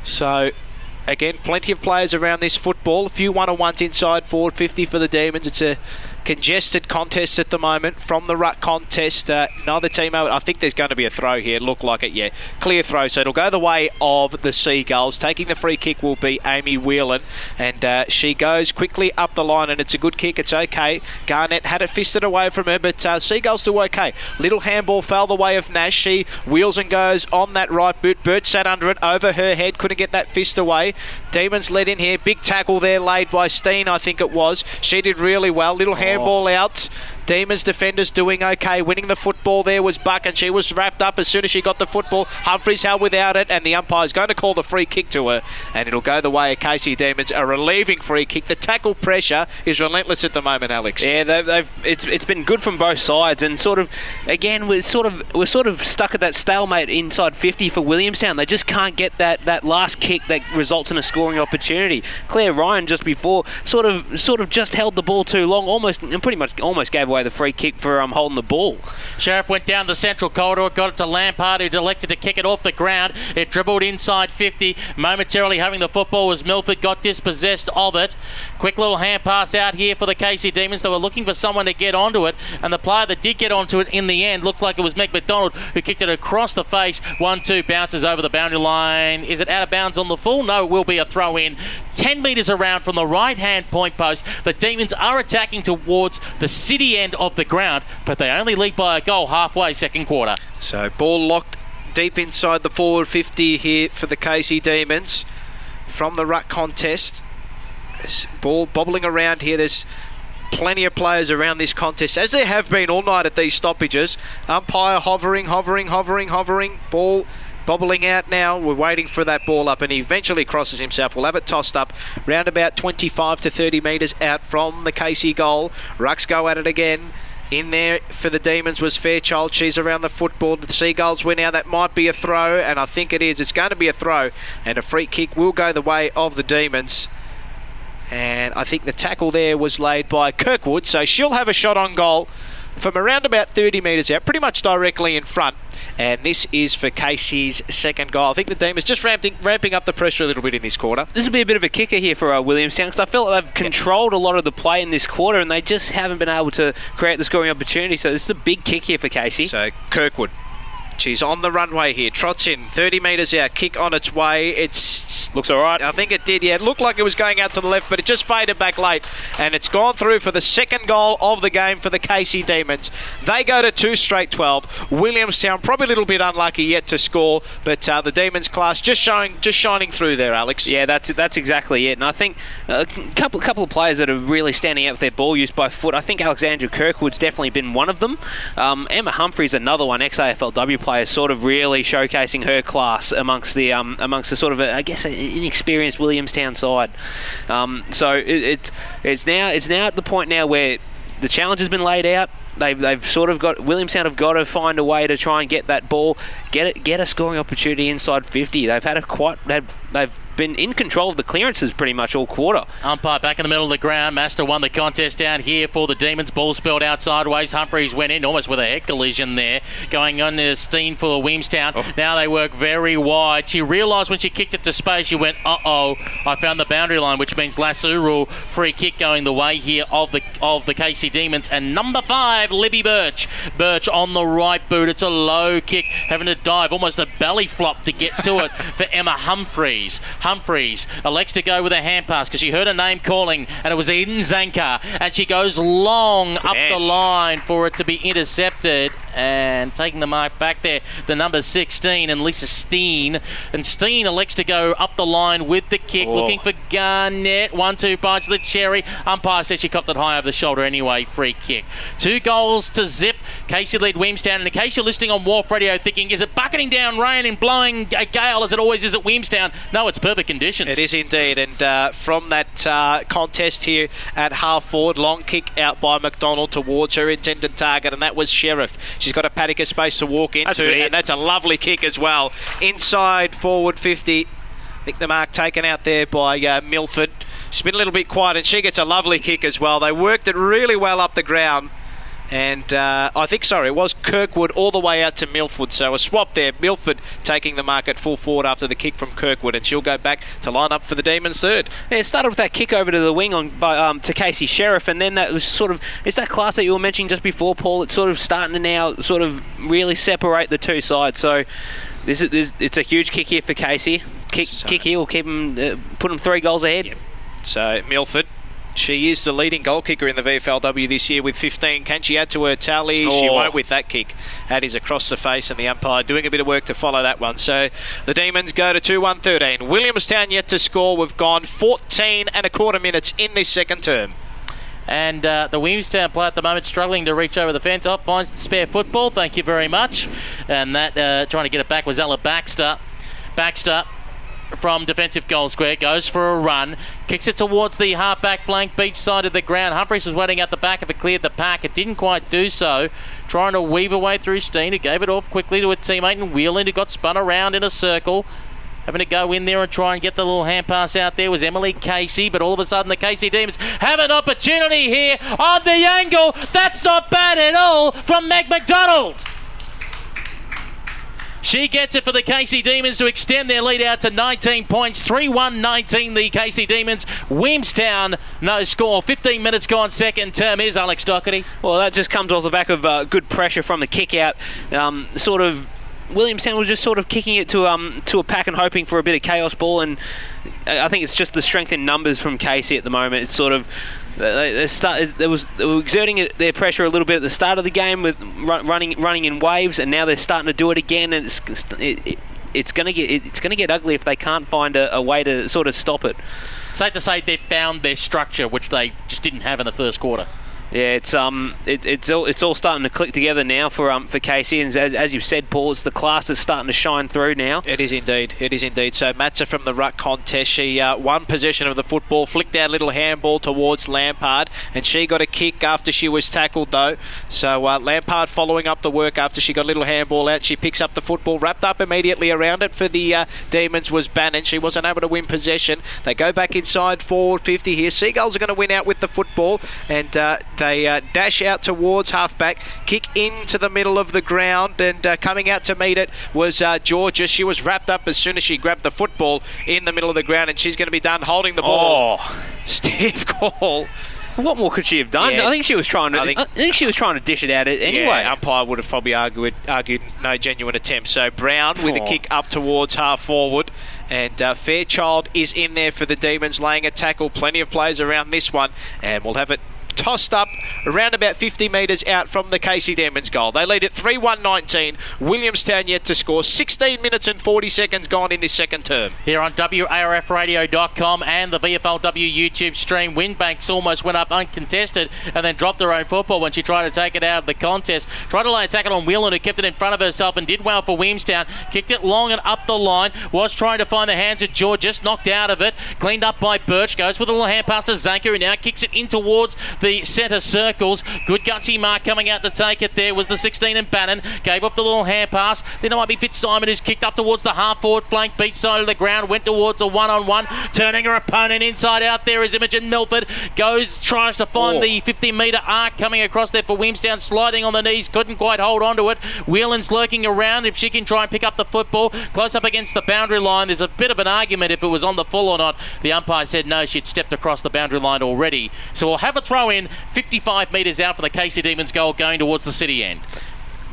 So again, plenty of players around this football. A few one-on-ones inside forward 50 for the Demons. It's a congested contest at the moment from the ruck contest. Uh, neither team, out. I think there's going to be a throw here. Look like it, yeah. Clear throw, so it'll go the way of the Seagulls. Taking the free kick will be Amy Whelan, and uh, she goes quickly up the line, and it's a good kick. It's okay. Garnett had it fisted away from her, but uh, Seagulls do okay. Little handball fell the way of Nash. She wheels and goes on that right boot. Burt sat under it, over her head, couldn't get that fist away. Demons led in here. Big tackle there laid by Steane, I think it was. She did really well. Little oh. handball out. Demons defenders doing okay. Winning the football there was Buck, and she was wrapped up as soon as she got the football. Humphreys held without it, and the umpire's going to call the free kick to her, and it'll go the way of Casey Demons. A relieving free kick. The tackle pressure is relentless at the moment, Alex. Yeah, they've, they've it's it's been good from both sides, and sort of again we're sort of we're sort of stuck at that stalemate inside 50 for Williamstown. They just can't get that, that last kick that results in a scoring opportunity. Claire Ryan just before sort of sort of just held the ball too long, almost and pretty much almost gave away the free kick for um, holding the ball. Sheriff went down the central corridor, got it to Lampard, who elected to kick it off the ground. It dribbled inside 50. Momentarily having the football was Milford, got dispossessed of it. Quick little hand pass out here for the Casey Demons. They were looking for someone to get onto it, and the player that did get onto it in the end looked like it was Meg McDonald who kicked it across the face. 1 2 bounces over the boundary line. Is it out of bounds on the full? No, it will be a throw in. 10 metres around from the right hand point post. The Demons are attacking towards the city end of the ground, but they only lead by a goal halfway second quarter. So ball locked deep inside the forward 50 here for the Casey Demons from the ruck contest. This ball bobbling around here. There's plenty of players around this contest, as there have been all night at these stoppages. Umpire hovering, hovering, hovering, hovering. Ball bobbling out now. We're waiting for that ball up, and he eventually crosses himself. We'll have it tossed up round about 25 to 30 metres out from the Casey goal. Rucks go at it again. In there for the Demons was Fairchild. She's around the football. The Seagulls win now. That might be a throw, and I think it is. It's going to be a throw, and a free kick will go the way of the Demons. And I think the tackle there was laid by Kirkwood, so she'll have a shot on goal from around about 30 metres out, pretty much directly in front. And this is for Casey's second goal. I think the team is just ramping, ramping up the pressure a little bit in this quarter. This will be a bit of a kicker here for uh, Williamstown because I feel like they've controlled a lot of the play in this quarter and they just haven't been able to create the scoring opportunity. So this is a big kick here for Casey. So Kirkwood. She's on the runway here. Trots in, 30 metres out. Kick on its way. It's looks all right. I think it did. Yeah, it looked like it was going out to the left, but it just faded back late, and it's gone through for the second goal of the game for the Casey Demons. They go to two straight 12. Williamstown probably a little bit unlucky yet to score, but uh, the Demons class just showing, just shining through there, Alex. Yeah, that's that's exactly it. And I think a couple couple of players that are really standing out with their ball use by foot. I think Alexandra Kirkwood's definitely been one of them. Um, Emma Humphreys, another one, ex AFLW player, sort of really showcasing her class amongst the um, amongst the sort of a, I guess an inexperienced Williamstown side. Um, so it, it's it's now it's now at the point now where the challenge has been laid out. They've, they've sort of got Williamstown have got to find a way to try and get that ball, get it, get a scoring opportunity inside 50. They've had a quite they've, they've been in control of the clearances pretty much all quarter. Umpire back in the middle of the ground. Master won the contest down here for the Demons. Ball spilled out sideways. Humphreys went in almost with a head collision there. Going on to Steane for Williamstown. Oh. Now they work very wide. She realised when she kicked it to space, she went, uh oh, I found the boundary line, which means Lasso rule free kick going the way here of the of the Casey Demons. And number five, Libby Birch. Birch on the right boot. It's a low kick, having to dive, almost a belly flop to get to it for Emma Humphreys. Humphreys. Elects to go with a hand pass because she heard a name calling, and it was Eden Zanker, and she goes long Good up the line for it to be intercepted. And taking the mark back there, the number 16 and Lisa Steane. And Steane elects to go up the line with the kick, Oh. looking for Garnett. One, two bites the cherry. Umpire says she copped it high over the shoulder anyway. Free kick. Two goals to zip. Casey lead Williamstown. And in case you're listening on WARF Radio thinking, is it bucketing down rain and blowing a gale as it always is at Williamstown? No, it's perfect conditions. It is indeed, and uh, from that uh, contest here at half forward, long kick out by McDonald towards her intended target, and that was Sheriff. She's got a paddock of space to walk into, hit. and that's a lovely kick as well. Inside forward 50. I think the mark taken out there by uh, Milford. She's been a little bit quiet, and she gets a lovely kick as well. They worked it really well up the ground. And uh, I think, sorry, it was Kirkwood all the way out to Milford. So a swap there. Milford taking the mark at full forward after the kick from Kirkwood, and she'll go back to line up for the Demons third. Yeah, it started with that kick over to the wing on by, um, to Casey Sheriff, and then that was sort of it's that class that you were mentioning just before, Paul. It's sort of starting to now sort of really separate the two sides. So this is this, it's a huge kick here for Casey. Kick kick here will keep him uh, put him three goals ahead. So Milford. She is the leading goal kicker in the VFLW this year with 15. Can she add to her tally? She Oh. won't with that kick. That is across the face, and the umpire doing a bit of work to follow that one. So the Demons go to 2 1 13. Williamstown yet to score. We've gone 14 and a quarter minutes in this second term. And uh, the Williamstown player at the moment struggling to reach over the fence. Up finds the spare football. Thank you very much. And that uh, trying to get it back was Ella Baxter. Baxter from defensive goal square goes for a run, kicks it towards the half-back flank beach side of the ground. Humphries was waiting at the back if it cleared the pack. It didn't quite do so. Trying to weave her way through Steane, who gave it off quickly to a teammate and Whelan, who got spun around in a circle. Having to go in there and try and get the little hand pass out there was Emily Casey, but all of a sudden the Casey Demons have an opportunity here on the angle. That's not bad at all from Meg McDonald. She gets it for the Casey Demons to extend their lead out to 19 points. 3 1 19, the Casey Demons. Williamstown, no score. 15 minutes gone, second term. Is Alex Doherty. Well, that just comes off the back of uh, good pressure from the kick out. Um, sort of, Williamstown was just sort of kicking it to um to a pack and hoping for a bit of chaos ball, and I I think it's just the strength in numbers from Casey at the moment. It's sort of. They, they start, there was, they were exerting their pressure a little bit at the start of the game with run, running running in waves, and now they're starting to do it again, and it's it, it, it's going to get it, it's going to get ugly if they can't find a, a way to sort of stop it. Safe to say they've found their structure, which they just didn't have in the first quarter. Yeah, it's um, it, it's all it's all starting to click together now for um for Casey, and as, as you've said, Paul, it's the class is starting to shine through now. It is indeed. It is indeed. So Matza from the ruck contest, she uh, won possession of the football, flicked out a little handball towards Lampard, and she got a kick after she was tackled though. So uh, Lampard following up the work after she got a little handball out, she picks up the football, wrapped up immediately around it for the uh, Demons was Bannan. She wasn't able to win possession. They go back inside forward 50 here. Seagulls are going to win out with the football, and uh, they uh, dash out towards halfback, kick into the middle of the ground, and uh, coming out to meet it was uh, Georgia. She was wrapped up as soon as she grabbed the football in the middle of the ground, and she's going to be done holding the ball. Oh. Steve Call. What more could she have done? Yeah. I think she was trying to. I I think- think, she was trying to dish it out anyway. Yeah, umpire would have probably argued argued no genuine attempt. So Brown with a Oh. kick up towards half forward, and uh, Fairchild is in there for the Demons, laying a tackle. Plenty of players around this one, and we'll have it. Tossed up around about 50 metres out from the Casey Demons goal. They lead at 3 1 19. Williamstown yet to score. 16 minutes and 40 seconds gone in this second term. Here on WARFradio.com and the VFLW YouTube stream, Windbanks almost went up uncontested and then dropped her own football when she tried to take it out of the contest. Tried to lay a tackle on Whelan, who kept it in front of herself and did well for Williamstown. Kicked it long and up the line. Was trying to find the hands of George, just knocked out of it. Cleaned up by Birch. Goes with a little hand pass to Zanker, who now kicks it in towards the centre circles. Good gutsy mark coming out to take it there was the 16 and Bannan. Gave up the little hand pass. Then it might be Fitzsimon who's kicked up towards the half forward flank, beach side of the ground, went towards a one on one, turning her opponent inside out there is Imogen Milford. Goes, tries to find Oh. the 50 metre arc coming across there for Williamstown, sliding on the knees, couldn't quite hold on to it. Whelan's lurking around if she can try and pick up the football. Close up against the boundary line. There's a bit of an argument if it was on the full or not. The umpire said no, she'd stepped across the boundary line already. So we'll have a throw in 55 metres out for the Casey Demons goal going towards the city end.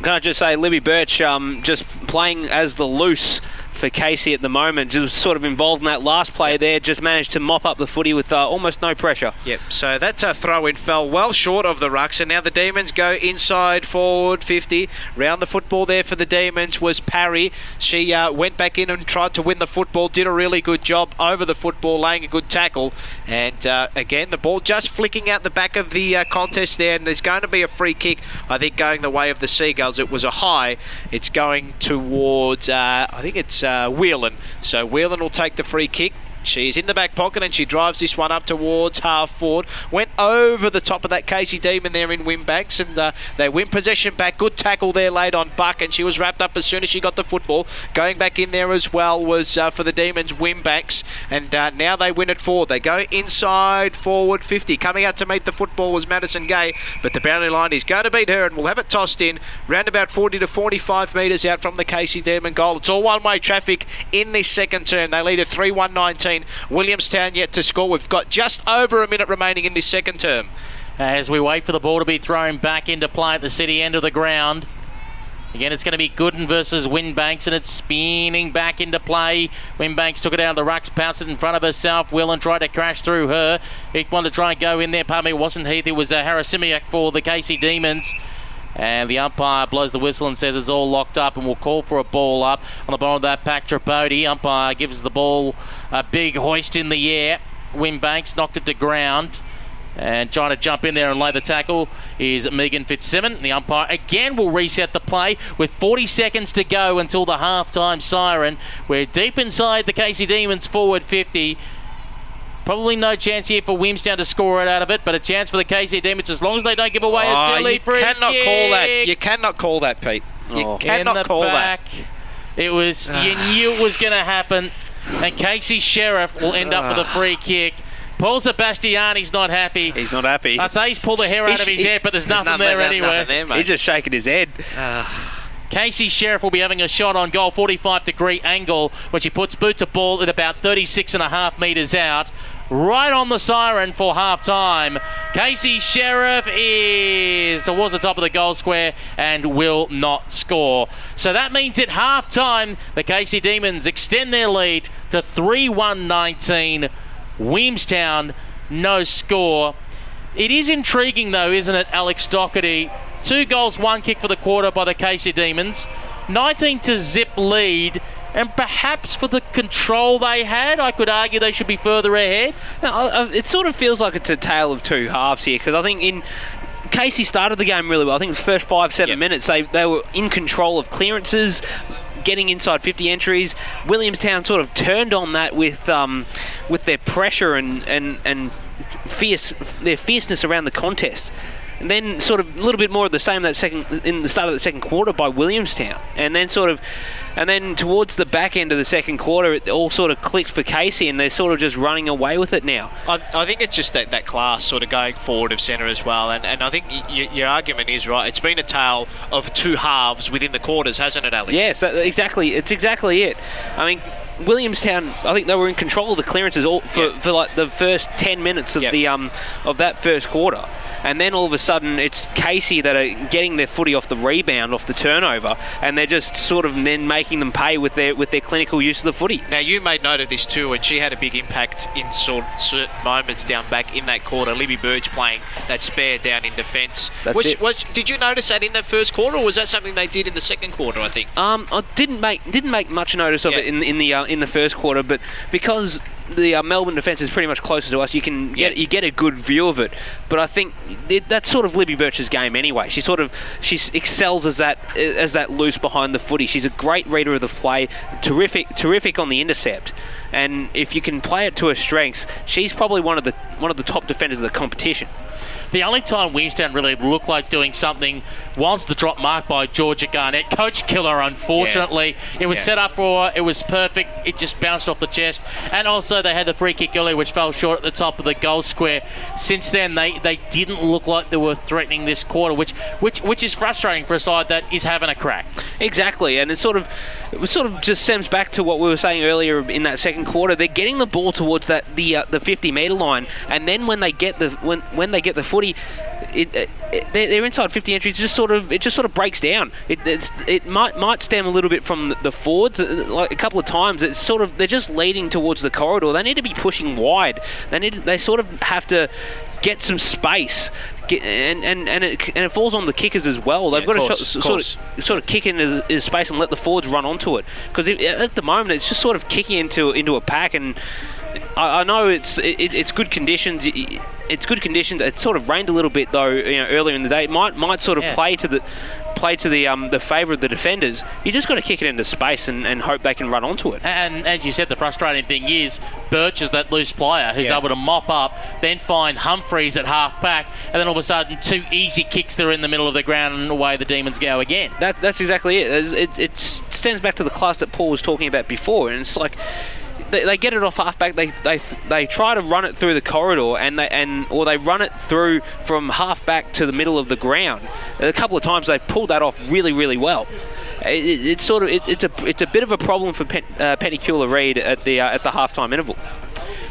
Can I just say, Libby Birch um, just playing as the loose for Casey at the moment. Just sort of involved in that last play there. Just managed to mop up the footy with uh, almost no pressure. Yep, so that uh, throw in fell well short of the rucks, and now the Demons go inside forward 50. Round the football there for the Demons was Parry. She uh, went back in and tried to win the football, did a really good job over the football, laying a good tackle. And uh, again, the ball just flicking out the back of the uh, contest there, and there's going to be a free kick, I think, going the way of the Seagulls. It was a high. It's going towards, uh, I think it's uh, Whelan. So Whelan will take the free kick. She's in the back pocket and she drives this one up towards half forward. Went over the top of that Casey Demon there in Wimbanks and uh, they win possession back. Good tackle there laid on Buck and she was wrapped up as soon as she got the football. Going back in there as well was uh, for the Demons Wimbanks and uh, now they win it forward. They go inside forward 50. Coming out to meet the football was Madison Gay but the boundary line is going to beat her and we'll have it tossed in round about 40 to 45 metres out from the Casey Demon goal. It's all one way traffic in this second term. They lead at 3 1 19. Williamstown yet to score. We've got just over a minute remaining in this second term. As we wait for the ball to be thrown back into play at the city end of the ground. Again, it's going to be Gooden versus Winbanks, and it's spinning back into play. Winbanks took it out of the rucks, pounced it in front of herself. Willen tried to crash through her. He wanted to try and go in there. Pardon me, it wasn't Heath. It was uh, Harrisimiak for the Casey Demons. And the umpire blows the whistle and says it's all locked up and we'll call for a ball up. On the bottom of that pack, Tripodi. Umpire gives the ball a big hoist in the air. Winbanks knocked it to ground. And trying to jump in there and lay the tackle is Megan Fitzsimmons. The umpire again will reset the play with 40 seconds to go until the halftime siren. We're deep inside the Casey Demons forward 50. Probably no chance here for Williamstown to score it out of it, but a chance for the Casey Demons as long as they don't give away Oh, a ah, silly you free cannot kick. call that. You cannot call that, Pete. You Oh. cannot in the call back. It was you ah. knew it was going to happen, and Casey Sheriff will end up with a ah. free kick. Paul Sebastiani's not happy. He's not happy. I'd say he's pulled the hair out of his He- head, but there's there's nothing there there's anywhere. nothing there. He's just shaking his head. Casey Sheriff will be having a shot on goal, 45 degree angle, when she puts boot to ball at about 36 and a half metres out. Right on the siren for half time. Casey Sheriff is towards the top of the goal square and will not score. So that means at half time, the Casey Demons extend their lead to 3 1 19. Williamstown, no score. It is intriguing, though, isn't it, Alex Doherty? Two goals, one kick for the quarter by the Casey Demons. 19 to zip lead. And perhaps for the control they had, I could argue they should be further ahead. No, I- I- it sort of feels like it's a tale of two halves here because I think in Casey started the game really well. I think the first five seven minutes they they were in control of clearances. Getting inside 50 entries, Williamstown sort of turned on that with um, with their pressure and, and, and fierce their fierceness around the contest. And then sort of a little bit more of the same that second in the start of the second quarter by Williamstown, and then sort of, and then towards the back end of the second quarter, it all sort of clicked for Casey, and they're sort of just running away with it now. I, I think it's just that, that class sort of going forward of centre as well, and, and I think y- y- your argument is right. It's been a tale of two halves within the quarters, hasn't it, Alex? Yes, exactly. It's exactly it. I mean, Williamstown. I think they were in control of the clearances all for, for like the first ten minutes of the um of that first quarter. And then all of a sudden, it's Casey that are getting their footy off the rebound, off the turnover, and they're just sort of then making them pay with their with their clinical use of the footy. Now you made note of this too, and she had a big impact in sort certain moments down back in that quarter. Libby Burge playing that spare down in defence. Which it. was did you notice that in that first quarter, or was that something they did in the second quarter? I think. Um, I didn't make didn't make much notice of it in in the uh, in the first quarter, but because the uh, Melbourne defence is pretty much closer to us, you can get you get a good view of it. But I think it, that's sort of Libby Birch's game anyway. She sort of she excels as that as that loose behind the footy. She's a great reader of the play, terrific terrific on the intercept. And if you can play it to her strengths, she's probably one of the one of the top defenders of the competition. The only time Williamstown really looked like doing something was the drop mark by Georgia Garnett. Coach Killer, unfortunately. It was Yeah. set up for. It was perfect. It just bounced off the chest. And also, they had the free kick earlier, which fell short at the top of the goal square. Since then, they, they didn't look like they were threatening this quarter, which, which, which is frustrating for a side that is having a crack. Exactly, and it's sort of it sort of just stems back to what we were saying earlier in that second quarter. They're getting the ball towards that the uh, the 50 meter line, and then when they get the when when they get the footy, it, it, they're, they're inside 50 entries. Just sort of it just sort of breaks down. It it might might stem a little bit from the, the forwards. Uh, like a couple of times, it's sort of they're just leading towards the corridor. They need to be pushing wide. They need they sort of have to get some space. And and and it, and it falls on the kickers as well. They've Yeah, got course, to sh- sort of sort of kick into the, space and let the forwards run onto it. Because at the moment it's just sort of kicking into into a pack, and I, I know it's it, it's good conditions. It's good conditions. It sort of rained a little bit though, you know, earlier in the day. It might might sort of Yeah. play to the play to the um the favour of the defenders. You just got to kick it into space and, and hope they can run onto it. And as you said, the frustrating thing is Birch is that loose player who's Yeah. able to mop up, then find Humphreys at half back, and then all of a sudden two easy kicks there in the middle of the ground and away the Demons go again. That, that's exactly it. It's- It, it stems back to the class that Paul was talking about before, and it's like they, they get it off halfback. They, they they try to run it through the corridor, and they and or they run it through from halfback to the middle of the ground. And a couple of times they pulled that off really really well. It, it- it's sort of it, it's a it's a bit of a problem for Pen, uh, Penny Cula-Reid at the uh, at the halftime interval.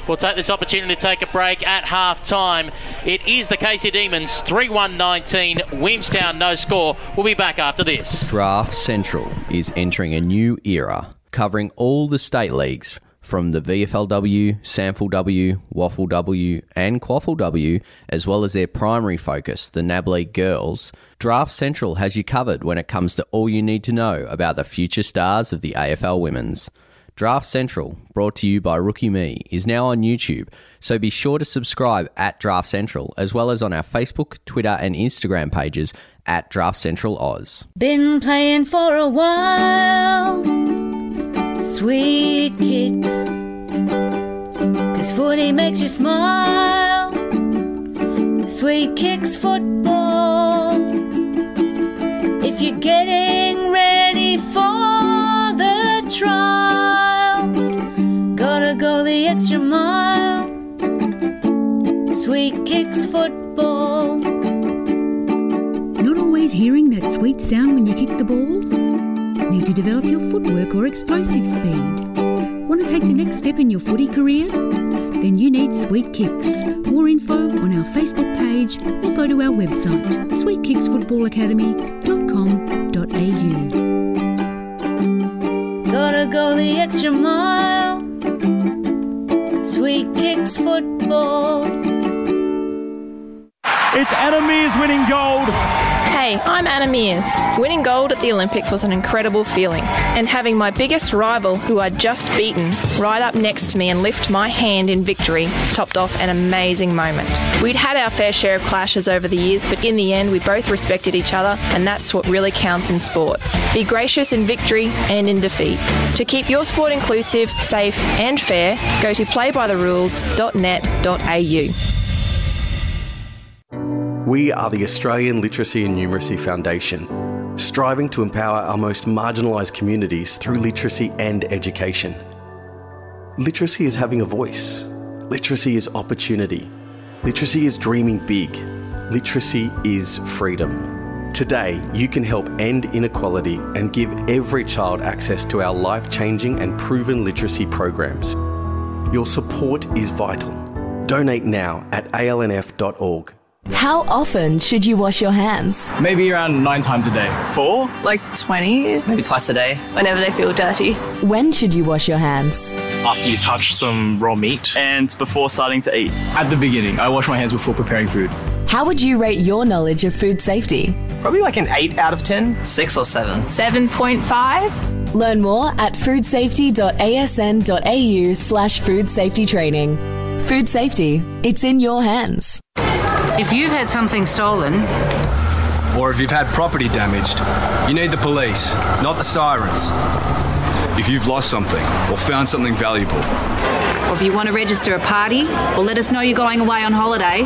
We'll take this opportunity to take a break at half time. It is the Casey Demons 3 1 19, Williamstown no score. We'll be back after this. Draft Central is entering a new era, covering all the state leagues from the VFLW, SANFLW, Waffle W, and QAFLW, as well as their primary focus, the NAB League girls. Draft Central has you covered when it comes to all you need to know about the future stars of the AFL Women's. Draft Central, brought to you by Rookie Me, is now on YouTube, so be sure to subscribe at Draft Central, as well as on our Facebook, Twitter, and Instagram pages at Draft Central Oz. Been playing for a while. Sweet kicks. Cause footy makes you smile. Sweet kicks football. If you're getting ready for the trials, gotta go the extra mile. Sweet kicks football. Not always hearing that sweet sound when you kick the ball? Need to develop your footwork or explosive speed? Want to take the next step in your footy career? Then you need Sweet Kicks. More info on our Facebook page or go to our website sweetkicksfootballacademy.com.au. Gotta go the extra mile. Sweet kicks football. It's Anna Meares winning gold. Hey, I'm Anna Meares. Winning gold at the Olympics was an incredible feeling, and having my biggest rival, who I'd just beaten, right up next to me and lift my hand in victory topped off an amazing moment. We'd had our fair share of clashes over the years, but in the end, we both respected each other, and that's what really counts in sport. Be gracious in victory and in defeat. To keep your sport inclusive, safe, and fair, go to playbytherules.net.au. We are the Australian Literacy and Numeracy Foundation, striving to empower our most marginalised communities through literacy and education. Literacy is having a voice. Literacy is opportunity. Literacy is dreaming big. Literacy is freedom. Today, you can help end inequality and give every child access to our life changing and proven literacy programs. Your support is vital. Donate now at alnf.org. How often should you wash your hands? Maybe around nine times a day. Four? Like 20? Maybe twice a day. Whenever they feel dirty. When should you wash your hands? After you touch some raw meat. And before starting to eat. At the beginning, I wash my hands before preparing food. How would you rate your knowledge of food safety? Probably like an 8 out of 10. 6 or 7. 7.5? Learn more at foodsafety.asn.au slash food safety training. Food safety, it's in your hands. If you've had something stolen, Or if you've had property damaged, you need the police, not the sirens. If you've lost something or found something valuable, or if you want to register a party, or let us know you're going away on holiday,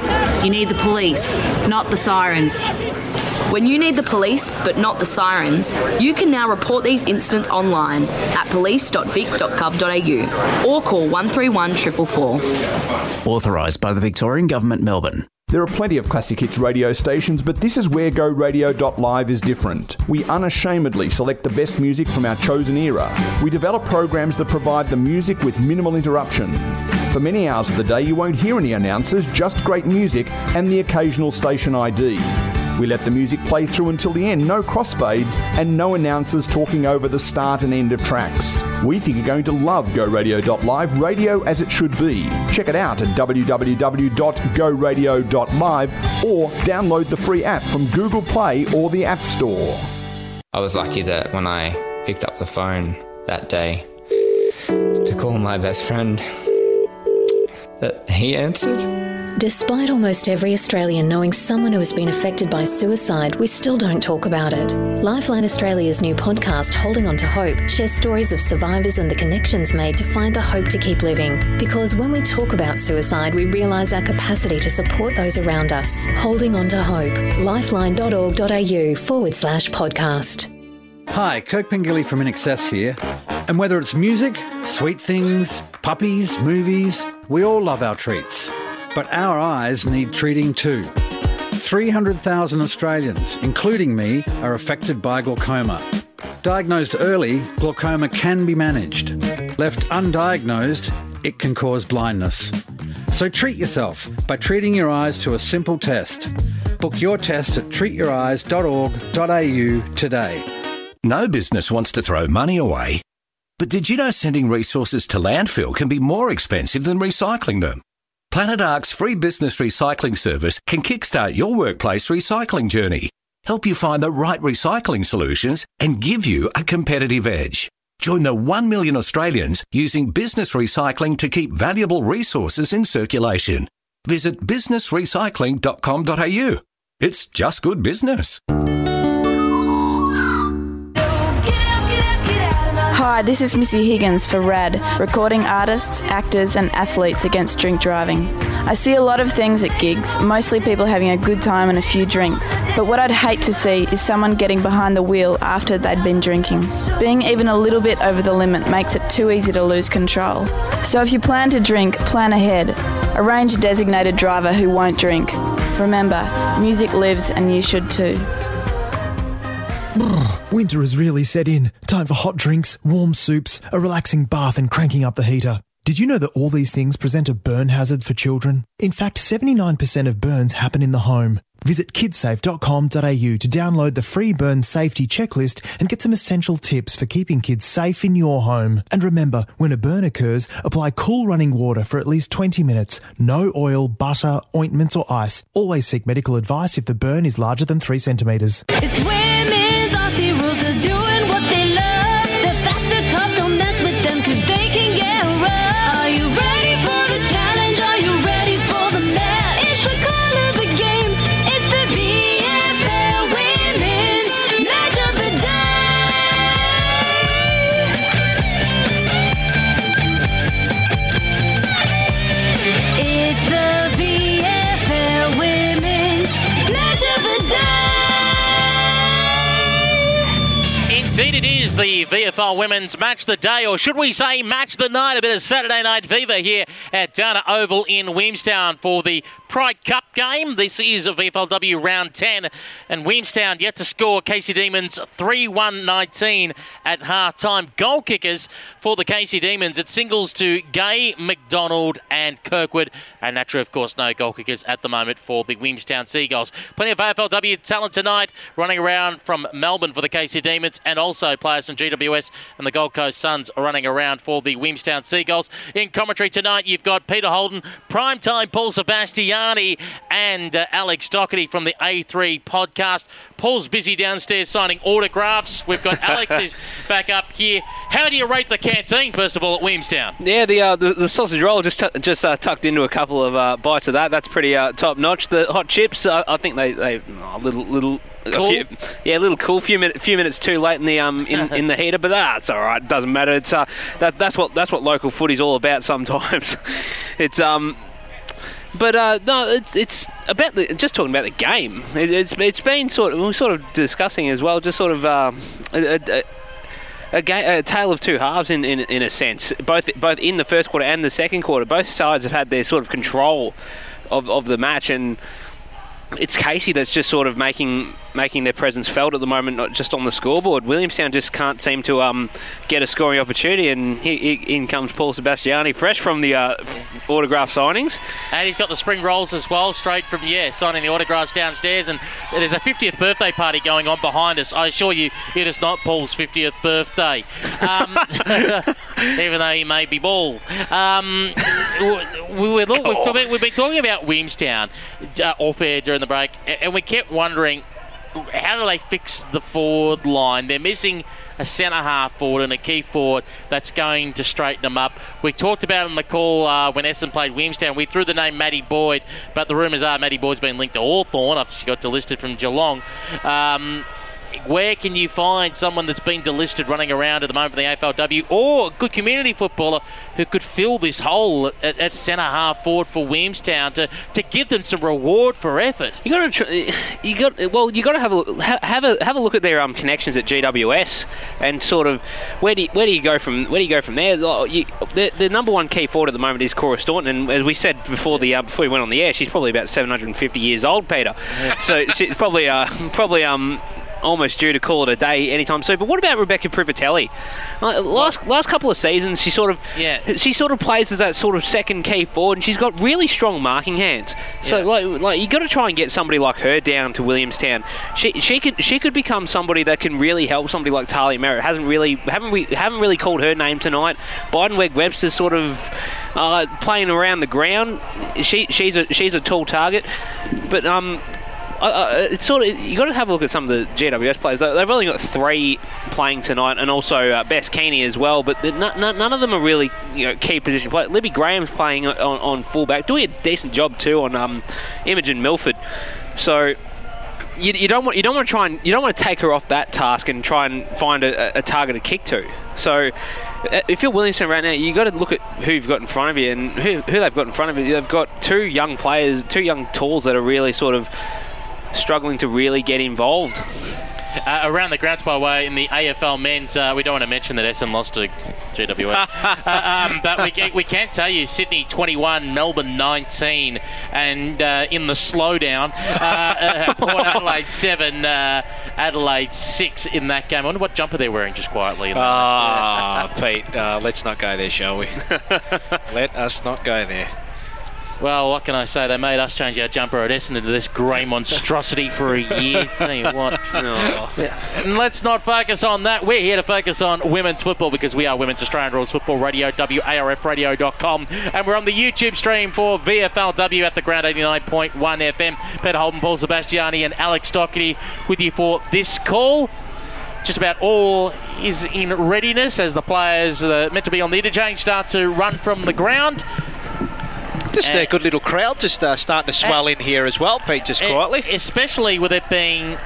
you need the police, not the sirens. When you need the police, but not the sirens, you can now report these incidents online at police.vic.gov.au or call 131 444. Authorised by the Victorian Government, Melbourne. There are plenty of classic hits radio stations, but this is where GoRadio.live is different. We unashamedly select the best music from our chosen era. We develop programs that provide the music with minimal interruption. For many hours of the day, you won't hear any announcers, just great music and the occasional station ID. We let the music play through until the end, no crossfades, and no announcers talking over the start and end of tracks. We think you're going to love GoRadio.live, radio as it should be. Check it out at www.goradio.live or download the free app from Google Play or the App Store. I was lucky that when I picked up the phone that day to call my best friend, that he answered. Despite almost every Australian knowing someone who has been affected by suicide, we still don't talk about it. Lifeline Australia's new podcast, Holding On to Hope, shares stories of survivors and the connections made to find the hope to keep living. Because when we talk about suicide, we realise our capacity to support those around us. Holding On to Hope. Lifeline.org.au forward slash podcast. Hi, Kirk Pengilly from INXS here. And whether it's music, sweet things, puppies, movies, we all love our treats. But our eyes need treating too. 300,000 Australians, including me, are affected by glaucoma. Diagnosed early, glaucoma can be managed. Left undiagnosed, it can cause blindness. So treat yourself by treating your eyes to a simple test. Book your test at treatyoureyes.org.au today. No business wants to throw money away. But did you know sending resources to landfill can be more expensive than recycling them? Planet Ark's free business recycling service can kickstart your workplace recycling journey, help you find the right recycling solutions, and give you a competitive edge. Join the 1 million Australians using business recycling to keep valuable resources in circulation. Visit businessrecycling.com.au. It's just good business. Hi, this is Missy Higgins for RAD, recording artists, actors, and athletes against drink driving. I see a lot of things at gigs, mostly people having a good time and a few drinks. But what I'd hate to see is someone getting behind the wheel after they'd been drinking. Being even a little bit over the limit makes it too easy to lose control. So if you plan to drink, plan ahead. Arrange a designated driver who won't drink. Remember, music lives and you should too. Winter has really set in. Time for hot drinks, warm soups, a relaxing bath, and cranking up the heater. Did you know that all these things present a burn hazard for children? In fact, 79% of burns happen in the home. Visit kidsafe.com.au to download the free burn safety checklist and get some essential tips for keeping kids safe in your home. And remember, when a burn occurs, apply cool running water for at least 20 minutes. No oil, butter, ointments, or ice. Always seek medical advice if the burn is larger than 3 centimetres. VFL Women's Match the Day, or should we say Match the Night? A bit of Saturday Night Fever here at Downer Oval in Williamstown for the Pride Cup game. This is a VFLW round 10, and Williamstown yet to score Casey Demons 3 1 19 at half time. Goal kickers for the Casey Demons. It singles to Gay, McDonald, and Kirkwood. And naturally, of course, no goal kickers at the moment for the Williamstown Seagulls. Plenty of AFLW talent tonight running around from Melbourne for the Casey Demons, and also players from GWS and the Gold Coast Suns running around for the Williamstown Seagulls. In commentary tonight, you've got Peter Holden, primetime Paul Sebastiani, and uh, Alex Doherty from the A3 podcast. Paul's busy downstairs signing autographs. We've got Alex is back up here. How do you rate the canteen, first of all, at Williamstown? Yeah, the uh, the, the sausage roll just tu- just uh, tucked into a couple of uh, bites of that. That's pretty uh, top notch. The hot chips, uh, I think they they a little little. a Cool? few- yeah, a little cool. Few minutes, few minutes too late in the um in, in the heater, but that's all right. Doesn't matter. It's uh that that's what that's what local footy's all about. Sometimes, it's um but uh, no, it's, it's about the, just talking about the game. It, it's it's been sort of we we're sort of discussing as well, just sort of um, a, a, a, a tale of two halves in, in in a sense. Both both in the first quarter and the second quarter, both sides have had their sort of control of, of the match, and it's Casey that's just sort of making making their presence felt at the moment, not just on the scoreboard. Williamstown just can't seem to um, get a scoring opportunity, and he, he, in comes Paul Sebastiani, fresh from the uh, autograph signings. And he's got the spring rolls as well, straight from, yeah, signing the autographs downstairs. And there's a 50th birthday party going on behind us. I assure you, it is not Paul's 50th birthday, um, even though he may be bald. Um, we, we, look, we've, talk- we've been talking about Williamstown uh, off air during the break, and we kept wondering how do they fix the forward line? They're missing a centre half forward and a key forward that's going to straighten them up. We talked about it on the call uh, when Essendon played Williamstown. We threw the name Matty Boyd, but the rumours are Matty Boyd's been linked to Hawthorn after she got delisted from Geelong. Um, where can you find someone that's been delisted running around at the moment for the AFLW or a good community footballer who could fill this hole at, at centre half forward for Williamstown to, to give them some reward for effort? You got to, tr- you got well, you got to have a ha- have a have a look at their um, connections at GWS and sort of where do you, where do you go from where do you go from there? You, the, the number one key forward at the moment is Cora Staunton, and as we said before the uh, before we went on the air, she's probably about 750 years old, Peter. So she's probably uh, probably um. Almost due to call it a day anytime soon. But what about Rebecca Privitelli? Uh, last last couple of seasons, she sort of Yeah. she sort of plays as that sort of second key forward, and she's got really strong marking hands. So Yeah. like, like you got to try and get somebody like her down to Williamstown. She she could she could become somebody that can really help somebody like Talia Merritt. Hasn't really haven't we haven't really called her name tonight. Biedenweg Webster's sort of uh, playing around the ground. She she's a she's a tall target, but um. Uh, it's sort of you got to have a look at some of the GWS players. They- They've only got three playing tonight, and also uh, Bess Keaney as well. But none of them are really you know key position players. Libby Graham's playing on, on fullback, doing a decent job too on um, Imogen Milford. So you, you don't want you don't want to try and you don't want to take her off that task and try and find a, a target to kick to. So uh, if you're Williamson right now, you got to look at who you've got in front of you and who, who they've got in front of you. They've got two young players, two young tools that are really sort of struggling to really get involved. Uh, around the grounds, by the way, in the AFL men's, uh, we don't want to mention that Essendon lost to GWS. uh, um, but we can, we can tell you Sydney 21, Melbourne 19, and uh, in the slowdown, uh, uh, Port Adelaide 7, uh, Adelaide 6 in that game. I wonder what jumper they're wearing just quietly. In that Ah, Pete, uh, let's not go there, shall we? Let us not go there. Well, what can I say? They made us change our jumper at Essendon to this grey monstrosity for a year. Tell you what. Yeah. And let's not focus on that. We're here to focus on women's football because we are Women's Australian Rules Football Radio, WARFradio.com. And we're on the YouTube stream for VFLW at the Ground 89.1 FM. Peter Holden, Paul Sebastiani, and Alex Doherty with you for this call just about all is in readiness as the players uh, meant to be on the interchange start to run from the ground. Just Uh, a good little crowd just uh, starting to swell in here as well, Pete, just quietly. Especially with it being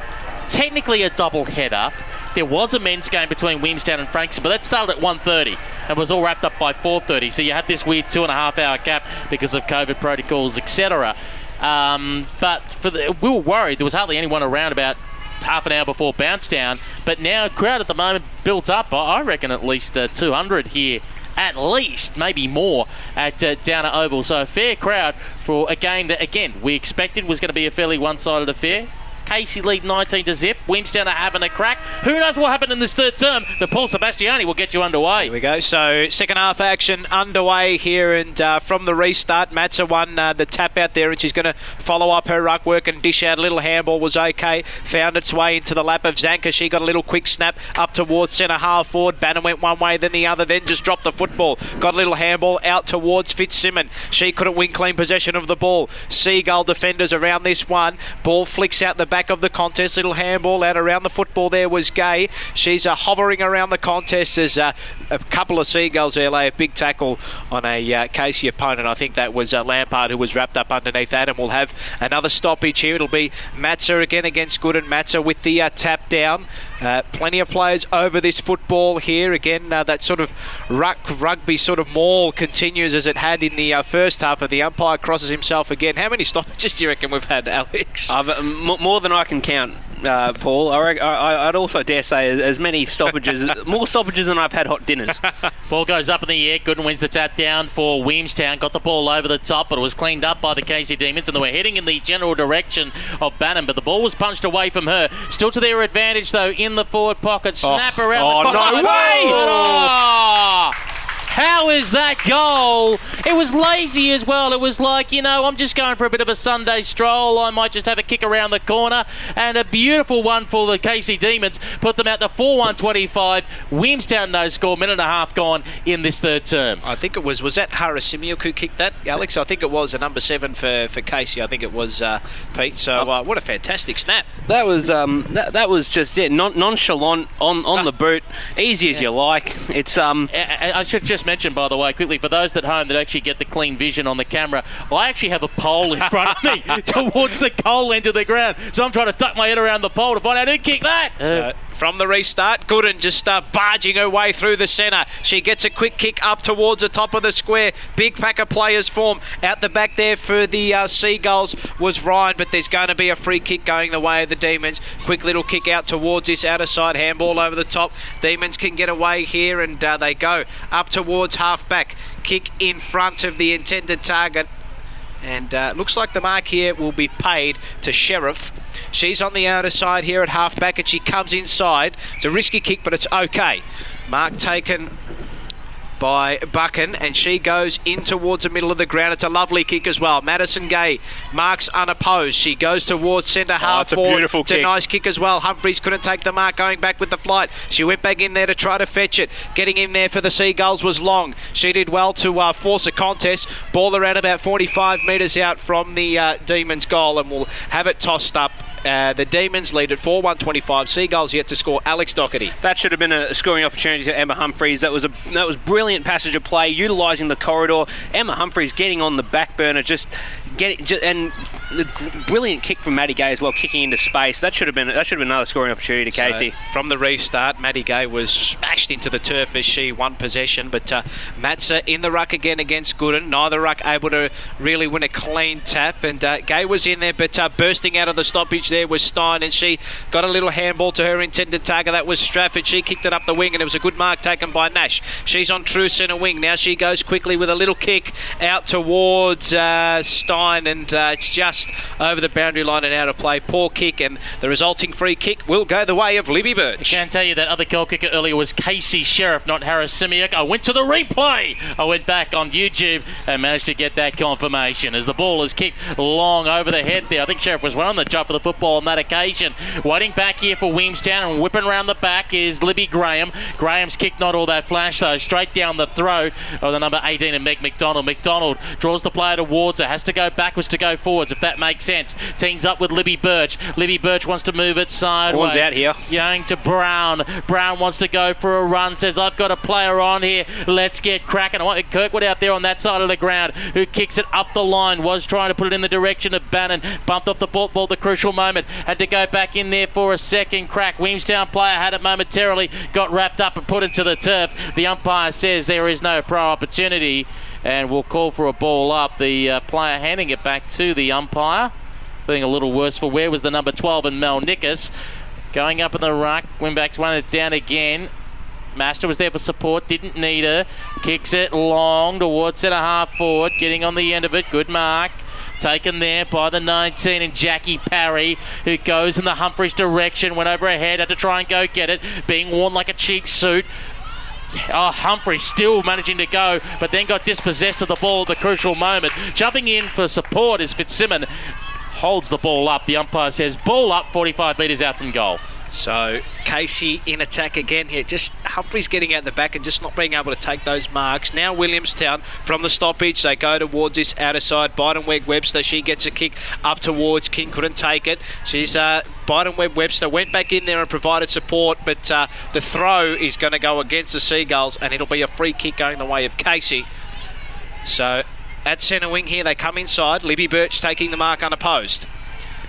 technically a double header. There was a men's game between Williamstown and Frankston, but that started at 1.30 and was all wrapped up by 4.30. So you had this weird two and a half hour gap because of COVID protocols, etc. Um, but for the, we were worried. There was hardly anyone around about half an hour before bounce down. But now crowd at the moment built up. I I reckon at least uh, 200 here. At least, maybe more, at uh, Downer Oval. So a fair crowd for a game that, again, we expected was going to be a fairly one-sided affair. Casey lead 19 to zip. Williamstown are having a crack. Who knows what happened in this third term? But Paul Sebastiani will get you underway. Here we go. So second half action underway here, and uh, from the restart, Matza won uh, the tap out there, and she's going to follow up her ruck work and dish out. A little handball was okay. Found its way into the lap of Zanker. She got a little quick snap up towards centre half forward. Bannan went one way, then the other, then just dropped the football. Got a little handball out towards Fitzsimmons. She couldn't win clean possession of the ball. Seagull defenders around this one. Ball flicks out the back of the contest. Little handball out around the football there was Gay. She's uh, hovering around the contest as uh, a couple of Seagulls there lay a big tackle on a uh, Casey opponent. I think that was uh, Lampard who was wrapped up underneath that. And we'll have another stoppage here. It'll be Matza again against Gooden. Matza with the uh, tap down. Uh, plenty of players over this football here. Again, uh, that sort of ruck, rugby sort of maul continues as it had in the first half. Of the umpire crosses himself again. How many stoppages do you reckon we've had, Alex? Uh, m- more than I can count. uh, Paul. I, I, I'd also dare say as, as many stoppages, more stoppages than I've had hot dinners. Ball goes up in the air. Gooden wins the tap down for Williamstown. Got the ball over the top, but it was cleaned up by the Casey Demons, and they were heading in the general direction of Bannan. But the ball was punched away from her. Still to their advantage, though, in the forward pocket. Snap Oh. around Oh, the no corner. way! Oh! How is that goal? It was lazy as well. It was like, you know, I'm just going for a bit of a Sunday stroll. I might just have a kick around the corner. And a beautiful one for the Casey Demons. Put them out to 4 1 25. Williamstown no score. Minute and a half gone in this third term. I think it was was that Harasimiuk who kicked that, Alex? I think it was a number seven for, for Casey. I think it was uh, Pete. So uh, what a fantastic snap! That was um, that, that was just yeah, non- nonchalant on, on the boot, easy as you like. It's um, I I should just mention, by the way, quickly, for those at home that actually get the clean vision on the camera, I actually have a pole in front of me towards the goal end of the ground. So I'm trying to duck my head around the pole to find out who kicked that. So from the restart, Gooden just uh, barging her way through the centre. She gets a quick kick up towards the top of the square. Big pack of players form out the back there for the uh, Seagulls was Ryan, but there's going to be a free kick going the way of the Demons. Quick little kick out towards this outer side handball over the top. Demons can get away here, and uh, they go up towards half back. Kick in front of the intended target. And uh, looks like the mark here will be paid to Sheriff. She's on the outer side here at half back and she comes inside. It's a risky kick, but it's okay. Mark taken by Buchan and she goes in towards the middle of the ground. It's a lovely kick as well. Madison Gay marks unopposed. She goes towards centre half it's a beautiful It's a nice kick as well. Humphreys couldn't take the mark going back with the flight. She went back in there to try to fetch it. Getting in there for the Seagulls was long. She did well to uh, force a contest. Ball around about 45 metres out from the uh, Demons goal and we'll have it tossed up. Uh, the Demons lead at 4 125. Seagulls yet to score. Alex Doherty. That should have been a scoring opportunity to Emma Humphreys. That was a that was brilliant passage of play, utilising the corridor. Emma Humphreys getting on the back burner, just getting and the brilliant kick from Maddie Gay as well, kicking into space. That should have been that should have been another scoring opportunity to So, Casey. from the restart, Maddie Gay was smashed into the turf as she won possession, but uh, Matza in the ruck again against Gooden. Neither ruck able to really win a clean tap, and uh, Gay was in there, but uh, bursting out of the stoppage there was Steane, and she got a little handball to her intended target. That was Strafford. She kicked it up the wing, and it was a good mark taken by Nash. She's on true centre wing now. She goes quickly with a little kick out towards uh, Steane, and uh, it's just over the boundary line and out of play. Poor kick, and the resulting free kick will go the way of Libby Birch. I can tell you that other goal kicker earlier was Casey Sheriff, not Harasimiuk. I went to the replay. I went back on YouTube and managed to get that confirmation as the ball is kicked long over the head there. I think Sheriff was well on the job for the football on that occasion. Waiting back here for Williamstown and whipping around the back is Libby Graham. Graham's kick not all that flash though. Straight down the throat of the number 18 and Meg McDonald. McDonald draws the player towards her. Has to go backwards to go forwards if that makes sense. Teams up with Libby Birch. Libby Birch wants to move it sideways. Horns out here. Young to Brown. Brown wants to go for a run. Says, I've got a player on here. Let's get cracking. I want Kirkwood out there on that side of the ground who kicks it up the line. Was trying to put it in the direction of Bannan. Bumped off the ball, ball at the crucial moment. Had to go back in there for a second crack. Williamstown player had it momentarily. Got wrapped up and put into the turf. The umpire says there is no pro opportunity and will call for a ball up. The uh, player handing it back to the umpire. being a little worse for where was the number 12 and Mel Nickus. Going up in the ruck, went back to it down again. Master was there for support, didn't need her. Kicks it long towards centre half forward, getting on the end of it. Good mark. Taken there by the 19 and Jackie Parry, who goes in the Humphreys direction, went over ahead, had to try and go get it, being worn like a cheap suit. Oh, Humphrey still managing to go, but then got dispossessed of the ball at the crucial moment. Jumping in for support is Fitzsimmons. Holds the ball up. The umpire says ball up 45 metres out from goal. So Casey in attack again here. Just Humphreys getting out the back and just not being able to take those marks. Now Williamstown from the stoppage. They go towards this outer side. Biedenweg Webster. She gets a kick up towards King. Couldn't take it. She's uh, Biedenweg Webster went back in there and provided support, but uh, the throw is going to go against the Seagulls, and it'll be a free kick going the way of Casey. So at centre wing here, they come inside. Libby Birch taking the mark unopposed.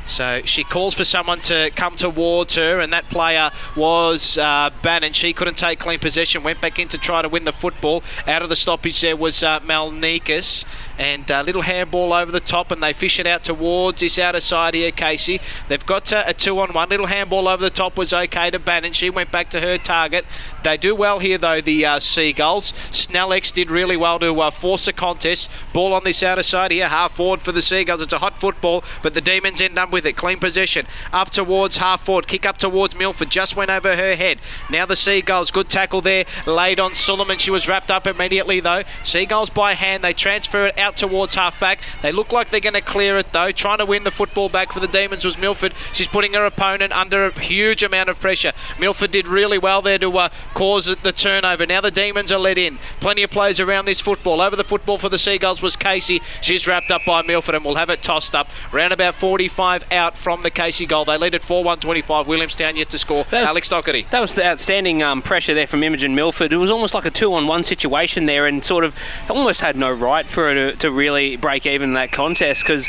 So she calls for someone to come towards her, and that player was uh, Bannan. She couldn't take clean possession, went back in to try to win the football. Out of the stoppage there was uh, Malnikas, and a little handball over the top, and they fish it out towards this outer side here, Casey. They've got a two on one. Little handball over the top was okay to Bannan. She went back to her target. They do well here, though, the uh, Seagulls. Snellex did really well to uh, force a contest. Ball on this outer side here, half forward for the Seagulls. It's a hot football, but the Demons end up with it. Clean possession. Up towards half forward. Kick up towards Milford. Just went over her head. Now the Seagulls. Good tackle there. Laid on Suleiman. She was wrapped up immediately, though. Seagulls by hand. They transfer it out towards halfback. They look like they're going to clear it, though. Trying to win the football back for the Demons was Milford. She's putting her opponent under a huge amount of pressure. Milford did really well there to uh, cause the turnover. Now the Demons are let in. Plenty of players around this football. Over the football for the Seagulls was Casey. She's wrapped up by Milford and will have it tossed up. Round about 45 out from the Casey goal. They lead at 4 1 25. Williamstown yet to score. Was- Alex Doherty. That was the outstanding um, pressure there from Imogen Milford. It was almost like a two-on-one situation there, and sort of almost had no right for her to, to really break even in that contest because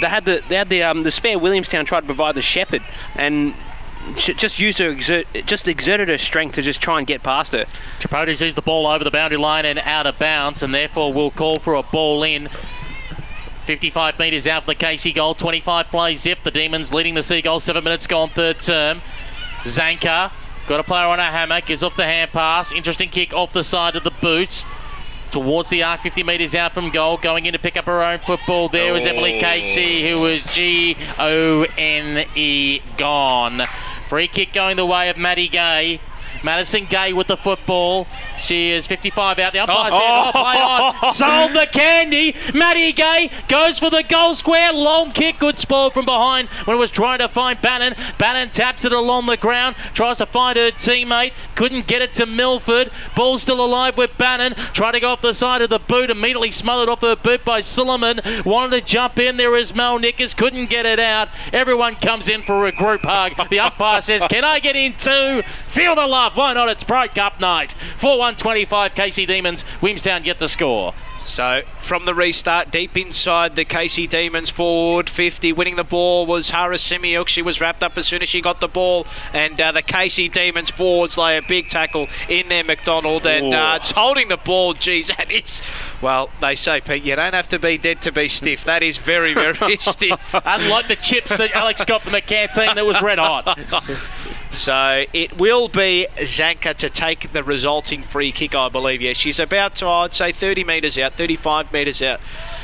they had the they had the um, the spare Williamstown tried to provide the shepherd and. Just used her, exert, just exerted her strength to just try and get past her. Tripodi sees the ball over the boundary line and out of bounds, and therefore will call for a ball in. 55 metres out for the Casey goal. 25 plays zip. The Demons leading the Seagulls. Seven minutes gone, third term. Zanker got a player on a hammock. Gives off the hand pass. Interesting kick off the side of the boots. Towards the arc, 50 metres out from goal, going in to pick up her own football. There is Emily oh. Casey, who was G O N E gone. Free kick going the way of Maddie Gay. Madison Gay with the football. She is 55 out. The umpire's Oh. there. Oh, play on. Oh. Sold the candy. Maddie Gay goes for the goal square. Long kick. Good spoil from behind when it was trying to find Bannan. Bannan taps it along the ground. Tries to find her teammate. Couldn't get it to Milford. Ball still alive with Bannan. Trying to go off the side of the boot. Immediately smothered off her boot by Silliman. Wanted to jump in. There is Mel Nickers. Couldn't get it out. Everyone comes in for a group hug. The umpire says, Can I get in too? Feel the love. Why not? It's Pro Cup night. 4 1 25 Casey Demons. Williamstown get the score. So from the restart, deep inside the Casey Demons forward 50, winning the ball was Harasimiuk. She was wrapped up as soon as she got the ball, and uh, the Casey Demons forwards lay a big tackle in there, McDonald, and uh, it's holding the ball. Geez, that is. Well, they say, Pete, you don't have to be dead to be stiff. That is very, very stiff. Unlike the chips that Alex got from the canteen that was red hot. So it will be Zanker to take the resulting free kick, I believe. Yeah, she's about, to, I'd say, 30 metres out, 35 metres out.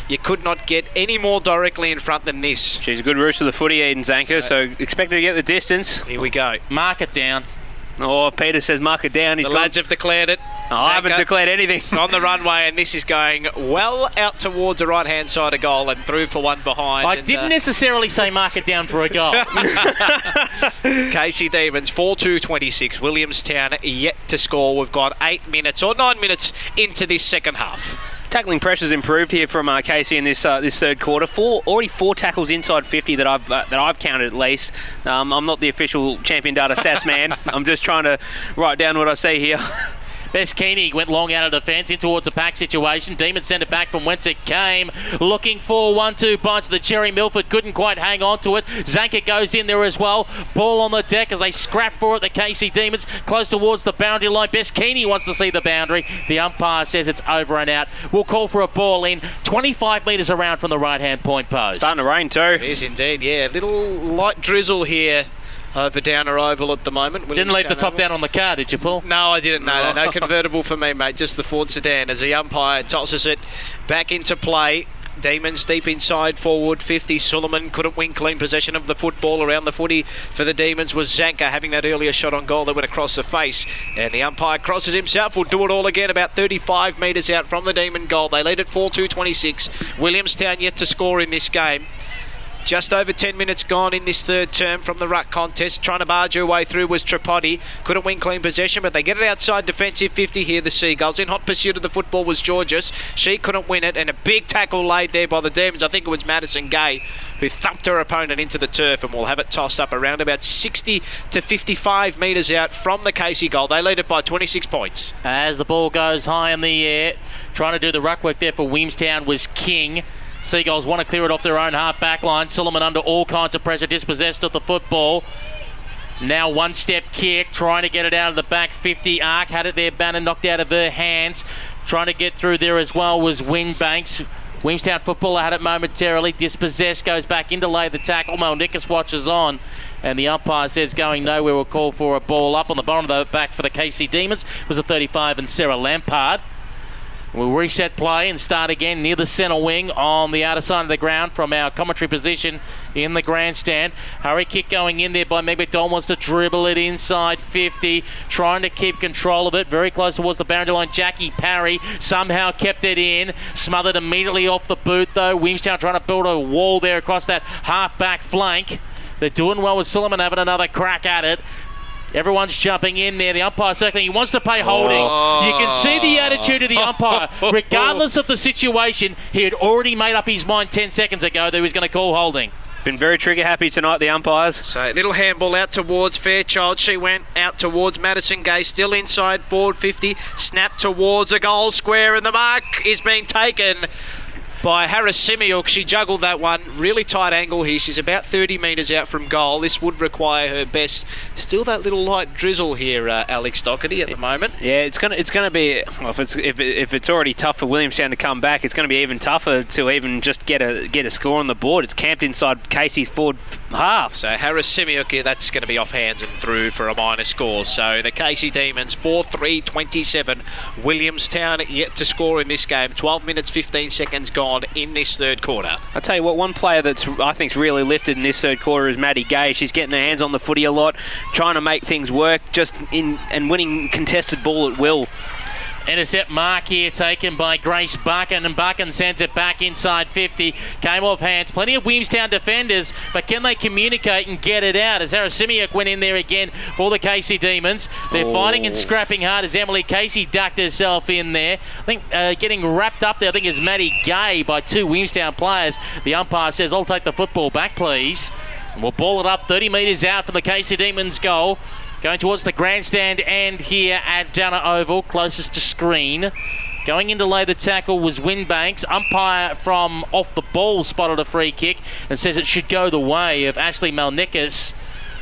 You could not get any more directly in front than this. She's a good rooster of the footy, Eden Zanker, so expect her to get the distance. Here we go. Mark it down. Oh, Peter says mark it down. He's The gone- lads have declared it. Oh, I haven't declared anything. on the runway, and this is going well out towards the right hand side of goal and through for one behind. I and, didn't uh, necessarily say mark it down for a goal. Casey Demons 4 2 26. Williamstown yet to score. We've got eight minutes or nine minutes into this second half. Tackling pressure's improved here from uh, Casey in this uh, this third quarter. Four already four tackles inside 50 that I've uh, that I've counted at least. Um, I'm not the official champion data stats man. I'm just trying to write down what I see here. Bess Keaney went long out of defence in towards a pack situation. Demon sent it back from whence it came. Looking for one two bites of the Cherry Milford. Couldn't quite hang on to it. Zanker goes in there as well. Ball on the deck as they scrap for it. The Casey Demons close towards the boundary line. Bess Keaney wants to see the boundary. The umpire says it's over and out. We'll call for a ball in 25 metres around from the right hand point post. Starting to rain too. It is indeed, yeah. Little light drizzle here Uh, over Downer Oval at the moment. Didn't leave the top Oval. down on the car, did you, Paul? No, I didn't. No, no, no oh. convertible for me, mate. Just the Ford sedan as the umpire tosses it back into play. Demons deep inside forward 50. Suleiman couldn't win clean possession of the football around the footy for the Demons was Zanker having that earlier shot on goal that went across the face. And the umpire crosses himself. Will do it all again about 35 metres out from the Demon goal. They lead at 4 2 26. Williamstown yet to score in this game. Just over 10 minutes gone in this third term from the ruck contest. Trying to barge her way through was Tripodi. Couldn't win clean possession, but they get it outside defensive 50 here, the Seagulls. In hot pursuit of the football was Georges. She couldn't win it, and a big tackle laid there by the Demons. I think it was Madison Gay who thumped her opponent into the turf, and we'll have it tossed up around about 60 to 55 metres out from the Casey goal. They lead it by 26 points. As the ball goes high in the air, trying to do the ruck work there for Williamstown was King. Seagulls want to clear it off their own half back line. Silliman under all kinds of pressure, dispossessed of the football. Now one step kick, trying to get it out of the back 50 arc. Had it there, Bannan knocked out of her hands. Trying to get through there as well was Wingbanks. Williamstown footballer had it momentarily. Dispossessed goes back in to lay the tackle. Mel Nickus watches on. And the umpire says going nowhere will call for a ball up on the bottom of the back for the Casey Demons. It was a 35 and Sarah Lampard. We'll reset play and start again near the centre wing on the outer side of the ground from our commentary position in the grandstand. Hurry kick going in there by McDonald wants to dribble it inside 50, trying to keep control of it. Very close towards the boundary line. Jackie Parry somehow kept it in, smothered immediately off the boot though. Williamstown trying to build a wall there across that half back flank. They're doing well with Solomon having another crack at it. Everyone's jumping in there. The umpire circling. He wants to pay holding. Oh. You can see the attitude of the umpire. Oh. Regardless of the situation, he had already made up his mind 10 seconds ago that he was going to call holding. Been very trigger happy tonight, the umpires. So little handball out towards Fairchild. She went out towards Madison Gay, still inside forward 50. Snap towards a goal square, and the mark is being taken by Harasimiuk. She juggled that one. Really tight angle here. She's about 30 metres out from goal. This would require her best. Still that little light drizzle here, uh, Alex Doherty, at the moment. Yeah, it's gonna it's gonna be well, if it's if, if it's already tough for Williamstown to come back, it's gonna be even tougher to even just get a get a score on the board. It's camped inside Casey's forward half. So Harris yeah, that's going to be off hands and through for a minor score. So the Casey Demons 4 3 27. Williamstown yet to score in this game. 12 minutes 15 seconds gone in this third quarter. I tell you what, one player that's I think's really lifted in this third quarter is Maddie Gay. She's getting her hands on the footy a lot, trying to make things work, just in and winning contested ball at will. Intercept mark here taken by Grace Buchan, and Buchan sends it back inside 50. Came off hands. Plenty of Williamstown defenders, but can they communicate and get it out? As Harasimiuk went in there again for the Casey Demons. They're Oh. fighting and scrapping hard as Emily Casey ducked herself in there. I think uh, getting wrapped up there, I think, is Maddie Gay by two Williamstown players. The umpire says, I'll take the football back, please. And we'll ball it up 30 metres out from the Casey Demons goal. Going towards the grandstand end here at Downer Oval, closest to screen. Going in to lay the tackle was Winbanks. Umpire from off the ball spotted a free kick and says it should go the way of Ashley Malnikas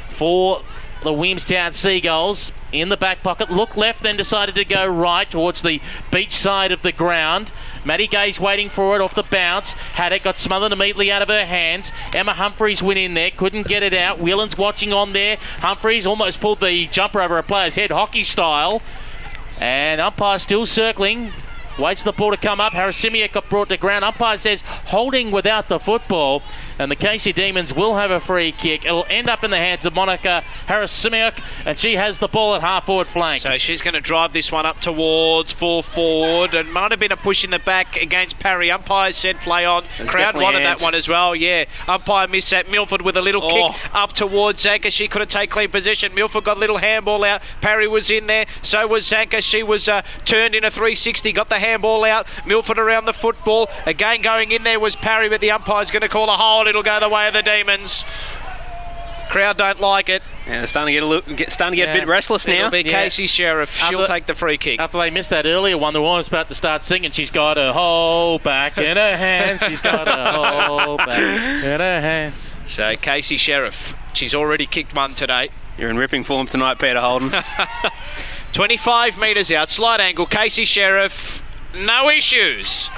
for the Williamstown Seagulls. In the back pocket, looked left, then decided to go right towards the beach side of the ground. Maddie Gay's waiting for it off the bounce. Had it, got smothered immediately out of her hands. Emma Humphreys went in there, couldn't get it out. Whelan's watching on there. Humphreys almost pulled the jumper over a player's head, hockey style. And umpire still circling. Waits for the ball to come up. Harasimiuk got brought to ground. Umpire says holding without the football. And the Casey Demons will have a free kick. It'll end up in the hands of Monica Harasimiuk. And she has the ball at half forward flank. So she's going to drive this one up towards full forward, and might have been a push in the back against Parry. Umpire said play on. Crowd wanted hands. that one as well. Yeah, umpire missed that. Milford with a little Oh. kick up towards Zanker. She could have taken clean position. Milford got a little handball out. Parry was in there. So was Zanker. She was uh, turned in a 360. Got the handball out. Milford around the football. Again going in there was Parry, but the umpire's going to call a hold. It'll go the way of the Demons. Crowd don't like it. Yeah, they're starting to get a little, get, starting to get a bit restless now. It'll be Casey Sheriff. She'll After- take the free kick. After they missed that earlier one, the woman's about to start singing. She's got her whole back in her hands. She's got her whole back in her hands. So Casey Sheriff, she's already kicked one today. You're in ripping form tonight, Peter Holden. 25 metres out, slight angle. Casey Sheriff, no issues.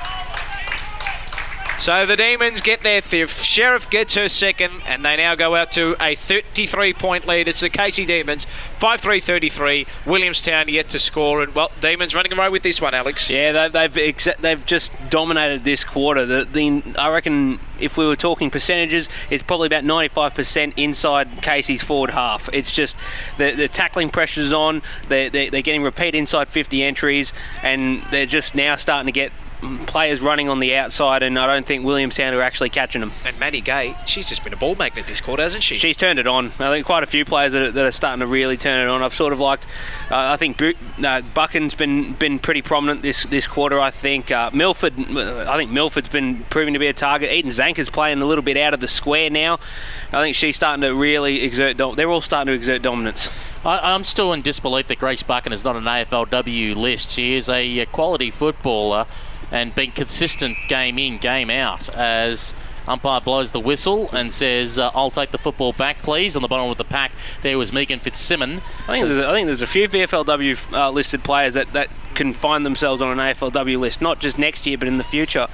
So the Demons get their fifth. Sheriff gets her second, and they now go out to a 33 point lead. It's the Casey Demons, 5 3 33. Williamstown yet to score, and well, Demons running away with this one, Alex. Yeah, they, they've exa- they've just dominated this quarter. The, the I reckon if we were talking percentages, it's probably about 95% inside Casey's forward half. It's just the, the tackling pressure's on. They're, they're, they're getting repeat inside 50 entries, and they're just now starting to get players running on the outside, and I don't think Williamstown are actually catching them. And Maddie Gay, she's just been a ball magnet this quarter, hasn't she? She's turned it on. I think quite a few players that are, that are starting to really turn it on. I've sort of liked. Uh, I think Bu- uh, Buchan's been been pretty prominent this this quarter. I think uh, Milford. I think Milford's been proving to be a target. Eden Zanker's playing a little bit out of the square now. I think she's starting to really exert. Dom- they're all starting to exert dominance. I, I'm still in disbelief that Grace Buchan is not an AFLW list. She is a, uh, quality footballer and been consistent game in, game out. As umpire blows the whistle and says, uh, "I'll take the football back, please." On the bottom of the pack, there was Megan Fitzsimmons. I think there's a, I think there's a few VFLW uh, listed players that, that can find themselves on an AFLW list, not just next year, but in the future.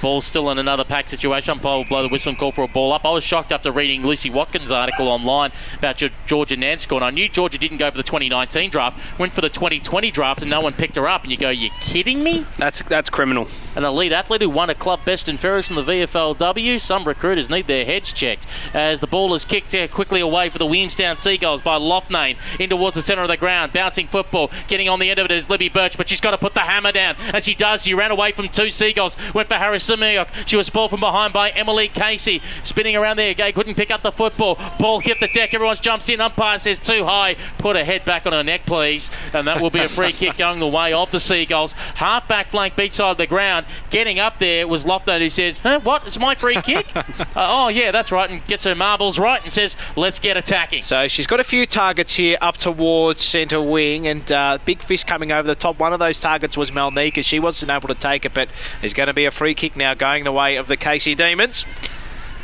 Ball still in another pack situation. Umpire will blow the whistle and call for a ball up. I was shocked after reading Lucy Watkins' article online about Ge- Georgia Nanscore. And I knew Georgia didn't go for the 2019 draft, went for the 2020 draft, and no one picked her up. And you go, you kidding me? That's that's criminal. An elite athlete who won a club best in Ferris in the VFLW. Some recruiters need their heads checked. As the ball is kicked uh, quickly away for the Williamstown Seagulls by Loughnane in towards the centre of the ground. Bouncing football. Getting on the end of it is Libby Birch, but she's got to put the hammer down. And she does. She ran away from two Seagulls. Went for Harasimiuk. She was ball from behind by Emily Casey. Spinning around there. Gay couldn't pick up the football. Ball hit the deck. Everyone jumps in. Umpire says too high. Put her head back on her neck, please. And that will be a free kick going the way of the Seagulls. Half back flank beach side of the ground. Getting up there was Loughnane who says, huh, what? It's my free kick? uh, oh, yeah, that's right. And gets her marbles right and says, let's get attacking. So she's got a few targets here up towards centre wing, and uh, big fish coming over the top. One of those targets was Malnika. She wasn't able to take it, but there's going to be a free kick now going the way of the Casey Demons.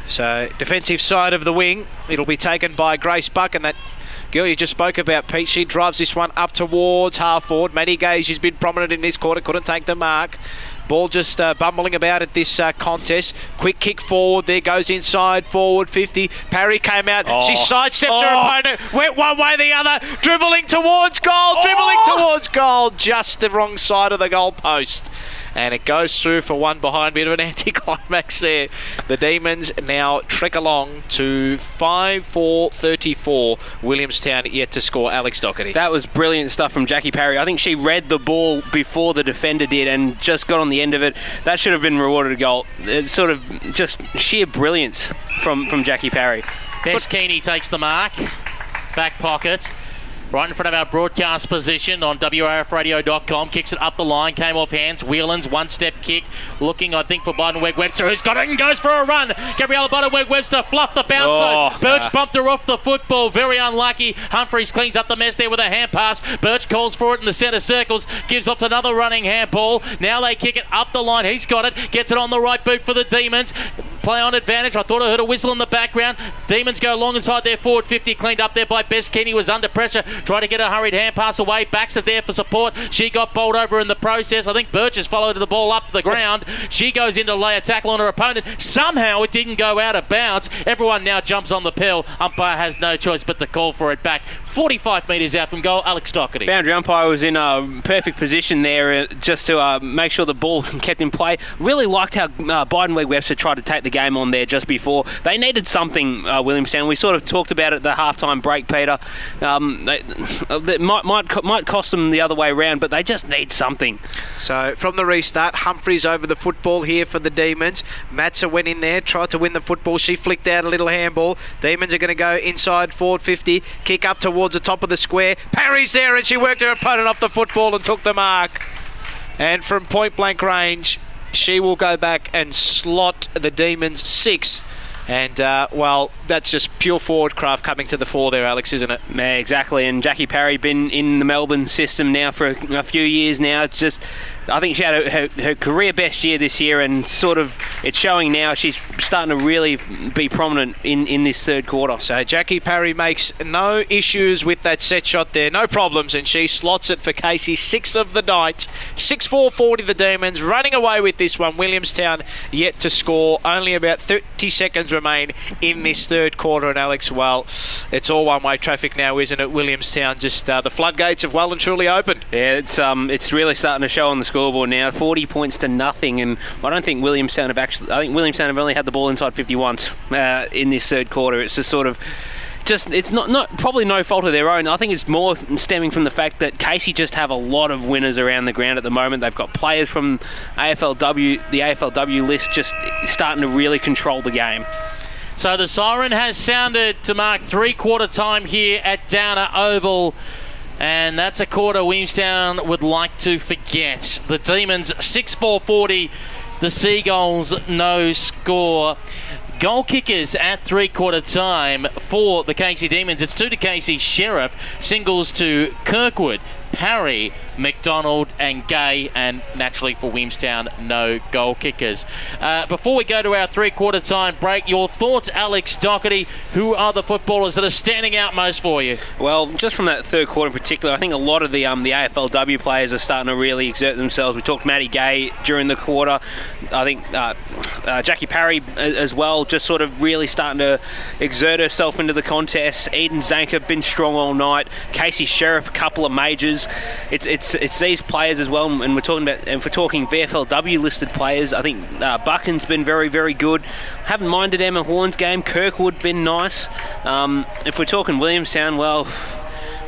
So defensive side of the wing, it'll be taken by Grace Buck, and that girl you just spoke about, Pete. She drives this one up towards half forward. Maddie Gay, she's been prominent in this quarter, couldn't take the mark. Ball just uh, bumbling about at this uh, contest. Quick kick forward. There goes inside forward 50. Parry came out. Oh. She sidestepped her Oh. opponent. Went one way the other. Dribbling towards goal. Dribbling towards goal. Just the wrong side of the goal post. And it goes through for one behind. Bit of an anticlimax there. The Demons now trek along to 5 4 34. Williamstown yet to score. Alex Doherty. That was brilliant stuff from Jackie Parry. I think she read the ball before the defender did and just got on the end of it. That should have been rewarded a goal. It's sort of just sheer brilliance from, from Jackie Parry. Bess Keaney takes the mark. Back pocket. Right in front of our broadcast position on WARFradio.com. Kicks it up the line. Came off hands. Whelan's one step kick. Looking, I think, for Biedenweg Webster, who's got it and goes for a run. Gabriella Biedenweg Webster fluffed the bounce. Oh, though. Birch nah. bumped her off the football. Very unlucky. Humphreys cleans up the mess there with a hand pass. Birch calls for it in the centre circles. Gives off another running handball. Now they kick it up the line. He's got it. Gets it on the right boot for the Demons. Play on advantage. I thought I heard a whistle in the background. Demons go long inside their forward 50. Cleaned up there by Bess Keaney. Was under pressure. Tried to get a hurried hand pass away. Backs it there for support. She got bowled over in the process. I think Birch has followed the ball up to the ground. She goes in to lay a tackle on her opponent. Somehow it didn't go out of bounds. Everyone now jumps on the pill. Umpire has no choice but to call for it back. 45 metres out from goal. Alex Doherty. Boundary umpire was in a perfect position there uh, just to uh, make sure the ball kept in play. Really liked how uh, Biedenweg Webster tried to take the game on there just before. They needed something, uh, Williamstown. We sort of talked about it at the halftime break, Peter. Um, they, that might, might, might cost them the other way around, but they just need something. So from the restart, Humphreys over the football here for the Demons. Matza went in there, tried to win the football. She flicked out a little handball. Demons are going to go inside forward 50, kick up towards the top of the square. Parry's there, and she worked her opponent off the football and took the mark. And from point blank range, she will go back and slot the Demons six. And uh, well, that's just pure forward craft coming to the fore there, Alex, isn't it? Yeah, exactly. And Jackie Parry been in the Melbourne system now for a, a few years now. It's just, I think she had her, her, her career best year this year, and sort of it's showing now. She's starting to really be prominent in, in this third quarter. So Jackie Parry makes no issues with that set shot there, no problems, and she slots it for Casey. Six of the night, six four forty. The Demons running away with this one. Williamstown yet to score. Only about thirty seconds remain in this third quarter. And Alex, well, it's all one way traffic now, isn't it? Williamstown just uh, the floodgates have well and truly opened. Yeah, it's um, it's really starting to show on the scoreboard now. Forty points to nothing, and I don't think Williamstown have actually. I think Williamstown have only had the ball inside fifty once uh, in this third quarter. It's just sort of. Just it's not not probably no fault of their own. I think it's more stemming from the fact that Casey just have a lot of winners around the ground at the moment. They've got players from AFLW, the AFLW list, just starting to really control the game. So the siren has sounded to mark three quarter time here at Downer Oval. And that's a quarter Williamstown would like to forget. The Demons 6 4 40. The Seagulls no score. Goal kickers at three quarter time for the Casey Demons. It's two to Casey Sheriff, singles to Kirkwood, Parry, McDonald, and Gay, and naturally for Williamstown, no goal kickers. Uh, before we go to our three quarter time break, your thoughts, Alex Doherty? Who are the footballers that are standing out most for you? Well, just from that third quarter in particular, I think a lot of the um, the AFLW players are starting to really exert themselves. We talked Maddie Gay during the quarter. I think uh, uh, Jackie Parry as well, just sort of really starting to exert herself into the contest. Eden Zanker been strong all night. Casey Sheriff, a couple of majors. It's it's it's these players as well, and we're talking about and we're talking VFLW listed players, I think uh, Buchan's been very very good. Haven't minded Emma Horn's game. Kirkwood been nice. Um, if we're talking Williamstown, well.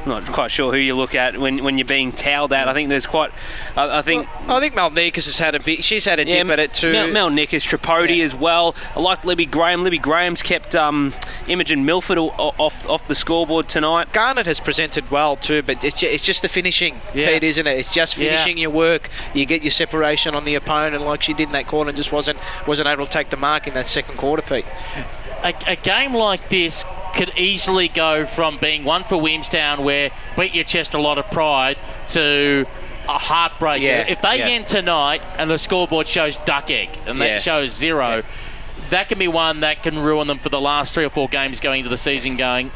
I'm not quite sure who you look at when, when you're being towed at. I think there's quite. I, I think. I think Mel Nikas has had a bit. She's had a dip at it too. Mel, Mel Nikas, Tripodi as well. I like Libby Graham. Libby Graham's kept um, Imogen Milford off off the scoreboard tonight. Garnet has presented well too, but it's just, it's just the finishing, Yeah. Pete, isn't it? It's just Yeah. finishing your work. You get your separation on the opponent, like she did in that corner, and just wasn't wasn't able to take the mark in that second quarter, Pete. A, a game like this could easily go from being one for Williamstown, where beat your chest a lot of pride, to a heartbreaker. Yeah, if they yeah. end tonight and the scoreboard shows duck egg and Yeah. that shows zero, that can be one that can ruin them for the last three or four games going into the season. Going,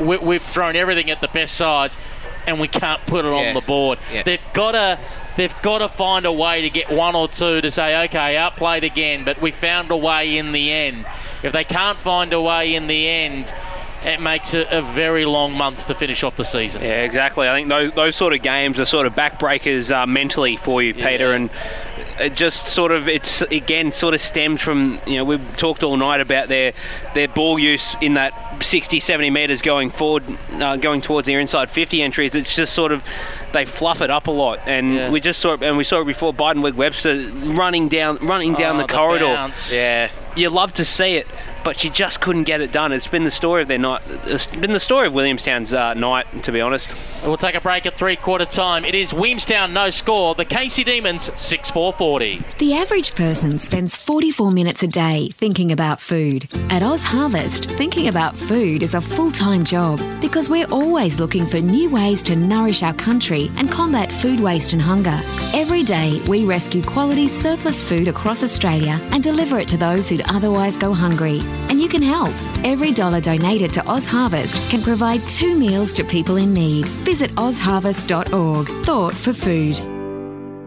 we, we've thrown everything at the best sides. And we can't put it on the board. They've got to, they've got to find a way to get one or two to say, okay, outplayed again, but we found a way in the end. If they can't find a way in the end, it makes it a very long month to finish off the season. Yeah, exactly. I think those, those sort of games are sort of backbreakers uh, mentally for you, Peter, and it just sort of it's again sort of stems from you know we've talked all night about their their ball use in that 60 70 metres going forward uh, going towards their inside 50 entries it's just sort of they fluff it up a lot. And we just saw it and we saw it before Biedenweg Webster running down running down Oh, the the corridor. bounce. yeah. You love to see it but she just couldn't get it done it's been the story of their night it's been the story of Williamstown's uh, night to be honest We'll take a break at three quarter time. It is Williamstown no score. The Casey Demons 6 4 40. The average person spends 44 minutes a day thinking about food. At OzHarvest, thinking about food is a full time job because we're always looking for new ways to nourish our country and combat food waste and hunger. Every day, we rescue quality surplus food across Australia and deliver it to those who'd otherwise go hungry. And you can help. Every dollar donated to OzHarvest can provide two meals to people in need. Visit ozharvest.org. Thought for food.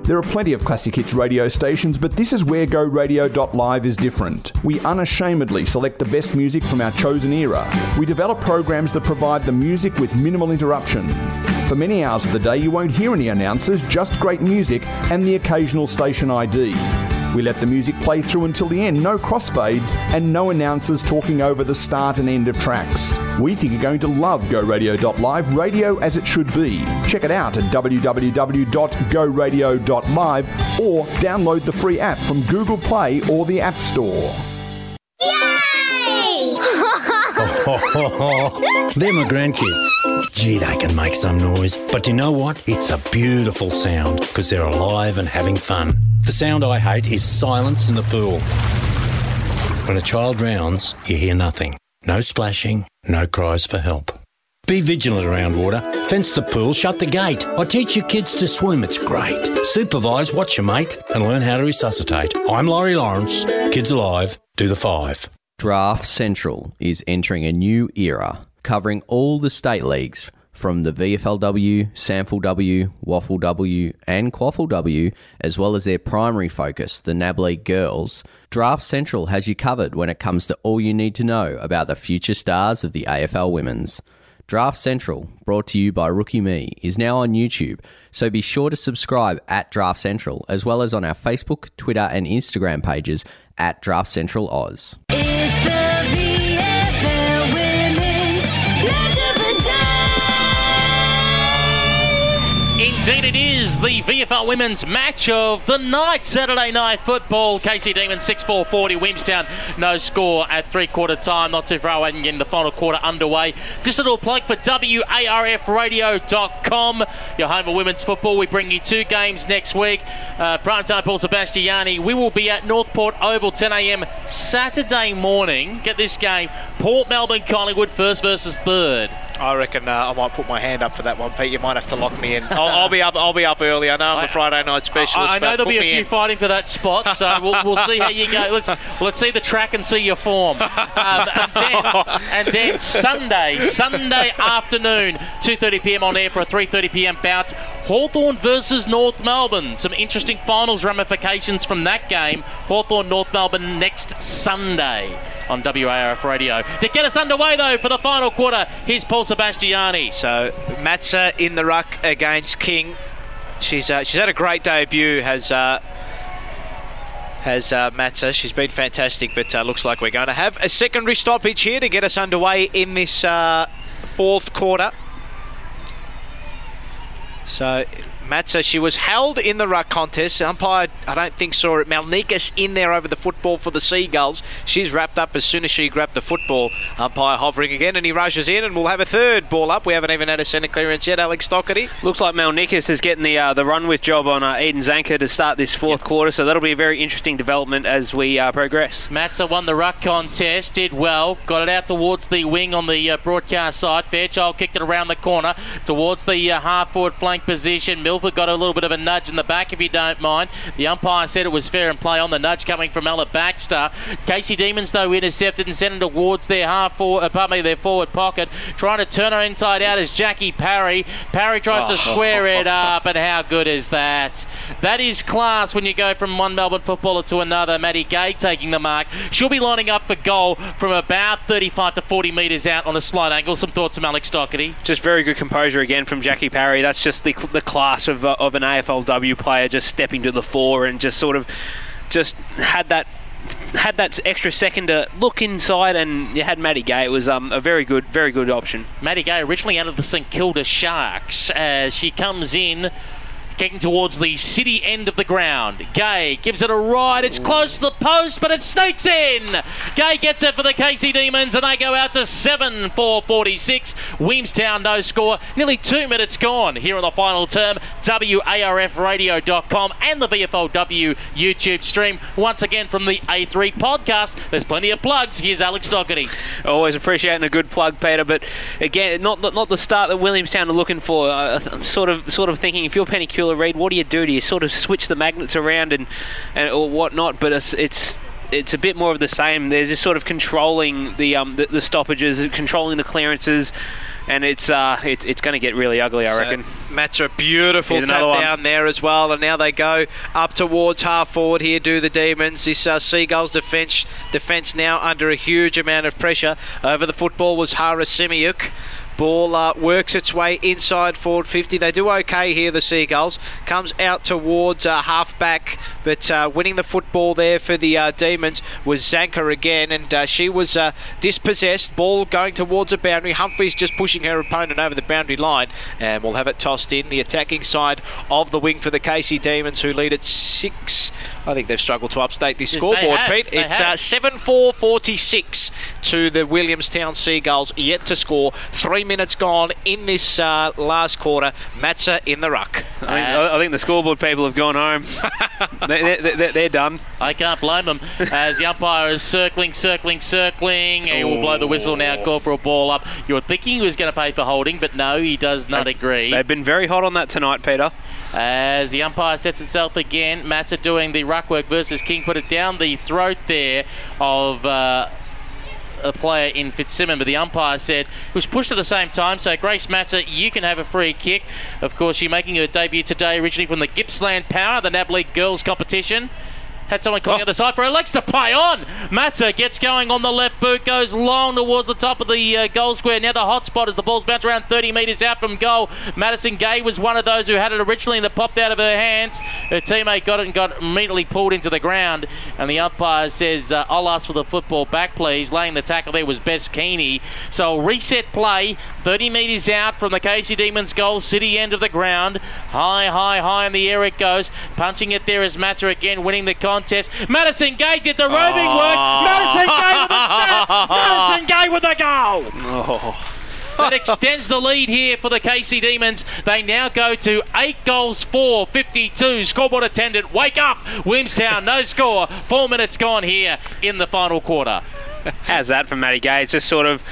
There are plenty of classic hits radio stations, but this is where GoRadio.live is different. We unashamedly select the best music from our chosen era. We develop programs that provide the music with minimal interruption. For many hours of the day, you won't hear any announcers, just great music and the occasional station ID. We let the music play through until the end, no crossfades, and no announcers talking over the start and end of tracks. We think you're going to love GoRadio.live, radio as it should be. Check it out at www.goradio.live or download the free app from Google Play or the App Store. Yay! They're my grandkids. Gee, they can make some noise. But you know what? It's a beautiful sound because they're alive and having fun. The sound I hate is silence in the pool. When a child drowns, you hear nothing. No splashing, no cries for help. Be vigilant around water. Fence the pool, shut the gate. I teach your kids to swim, it's great. Supervise, watch your mate, and learn how to resuscitate. I'm Laurie Lawrence. Kids Alive, do the five. Draft Central is entering a new era, covering all the state leagues from the VFLW, SANFLW, Waffle W, and QAFLW, as well as their primary focus, the NAB League Girls. Draft Central has you covered when it comes to all you need to know about the future stars of the AFL Women's. Draft Central, brought to you by Rookie Me, is now on YouTube, so be sure to subscribe at Draft Central, as well as on our Facebook, Twitter, and Instagram pages at Draft Central Oz. Indeed, it is the VFL Women's Match of the Night, Saturday Night Football. Casey Demons 6 4 40, Williamstown no score at three quarter time. Not too far away from getting the final quarter underway. Just a little plug for WARFradio.com, your home of women's football. We bring you two games next week. Uh, primetime Paul Sebastiani. We will be at Northport Oval 10 a.m. Saturday morning. Get this game Port Melbourne Collingwood first versus third. I reckon uh, I might put my hand up for that one, Pete. You might have to lock me in. I'll, I'll be up. I'll be up early. I know I'm a Friday night specialist. I, I know but there'll be a few in. fighting for that spot, so we'll, we'll see how you go. Let's let's see the track and see your form. Um, and, then, and then Sunday, Sunday afternoon, 2:30 p.m. on air for a 3:30 p.m. bout. Hawthorn versus North Melbourne. Some interesting finals ramifications from that game. Hawthorn North Melbourne next Sunday on WARF Radio. To get us underway though for the final quarter, here's Paul Sebastiani. So Matza in the ruck against King. She's uh, she's had a great debut. Has uh, has uh, Matza. She's been fantastic, but uh, looks like we're going to have a secondary stoppage here to get us underway in this uh, fourth quarter. So Matza, she was held in the ruck contest. Umpire, I don't think saw it. Malnikas in there over the football for the Seagulls. She's wrapped up as soon as she grabbed the football. Umpire hovering again, and he rushes in, and we'll have a third ball up. We haven't even had a centre clearance yet. Alex Doherty. Looks like Malnikas is getting the uh, the run with job on uh, Eden Zanker to start this fourth quarter, so that'll be a very interesting development as we uh, progress. Matza won the ruck contest, did well, got it out towards the wing on the uh, broadcast side. Fairchild kicked it around the corner towards the uh, half forward flank position. Milford got a little bit of a nudge in the back, if you don't mind. The umpire said it was fair and play on the nudge coming from Ella Baxter. Casey Demons, though, intercepted and sent it towards their half forward, uh, pardon me, their forward pocket, trying to turn her inside out is Jackie Parry. Parry tries to square it up, and how good is that? That is class when you go from one Melbourne footballer to another. Maddie Gay taking the mark. She'll be lining up for goal from about 35 to 40 metres out on a slight angle. Some thoughts from Alex Doherty. Just very good composure again from Jackie Parry. That's just the, the class of, uh, of an AFLW player just stepping to the fore and just sort of just had that had that extra second to look inside and you had Maddie Gay. It was um, a very good, very good option. Maddie Gay originally out of the St Kilda Sharks as she comes in. Getting towards the city end of the ground. Gay gives it a ride. It's close to the post, but it sneaks in. Gay gets it for the Casey Demons, and they go out to 7 4 46. Weemstown no score. Nearly two minutes gone here on the final term. WARFradio.com and the VFLW YouTube stream. Once again from the A3 podcast. There's plenty of plugs. Here's Alex Doherty. Always appreciating a good plug, Peter. But again, not not, not the start that Williamstown are looking for. Sort of sort of thinking if you're Penny Cula Reid, what do you do? Do you sort of switch the magnets around and, and or whatnot? But it's it's it's a bit more of the same. They're just sort of controlling the um the, the stoppages, controlling the clearances. And it's uh, it's, it's going to get really ugly, I So, reckon. Matt's a beautiful Here's tap another one. down there as well, and now they go up towards half forward here. Do the Demons? This uh, Seagulls defence defence now under a huge amount of pressure. Over the football was Harasimiuk. Ball uh, works its way inside forward 50. They do okay here, the Seagulls. Comes out towards uh, half back, but uh, winning the football there for the uh, Demons was Zanker again, and uh, she was uh, dispossessed. Ball going towards a boundary. Humphreys just pushing her opponent over the boundary line, and we'll have it tossed in. The attacking side of the wing for the Casey Demons, who lead at six. I think they've struggled to update this Yes, scoreboard, have. Pete. It's uh, 7 4 46 to the Williamstown Seagulls, yet to score. Three minutes gone in this uh, last quarter. Matza in the ruck. I think, I think the scoreboard people have gone home. they, they, they, they're done. I can't blame them as the umpire is circling, circling, circling. He will blow the whistle now, call for a ball up. You're thinking he was going to pay for holding, but no, he does not agree. They've been very hot on that tonight, Peter. As the umpire sets itself again, Matza doing the ruck work versus King. Put it down the throat there of. Uh, a player in Fitzsimmons, but the umpire said it was pushed at the same time. So Grace Matza, you can have a free kick. Of course, you're making her debut today, originally from the Gippsland Power, the NAB League girls competition. Had someone Oh. calling the other side for Alexa play on. Matza gets going on the left boot, goes long towards the top of the uh, goal square. Now the hot spot as the ball's bounced around 30 metres out from goal. Madison Gay was one of those who had it originally and it popped out of her hands. Her teammate got it and got immediately pulled into the ground. And the umpire says, uh, I'll ask for the football back, please. Laying the tackle there was Bess Keeney. So reset play, 30 metres out from the Casey Demons goal, city end of the ground. High, high, high in the air it goes. Punching it there is Matza again, winning the contest. Madison Gay did the roving work. Madison Gay with the snap. Madison Gay with the goal. Oh. That extends the lead here for the Casey Demons. They now go to eight goals for 52. Scoreboard attendant, wake up! Williamstown, no score. Four minutes gone here in the final quarter. How's that from Maddie Gay? It's just sort of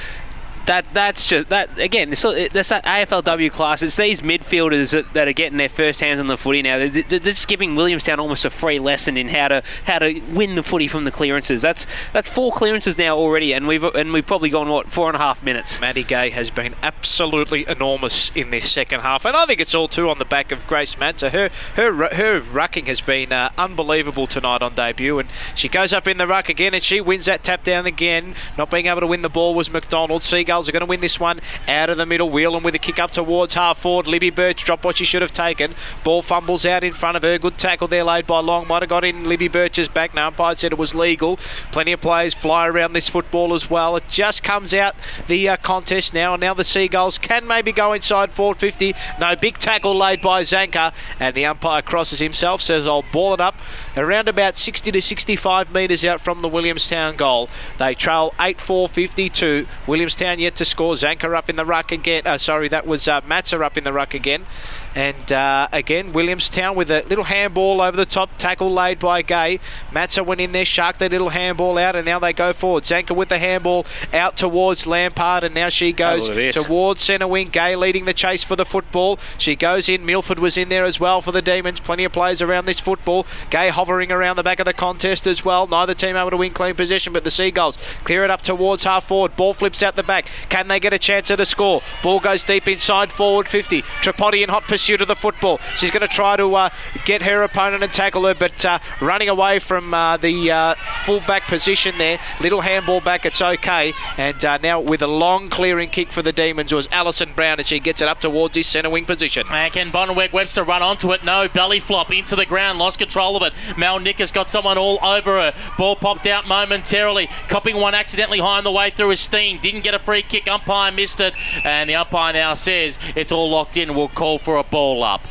that that's just that again. It- that's that AFLW class. It's these midfielders that, that are getting their first hands on the footy now. They're, they're just giving Williamstown almost a free lesson in how to how to win the footy from the clearances. That's that's four clearances now already, and we've and we've probably gone what four and a half minutes. Maddie Gay has been absolutely enormous in this second half, and I think it's all too on the back of Grace Matza. Her her her rucking has been uh, unbelievable tonight on debut, and she goes up in the ruck again, and she wins that tap down again. Not being able to win the ball was McDonald. Seagulls are going to win this one out of the middle wheel, and with a kick up towards half forward, Libby Birch dropped what she should have taken. Ball fumbles out in front of her. Good tackle there laid by Long. Might have got in Libby Birch's back. Now umpire said it was legal. Plenty of players fly around this football as well. It just comes out the uh, contest now, and now the Seagulls can maybe go inside 450. No big tackle laid by Zanker, and the umpire crosses himself, says I'll ball it up around about 60 to 65 metres out from the Williamstown goal. They trail 8 4 52. Williamstown yet to score. Zanker up in the ruck again. Uh, sorry, that was uh, Matza up in the ruck again. And uh, again, Williamstown with a little handball over the top, tackle laid by Gay. Matza went in there, sharked that little handball out, and now they go forward. Zanker with the handball out towards Lampard, and now she goes towards centre wing. Gay leading the chase for the football. She goes in. Milford was in there as well for the Demons. Plenty of players around this football. Gay hovering around the back of the contest as well. Neither team able to win clean possession, but the Seagulls clear it up towards half forward. Ball flips out the back. Can they get a chance at a score? Ball goes deep inside forward 50. Tripodi in hot pursuit of the football. She's going to try to uh, get her opponent and tackle her, but uh, running away from uh, the uh, full back position there. Little handball back, it's okay. And uh, now with a long clearing kick for the Demons was Alison Brown, and she gets it up towards his centre wing position. And can Biedenweg Webster run onto it? No, belly flop into the ground, lost control of it. Mel Nick has got someone all over her. Ball popped out momentarily, copping one accidentally high on the way through his steam. Didn't get a free kick, umpire missed it, and the umpire now says it's all locked in. We'll call for a ball up.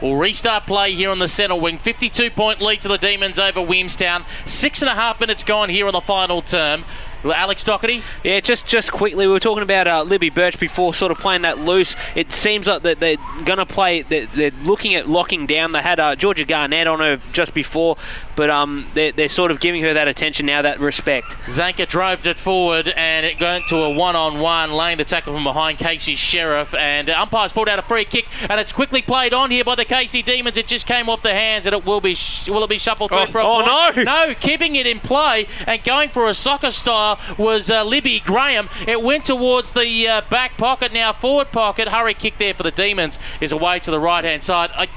We'll restart play here on the centre wing. 52 point lead to the Demons over Williamstown. Six and a half minutes gone here on the final term. Alex Doherty? Yeah, just just quickly, we were talking about uh, Libby Birch before, sort of playing that loose. It seems like that they're going to play. They're, they're looking at locking down. They had uh, Georgia Garnett on her just before, but um, they're, they're sort of giving her that attention now, that respect. Zanka drove it forward and it went to a one-on-one, laying the tackle from behind Casey Sheriff, and uh, umpires pulled out a free kick, and it's quickly played on here by the Casey Demons. It just came off the hands, and it will be sh- will it be shuffled through Oh, for a oh, point? no! no, keeping it in play and going for a soccer style was uh, Libby Graham. It went towards the uh, back pocket, now forward pocket. Hurry kick there for the Demons is away to the right hand side. I,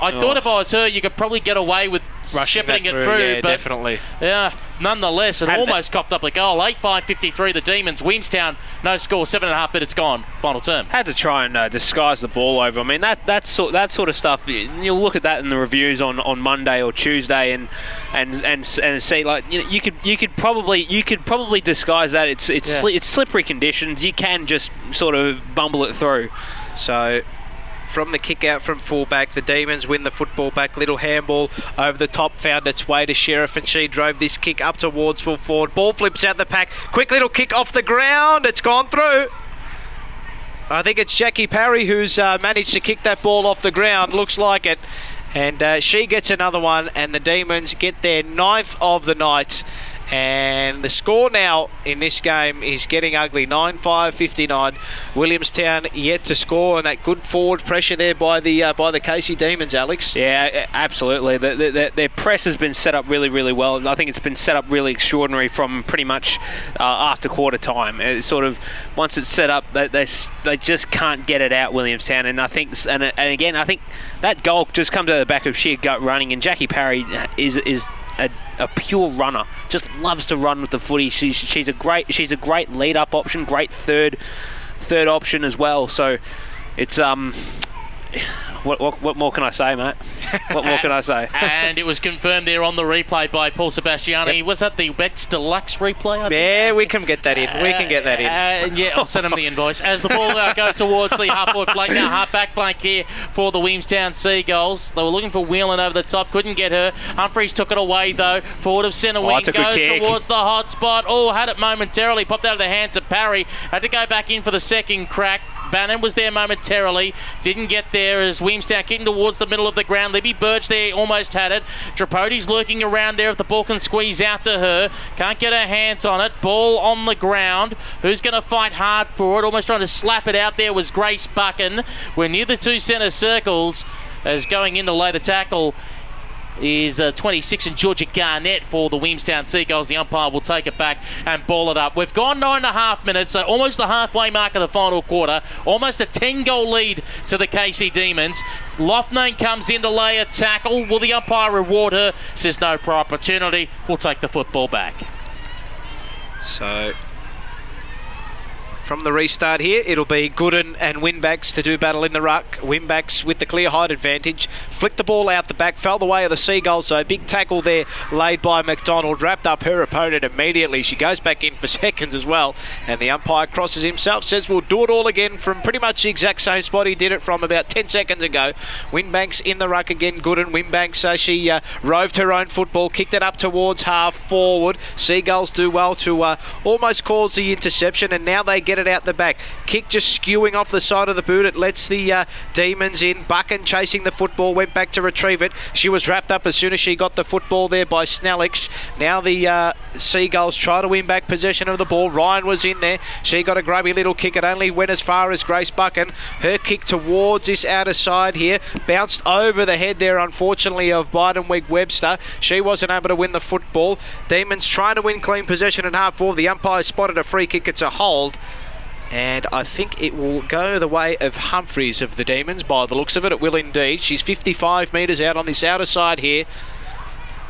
I Oh. thought if I was her, you could probably get away with Rushing shepherding that it through, through, yeah, but definitely. yeah, nonetheless, it Had- almost coughed up a goal. 8 5 53, the Demons. Williamstown, no score, seven and a half minutes gone. Final term. Had to try and uh, disguise the ball over. I mean, that that sort that sort of stuff. you- You'll look at that in the reviews on, on Monday or Tuesday, and and and and see like you know you could you could probably you could probably disguise that. It's it's Yeah. sli- it's slippery conditions. You can just sort of bumble it through. So from the kick out from fullback, the Demons win the football back. Little handball over the top found its way to Sheriff, and she drove this kick up towards full forward. Ball flips out the pack. Quick little kick off the ground. It's gone through. I think it's Jackie Parry who's uh, managed to kick that ball off the ground. Looks like it. And uh, she gets another one, and the Demons get their ninth of the night. And the score now in this game is getting ugly 9 5 59. Williamstown yet to score, and that good forward pressure there by the uh, by the Casey Demons, Alex. Yeah, absolutely. The, the, the, their press has been set up really, really well. I think it's been set up really extraordinary from pretty much uh, after quarter time. Sort of once it's set up, they, they they just can't get it out, Williamstown. And I think, and, and again, I think that goal just comes out of the back of sheer gut running. And Jackie Parry is is a, a pure runner. Just loves to run with the footy. She's she's a great she's a great lead up option, great third third option as well. So it's um. What, what, what more can I say, mate? What more can I say? and it was confirmed there on the replay by Paul Sebastiani. Was that the Bet Deluxe replay? I think? Yeah, we can get that in. We can get that in. Uh, yeah, I'll send him the invoice. As the ball uh, goes towards the half forward flank, now half back flank here for the Williamstown Seagulls. They were looking for Whelan over the top, couldn't get her. Humphreys took it away though. Forward of centre Oh, wing it's good goes kick. towards the hot spot. Oh, had it momentarily, popped out of the hands of Parry. Had to go back in for the second crack. Bannan was there momentarily, didn't get there as Williamstown getting towards the middle of the ground. Libby Birch there almost had it. Tripodi's lurking around there if the ball can squeeze out to her. Can't get her hands on it. Ball on the ground. Who's going to fight hard for it? Almost trying to slap it out there was Grace Buchan. We're near the two centre circles as going in to lay the tackle is uh, 26 and Georgia Garnett for the Williamstown Seagulls. The umpire will take it back and ball it up. We've gone nine and a half minutes, so almost the halfway mark of the final quarter. Almost a 10 goal lead to the Casey Demons. Loughnane comes in to lay a tackle. Will the umpire reward her? Says no prior opportunity. We'll take the football back. So from the restart here, it'll be Gooden and Winbacks to do battle in the ruck. Winbacks with the clear height advantage. Flicked the ball out the back, fell the way of the Seagulls. So big tackle there laid by McDonald. Wrapped up her opponent immediately. She goes back in for seconds as well. And the umpire crosses himself, says we'll do it all again from pretty much the exact same spot he did it from about 10 seconds ago. Winbanks in the ruck again. Gooden. Winbanks, uh, she uh, roved her own football, kicked it up towards half forward. Seagulls do well to uh, almost cause the interception, and now they get it out the back. Kick just skewing off the side of the boot. It lets the uh, Demons in. Buchan chasing the football, went back to retrieve it. She was wrapped up as soon as she got the football there by Snellix. Now the uh, Seagulls try to win back possession of the ball. Ryan was in there. She got a grubby little kick. It only went as far as Grace Buchan. Her kick towards this outer side here bounced over the head there, unfortunately, of Biedenweg Webster. She wasn't able to win the football. Demons trying to win clean possession at half four. The umpire spotted a free kick. It's a hold. And I think it will go the way of Humphreys of the Demons by the looks of it. It will indeed. She's 55 metres out on this outer side here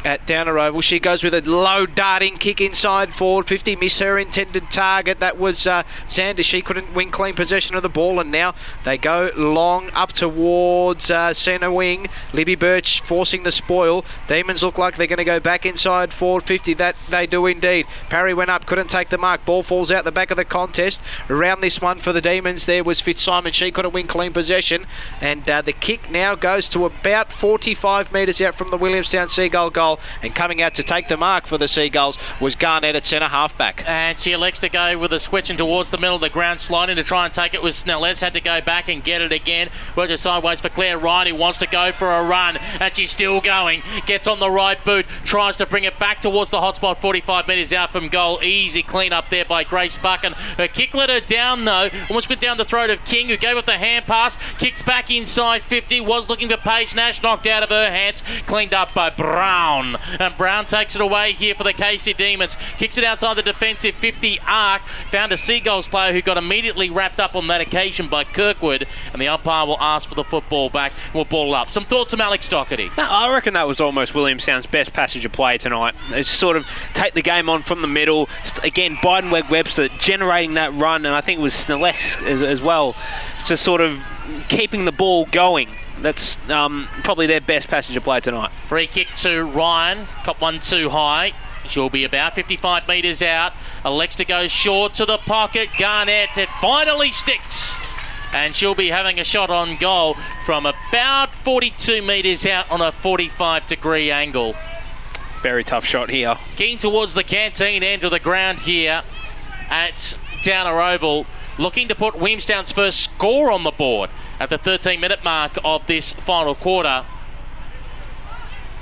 at Downer Oval. She goes with a low darting kick inside forward. 50 miss her intended target. That was uh, Sanders. She couldn't win clean possession of the ball, and now they go long up towards uh, centre wing. Libby Birch forcing the spoil. Demons look like they're going to go back inside forward 50. That they do indeed. Parry went up, couldn't take the mark. Ball falls out the back of the contest. Around this one for the Demons, there was Fitzsimon. She couldn't win clean possession, and uh, the kick now goes to about 45 metres out from the Williamstown Seagull goal. And coming out to take the mark for the Seagulls was Garnett at centre halfback. And she elects to go with a switching towards the middle of the ground, sliding to try and take it with Snellez. Had to go back and get it again. Worked it sideways for Claire Ryan, who wants to go for a run, and she's still going. Gets on the right boot, tries to bring it back towards the hotspot, 45 metres out from goal. Easy clean up there by Grace Buchan. Her kick let her down though, almost went down the throat of King, who gave up the hand pass. Kicks back inside 50, was looking for Paige Nash, knocked out of her hands. Cleaned up by Brown. And Brown takes it away here for the Casey Demons. Kicks it outside the defensive 50 arc. Found a Seagulls player who got immediately wrapped up on that occasion by Kirkwood. And the umpire will ask for the football back. We'll ball up. Some thoughts from Alex Doherty. No, I reckon that was almost Williamstown's best passage of play tonight. It's sort of take the game on from the middle. Again, Biedenweg Webster generating that run, and I think it was Snellex as, as well, to sort of keeping the ball going. That's um, probably their best passage of play tonight. Free kick to Ryan. Cop one too high. She'll be about 55 metres out. Alexa goes short to the pocket. Garnett, it finally sticks. And she'll be having a shot on goal from about 42 metres out on a 45 degree angle. Very tough shot here. Keen towards the canteen end of the ground here at Downer Oval. Looking to put Williamstown's first score on the board at the 13 minute mark of this final quarter.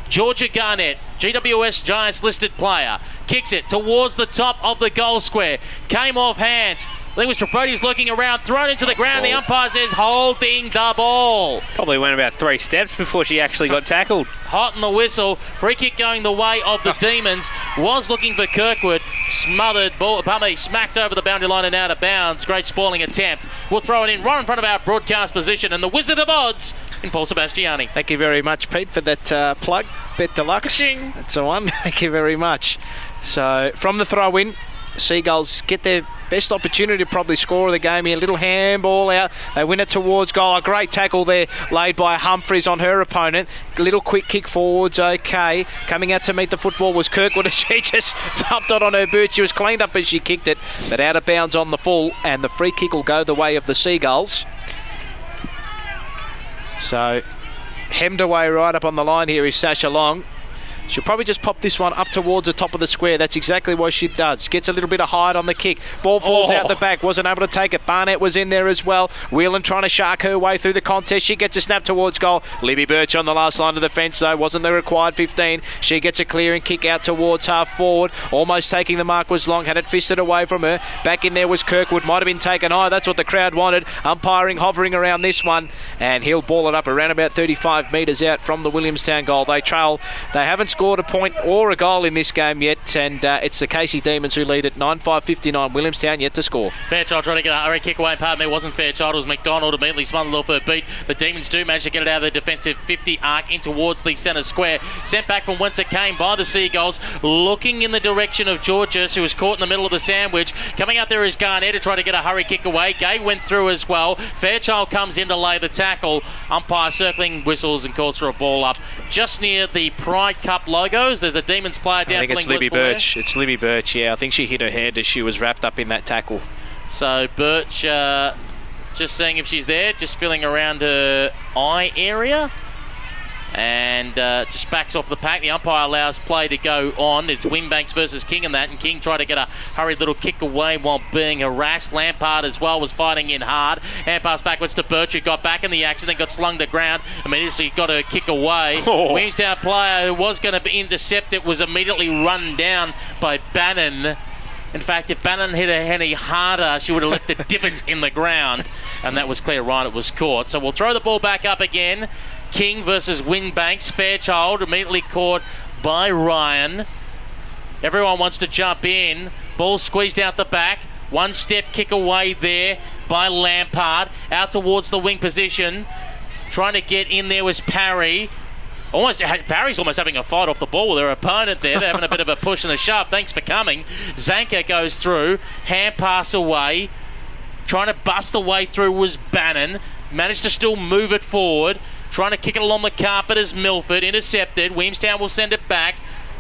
Georgia Garnett, GWS Giants listed player, kicks it towards the top of the goal square. Came off hands. I think it was Tripodi's looking around, thrown into the ground. The umpire says holding the ball. Probably went about three steps before she actually got tackled. Hot in the whistle. Free kick going the way of the Demons. Was looking for Kirkwood. Smothered ball. Pardon me, smacked over the boundary line and out of bounds. Great spoiling attempt. We'll throw it in right in front of our broadcast position. And the Wizard of Odds in Paul Sebastiani. Thank you very much, Pete, for that uh, plug. Bet Deluxe. Ka-ching. That's the one. Thank you very much. So, from the throw in, Seagulls get their best opportunity to probably score of the game here. Little handball out. They win it towards goal. A great tackle there laid by Humphreys on her opponent. Little quick kick forwards, okay. Coming out to meet the football was Kirkwood. She just thumped it on her boot. She was cleaned up as she kicked it, but out of bounds on the full, and the free kick will go the way of the Seagulls. So, hemmed away right up on the line here is Sasha Long. She'll probably just pop this one up towards the top of the square. That's exactly what she does. Gets a little bit of height on the kick. Ball falls Oh. out the back. Wasn't able to take it. Barnett was in there as well. Whelan trying to shark her way through the contest. She gets a snap towards goal. Libby Birch on the last line of the fence though. Wasn't the required 15. She gets a clearing kick out towards half forward. Almost taking the mark was long. Had it fisted away from her. Back in there was Kirkwood. Might have been taken high. That's what the crowd wanted. Umpiring hovering around this one. And he'll ball it up around about 35 metres out from the Williamstown goal. They trail. They haven't scored a point or a goal in this game yet. And uh, it's the Casey Demons who lead at 9 5 59. Williamstown yet to score. Fairchild trying to get a hurry kick away. Pardon me, it wasn't Fairchild. It was McDonald immediately smothered off her beat. The Demons do manage to get it out of the defensive 50 arc in towards the centre square. Sent back from whence it came by the Seagulls, looking in the direction of Georges, who was caught in the middle of the sandwich. Coming out there is Garnett to try to get a hurry kick away. Gay went through as well. Fairchild comes in to lay the tackle. Umpire circling whistles and calls for a ball up just near the Pride Cup logos. There's a Demons player down I think it's Libby whistle there. Birch. It's Libby Birch, yeah. I think she hit her head as she was wrapped up in that tackle. So Birch uh, just seeing if she's there, just feeling around her eye area. And uh, just backs off the pack. The umpire allows play to go on. It's Wimbanks versus King in that, and King tried to get a hurried little kick away while being harassed. Lampard as well was fighting in hard. Hand pass backwards to Birch, who got back in the action, then got slung to ground. Immediately got a kick away. Oh. Williamstown player who was going to be intercepted was immediately run down by Bannan. In fact, if Bannan hit her any harder, she would have left the divots in the ground, and that was clear right. It was caught. So we'll throw the ball back up again. King versus Wingbanks. Fairchild immediately caught by Ryan. Everyone wants to jump in. Ball squeezed out the back. One step kick away there by Lampard. Out towards the wing position. Trying to get in there was Parry. Almost Parry's almost having a fight off the ball with their opponent there. They're having a bit of a push and a shove. Thanks for coming. Zanker goes through. Hand pass away. Trying to bust the way through was Bannan. Managed to still move it forward. Trying to kick it along the carpet as Milford. Intercepted. Williamstown will send it back.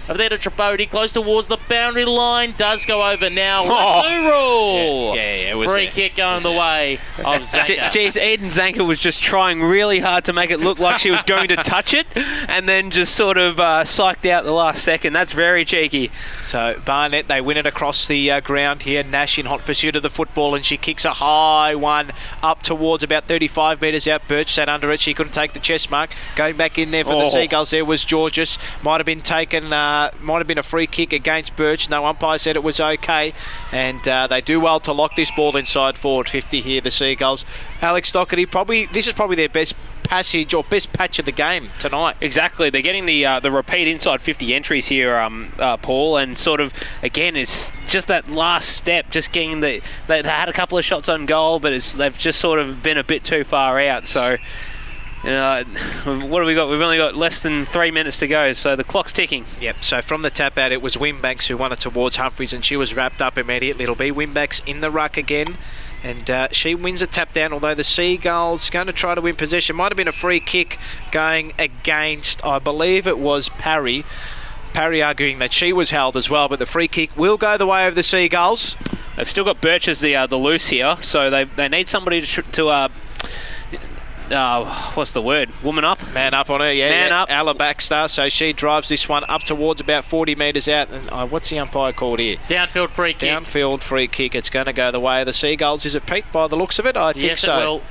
Over there to Tripodi, close towards the boundary line. Does go over now. Oh. Lasso rule. Yeah, yeah, yeah, it was Free a- kick going the way of Ge- Zanker. Geez, Eden Zanker was just trying really hard to make it look like she was going to touch it, and then just sort of uh, psyched out the last second. That's very cheeky. So Barnett, they win it across the uh, ground here. Nash in hot pursuit of the football, and she kicks a high one up towards about 35 metres out. Birch sat under it. She couldn't take the chest mark. Going back in there for the Oh. Seagulls there was Georges. Might have been taken, uh, might have been a free kick against Birch. No umpire said it was okay. And uh, they do well to lock this ball inside forward 50 here, the Seagulls. Alex Doherty, probably, this is probably their best passage or best patch of the game tonight. Exactly, they're getting the uh, the repeat inside 50 entries here, um, uh, Paul, and sort of again it's just that last step, just getting the they, they had a couple of shots on goal, but they've just sort of been a bit too far out. So, know, what have we got? We've only got less than three minutes to go, so the clock's ticking. Yep, so from the tap out, it was Wimbanks who won it towards Humphreys, and she was wrapped up immediately. It'll be Wimbanks in the ruck again, and uh, she wins a tap down, although the Seagulls going to try to win possession. Might have been a free kick going against, I believe it was Parry. Parry arguing that she was held as well, but the free kick will go the way of the Seagulls. They've still got Birch as the uh, the loose here, so they they need somebody to, to uh, what's the word? Woman up. Man up on her, yeah. Man yeah. up. Ella Baxter, so she drives this one up towards about 40 metres out. And uh, what's the umpire called here? Downfield free kick. Downfield free kick. It's going to go the way of the Seagulls. Is it Pete by the looks of it? I think yes, so. it will.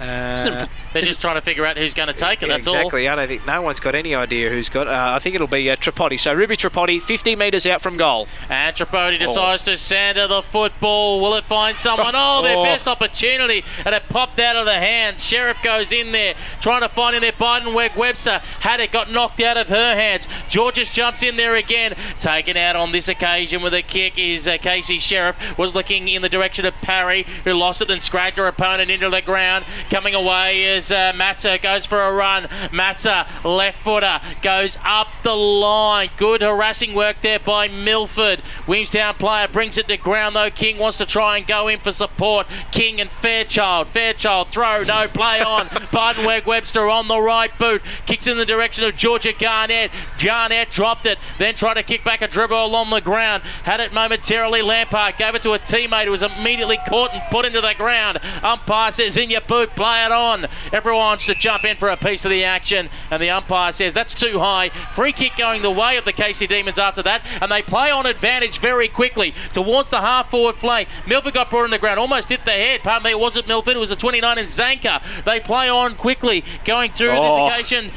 Uh, They're just trying to figure out who's going to take it. That's all. exactly. I don't think no one's got any idea who's got. Uh, I think it'll be uh, Tripodi. So Ruby Tripodi, 50 metres out from goal. And Tripodi decides to center the football. Will it find someone? Oh, their Oh. best opportunity. And it popped out of the hands. Sheriff goes in there, trying to find in there. Biedenweg Webster had it, got knocked out of her hands. Georges jumps in there again. Taken out on this occasion with a kick is uh, Casey Sheriff. Was looking in the direction of Parry, who lost it, then scragged her opponent into the ground. Coming away is uh, Matza, goes for a run. Matza, left footer, goes up the line. Good harassing work there by Milford. Williamstown player brings it to ground though. King wants to try and go in for support. King and Fairchild. Fairchild throw, no play on. Biedenweg Webster on the right boot. Kicks in the direction of Georgia Garnett. Garnett dropped it, then tried to kick back a dribble along the ground. Had it momentarily. Lampard gave it to a teammate who was immediately caught and put into the ground. Umpire says in your boot, Play it on. Everyone wants to jump in for a piece of the action, and the umpire says that's too high. Free kick going the way of the Casey Demons after that, and they play on advantage very quickly towards the half forward flank. Milford got brought on the ground, almost hit the head. Pardon me, it wasn't Milford, it was a 29 in Zanker. They play on quickly, going through Oh. this occasion.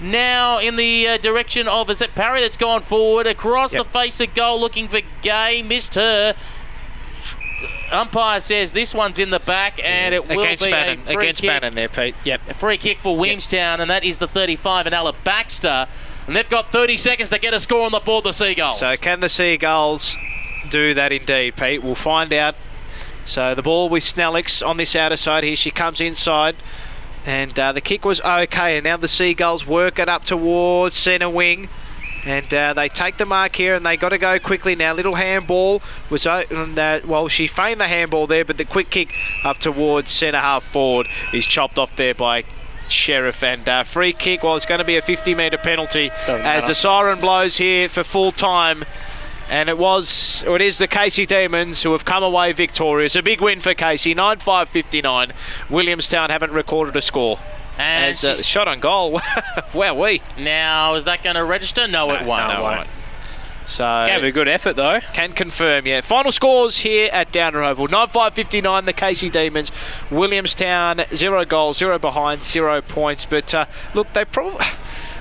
Now in the uh, direction of is it Parry that's gone forward across Yep. the face of goal, looking for Gay, missed her. Umpire says this one's in the back, and it will against be Bannan, a free against kick. Bannan there, Pete. Yep. A free kick for Williamstown, and that is the 35 and Ella Baxter. And they've got 30 seconds to get a score on the board, the Seagulls. So can the Seagulls do that indeed, Pete? We'll find out. So the ball with Snellix on this outer side here. She comes inside. And uh, the kick was okay. And now the Seagulls work it up towards centre wing. And uh, they take the mark here and they got to go quickly now. Little handball was open. Uh, well, she feigned the handball there, but the quick kick up towards centre half forward is chopped off there by Sheriff. And uh, free kick, well, it's going to be a 50 metre penalty as matter. the siren blows here for full time. And it was, or it is the Casey Demons who have come away victorious. A big win for Casey, 9 5 59. Williamstown haven't recorded a score. And As uh, shot on goal. wow, we. now, is that going to register? No, it won't. no, it won't. So Gave it a good effort though. Can confirm, yeah. Final scores here at Downer Oval. 9 5 59, the Casey Demons. Williamstown, zero goals, zero behind, zero points. But uh, look, they probably.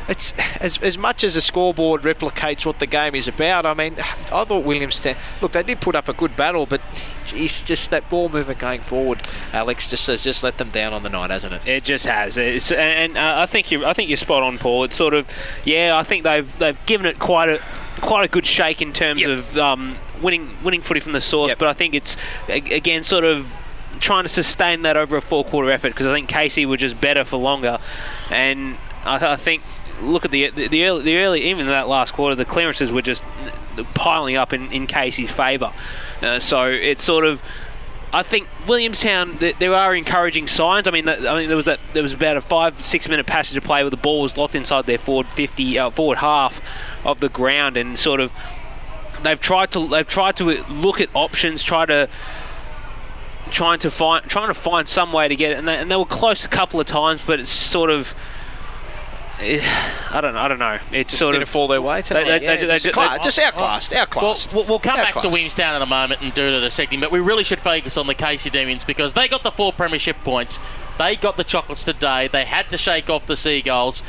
It's as, as much as the scoreboard replicates what the game is about. I mean, I thought Williamstown. Look, they did put up a good battle, but geez, just that ball movement going forward, Alex, just has just let them down on the night, hasn't it? It just has. It's, and uh, I think you I think you're spot on, Paul. It's sort of yeah. I think they've they've given it quite a quite a good shake in terms of um, winning winning footy from the source. But I think it's again sort of trying to sustain that over a four quarter effort because I think Casey were just better for longer, and I, I think. Look at the the, the early, the early even that last quarter the clearances were just piling up in, in Casey's favour, uh, so it's sort of I think Williamstown th- there are encouraging signs. I mean, that, I mean there was that there was about a five six minute passage of play where the ball was locked inside their forward fifty uh, forward half of the ground, and sort of they've tried to they've tried to look at options, try to trying to find trying to find some way to get it, and they, and they were close a couple of times, but it's sort of. I don't know. I don't know. It's Just sort of fall their way tonight. Yeah, just cla- just outclassed, outclassed. Well, we'll, come back to Outclassed. Williamstown in a moment and do it in a second, but we really should focus on the Casey Demons because they got the four premiership points. They got the chocolates today. They had to shake off the Seagulls.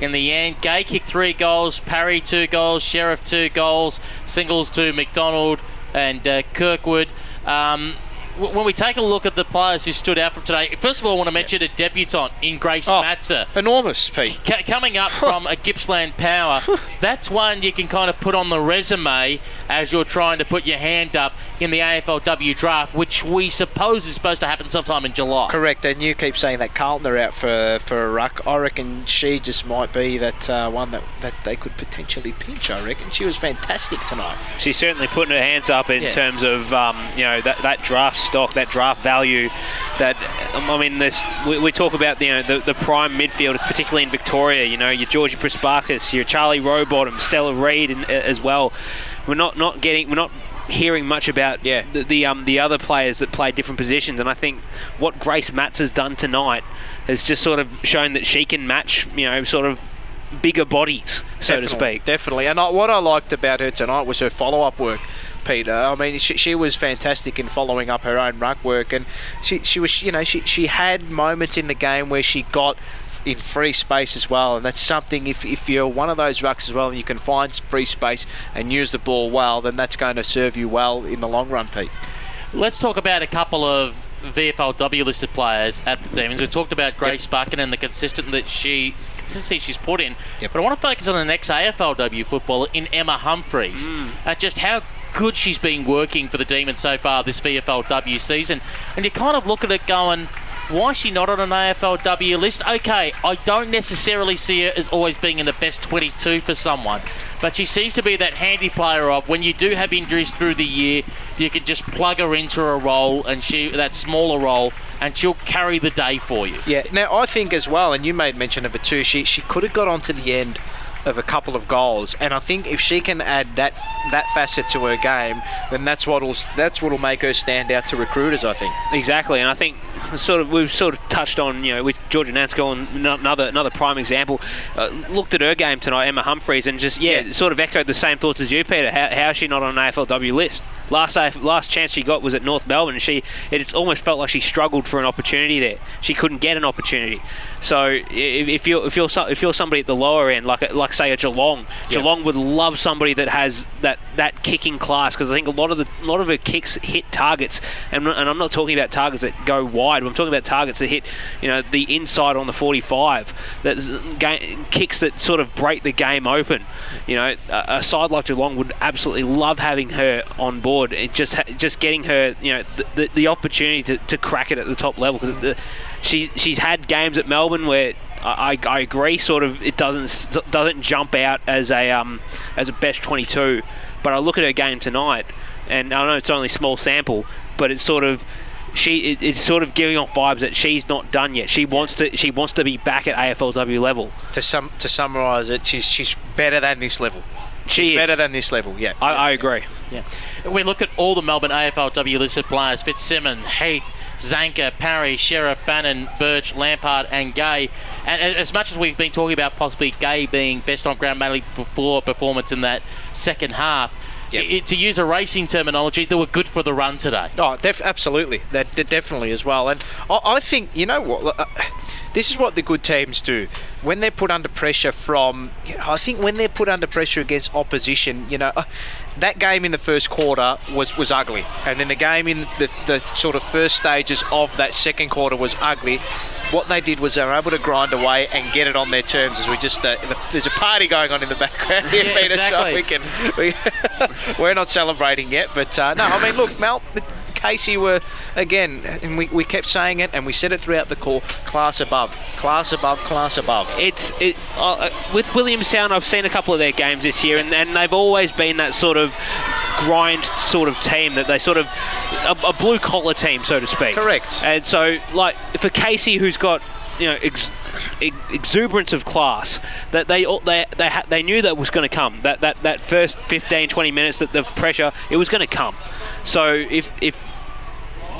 In the end, Gay kicked three goals, Parry two goals, Sheriff two goals, singles to McDonald and uh, Kirkwood. Um, when we take a look at the players who stood out from today, first of all, I want to mention a debutant in Grace oh, Matzer. Enormous, Pete. Ca- coming up from a Gippsland Power, that's one you can kind of put on the resume as you're trying to put your hand up in the AFLW draft, which we suppose is supposed to happen sometime in July. Correct, and you keep saying that Carlton are out for, for a ruck. I reckon she just might be that uh, one that, that they could potentially pinch. I reckon she was fantastic tonight. she's certainly putting her hands up in Yeah. terms of um, you know that, that draft stock, that draft value. That um, I mean, this we, we talk about you know the, the prime midfielders, particularly in Victoria. You know your Georgie Prespakis, your Charlie Rowbottom, Stella Reid, and, uh, as well. We're not not getting we're not hearing much about the, the um the other players that play different positions, and I think what Grace Matz has done tonight has just sort of shown that she can match you know sort of bigger bodies, so to speak. Definitely. And I, what I liked about her tonight was her follow up work, Peter. I mean, she, she was fantastic in following up her own ruck work. And she, she was, you know, she, she had moments in the game where she got in free space as well. And that's something, if, if you're one of those rucks as well and you can find free space and use the ball well, then that's going to serve you well in the long run, Pete. Let's talk about a couple of VFLW listed players at the Demons. We talked about Grace Buchan and the consistent that she consistency she's put in. But I want to focus on the next AFLW footballer in Emma Humphreys. Uh, just how good she's been working for the Demons so far this VFLW season. And you kind of look at it going, why is she not on an AFLW list? Okay, I don't necessarily see her as always being in the best 22 for someone, but she seems to be that handy player of when you do have injuries through the year, you can just plug her into a role and she that smaller role, and she'll carry the day for you. Yeah. Now I think as well, and you made mention of it too. She she could have got onto the end of a couple of goals, and I think if she can add that that facet to her game, then that's what'll that's what'll make her stand out to recruiters. I think. Exactly, and I think sort of we've sort of touched on you know with Georgia Nansko and another another prime example. Uh, looked at her game tonight, Emma Humphreys, and just yeah, sort of echoed the same thoughts as you, Peter. How, how is she not on an AFLW list? Last last chance she got was at North Melbourne. and She it almost felt like she struggled for an opportunity there. She couldn't get an opportunity. So if you're if you're if you're somebody at the lower end, like like say a Geelong, Yeah. Geelong would love somebody that has that that kicking class because I think a lot of the a lot of her kicks hit targets, and, and I'm not talking about targets that go wide. I'm talking about targets that hit you know the inside on the 45. That kicks that sort of break the game open. You know, a, a side like Geelong would absolutely love having her on board. It just just getting her you know the, the, the opportunity to, to crack it at the top level because she she's had games at Melbourne where. I, I I agree. Sort of, it doesn't doesn't jump out as a um, as a best 22. But I look at her game tonight, and I know it's only small sample, but it's sort of she it, it's sort of giving off vibes that she's not done yet. She wants to she wants to be back at AFLW level. To sum to summarise it, she's she's better than this level. She she's is. better than this level. Yeah, I, I agree. Yeah. We look at all the Melbourne AFLW listed players Fitzsimmons, Heath, Zanker, Parry, Sheriff, Bannan, Birch, Lampard, and Gay. And as much as we've been talking about possibly Gay being best on ground mainly before performance in that second half, i- to use a racing terminology, they were good for the run today. Oh, def- absolutely. That, that definitely as well. And I, I think you know what. Uh, This is what the good teams do when they're put under pressure from. You know, I think when they're put under pressure against opposition, you know, uh, that game in the first quarter was was ugly, and then the game in the, the sort of first stages of that second quarter was ugly. What they did was they were able to grind away and get it on their terms. As we just uh, the, there's a party going on in the background here, Yeah, Peter. exactly. So we can we, we're not celebrating yet, but uh, no, I mean, look, Mel, Casey were again, and we, we kept saying it, and we said it throughout the call. Class above, class above, class above. It's it uh, uh, with Williamstown. I've seen a couple of their games this year, and, and they've always been that sort of grind sort of team that they sort of a, a blue collar team, so to speak. Correct. And so, like for Casey, who's got you know. Ex- ex- exuberance of class that they they they, ha- they knew that was going to come that, that that first 15 20 minutes that the pressure it was going to come so if if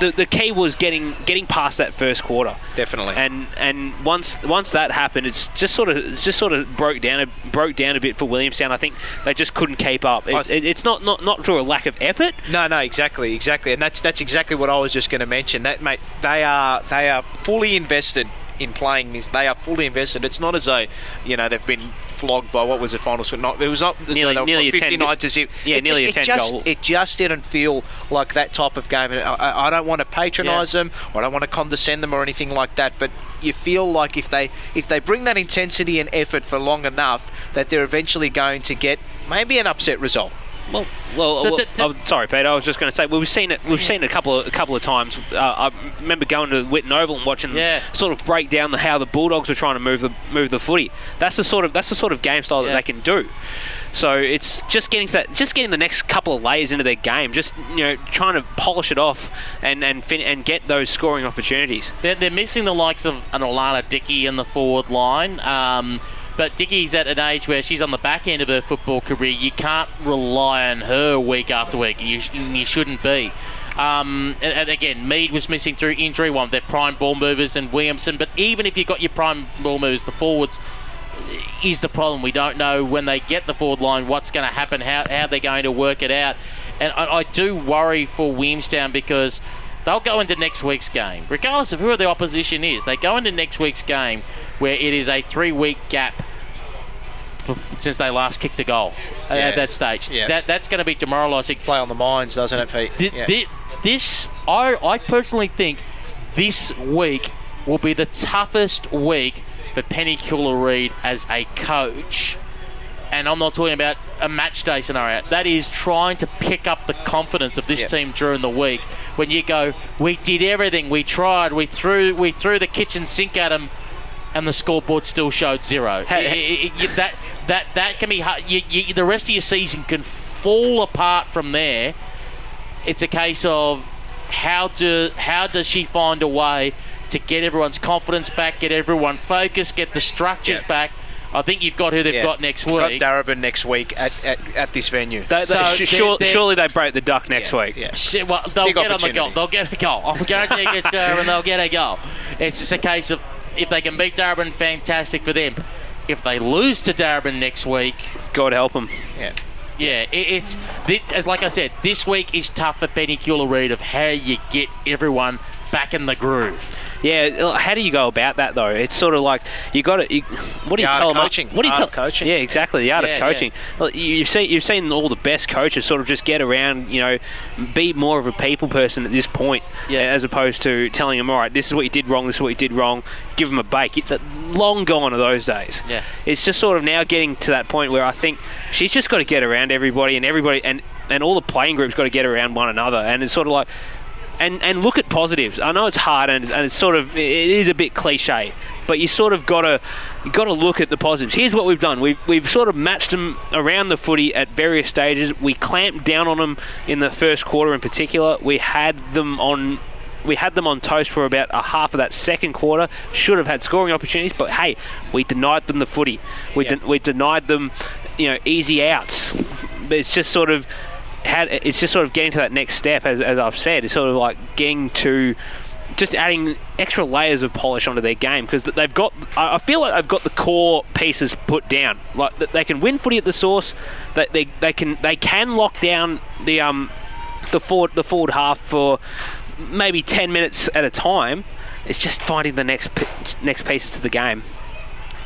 the, the key was getting getting past that first quarter definitely and and once once that happened it's just sort of it's just sort of broke down a, broke down a bit for Williamstown I think they just couldn't keep up it, th- it's not, not not through a lack of effort No, no, exactly, exactly, and that's that's exactly what I was just going to mention. That mate, they are they are fully invested in playing this. They are fully invested. It's not as though you know they've been flogged by what was the final score. Not it was not though Nearly- were nearly a 10 59 to zero. yeah, it nearly just, a it 10 just, goal. It just didn't feel like that type of game. And I, I- don't want to patronise them. Or I don't want to condescend them or anything like that. But you feel like if they if they bring that intensity and effort for long enough, that they're eventually going to get maybe an upset result. Well, well, The- the- the- oh, sorry, Peter. I was just going to say well, we've seen it. We've seen it a couple of a couple of times. Uh, I remember going to Whitten Oval and watching them sort of break down the, how the Bulldogs were trying to move the move the footy. That's the sort of that's the sort of game style that they can do. So it's just getting that, just getting the next couple of layers into their game, just you know trying to polish it off and and fin- and get those scoring opportunities. They're, they're missing the likes of an Alana Dickey in the forward line. Um, but Dickey's at an age where she's on the back end of her football career. You can't rely on her week after week. You, sh- you shouldn't be. Um, and, and again, Mead was missing through injury. One of their prime ball movers and Williamson. But even if you've got your prime ball movers, the forwards is the problem. We don't know when they get the forward line what's going to happen, how, how they're going to work it out. And I, I do worry for Williamstown because they'll go into next week's game, regardless of who the opposition is. They go into next week's game where it is a three week gap since they last kicked a goal at- Yeah. at that stage. Yeah. That, that's going to be demoralising. Play on the minds, doesn't it, Pete? Yeah. thi- this, I, I personally think this week will be the toughest week for Penny Cula-Reid as a coach. And I'm not talking about a match day scenario. That is trying to pick up the confidence of this Yep. team during the week. When you go, we did everything, we tried, we threw, we threw the kitchen sink at them, and the scoreboard still showed zero. Hey, I- I- I- that that that can be hard. You, you, the rest of your season can fall apart from there. It's a case of how do how does she find a way to get everyone's confidence back, get everyone focused, get the structures back. I think you've got who they've Yeah. got next week. Got week. Darebin next week at, at, at this venue. They, they, So sh- they're- sure, they're- surely they break the duck next week. Yeah. Shit, well, they'll Big get on the goal. They'll get a goal. I'm guaranteeing it's Darebin. They'll get a goal. It's just a case of if they can beat Darebin, fantastic for them. If they lose to Darebin next week, God help them. Yeah. yeah, it, it's thi- as like I said, this week is tough for Penny Reid of how you get everyone back in the groove. Yeah, how do you go about that though? It's sort of like you got to. You, what do you The art tell them? coaching. What do you Art tell coaching. Yeah, exactly. The art Yeah, of coaching. You- You've seen you've seen all the best coaches sort of just get around. You know, be more of a people person at this point, Yeah. as opposed to telling them, all right, this is what you did wrong. This is what you did wrong. Give them a bake. It, that- long gone are those days. Yeah. It's just sort of now getting to that point where I think she's just got to get around everybody and everybody and and all the playing groups got to get around one another. And it's sort of like and and look at positives. I know it's hard and, and it's sort of it is a bit cliche, but you sort of got to you got to look at the positives. Here's what we've done. We've we've sort of matched them around the footy at various stages. We clamped down on them in the first quarter in particular. We had them on. We had them on toast for about a half of that second quarter. Should have had scoring opportunities, but hey, we denied them the footy. We de- we denied them, you know, easy outs. But it's just sort of it's just sort of getting to that next step, as, as I've said. It's sort of like getting to just adding extra layers of polish onto their game because they've got. I I feel like they've got the core pieces put down. Like they can win footy at the source. That they, they can they can lock down the um the forward the forward half for maybe ten minutes at a time. It's just finding the next next pieces to the game.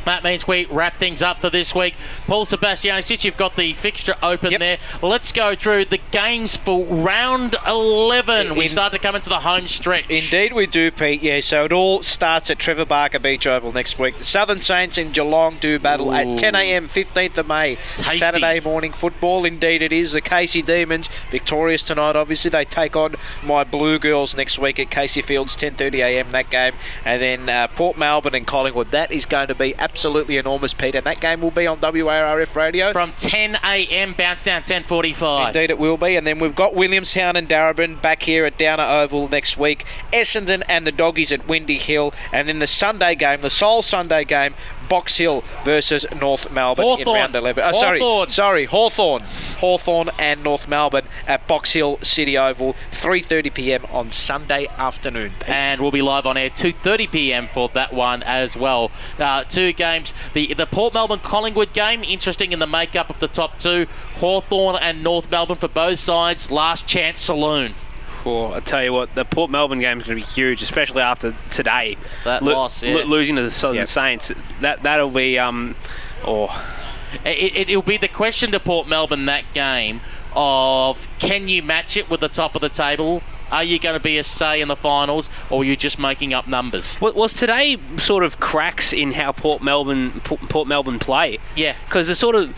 That means we wrap things up for this week. Paul Sebastiani, since you've got the fixture open there, let's go through the games for round 11. we start to come into the home stretch. Indeed, we do, Pete. Yeah, so it all starts at Trevor Barker Beach Oval next week. The Southern Saints in Geelong do battle Ooh. at 10 a.m. 15th of May. Tasty. Saturday morning football. Indeed, it is. The Casey Demons victorious tonight. Obviously, they take on my Blue Girls next week at Casey Fields 10:30 a.m. That game, and then uh, Port Melbourne and Collingwood. That is going to be absolutely enormous, Pete. And that game will be on WARF radio. From 10 a.m. bounce down 10:45. Indeed, it will be. And then we've got Williamstown and Darebin back here at Downer Oval next week. Essendon and the Doggies at Windy Hill. And then the Sunday game, the sole Sunday game, Box Hill versus North Melbourne in round 11. Oh, sorry, Hawthorn. sorry, Hawthorn. Hawthorn and North Melbourne at Box Hill City Oval, 3:30 p.m. on Sunday afternoon. Pete. and we'll be live on air 2:30 p.m. for that one as well. Uh, two games. The the Port Melbourne Collingwood game, interesting in the makeup of the top two. Hawthorn and North Melbourne for both sides. Last chance saloon. Well, I tell you what, the Port Melbourne game is going to be huge, especially after today. That loss, yeah. losing to the Southern Yep. Saints. That that'll be um, oh, It, it, it'll be the question to Port Melbourne that game of can you match it with the top of the table? Are you going to be a say in the finals, or are you just making up numbers? Wa- was today sort of cracks in how Port Melbourne Port Port Melbourne play? Yeah. because it sort of.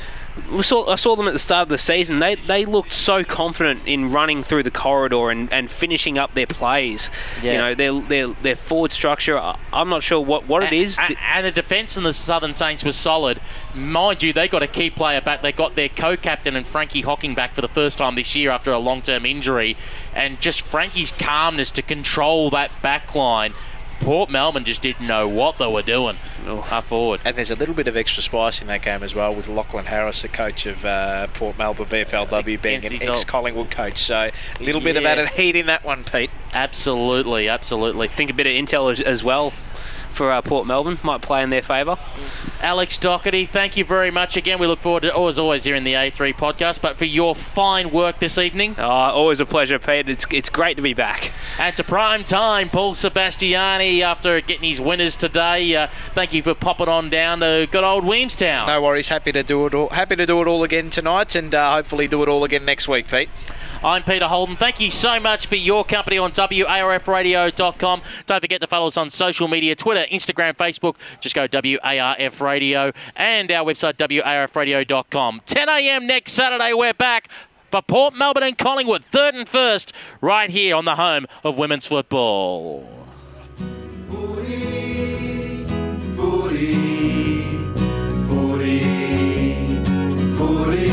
We saw, I saw them at the start of the season. They they looked so confident in running through the corridor and, and finishing up their plays. Yeah. You know their their their forward structure. I'm not sure what, what it is. A- and the defence in the Southern Saints was solid. Mind you, they got a key player back. They got their co-captain and Frankie Hocking back for the first time this year after a long-term injury. And just Frankie's calmness to control that back line. Port Melbourne just didn't know what they were doing up forward. And there's a little bit of extra spice in that game as well with Lachlan Harris, the coach of uh, Port Melbourne VFLW, being Against an ex Collingwood coach. So a little bit of Yeah. added heat in that one, Pete. Absolutely, absolutely. think a bit of intel as, as well for uh, Port Melbourne might play in their favour. Alex Doherty, thank you very much again. We look forward to, as always, here in the A3 podcast, but for your fine work this evening. Uh, always a pleasure, Pete. It's it's great to be back. And to prime time, Paul Sebastiani, after getting his winners today, uh, thank you for popping on down to good old Williamstown. No worries. Happy to do it all. Happy to do it all again tonight, and uh, hopefully do it all again next week, Pete. I'm Peter Holden. Thank you so much for your company on warfradio.com. Don't forget to follow us on social media Twitter, Instagram, Facebook. Just go WARF Radio and our website, warfradio.com. 10 a.m. next Saturday, we're back for Port Melbourne and Collingwood, third and first, right here on the home of women's football. 40, 40, 40,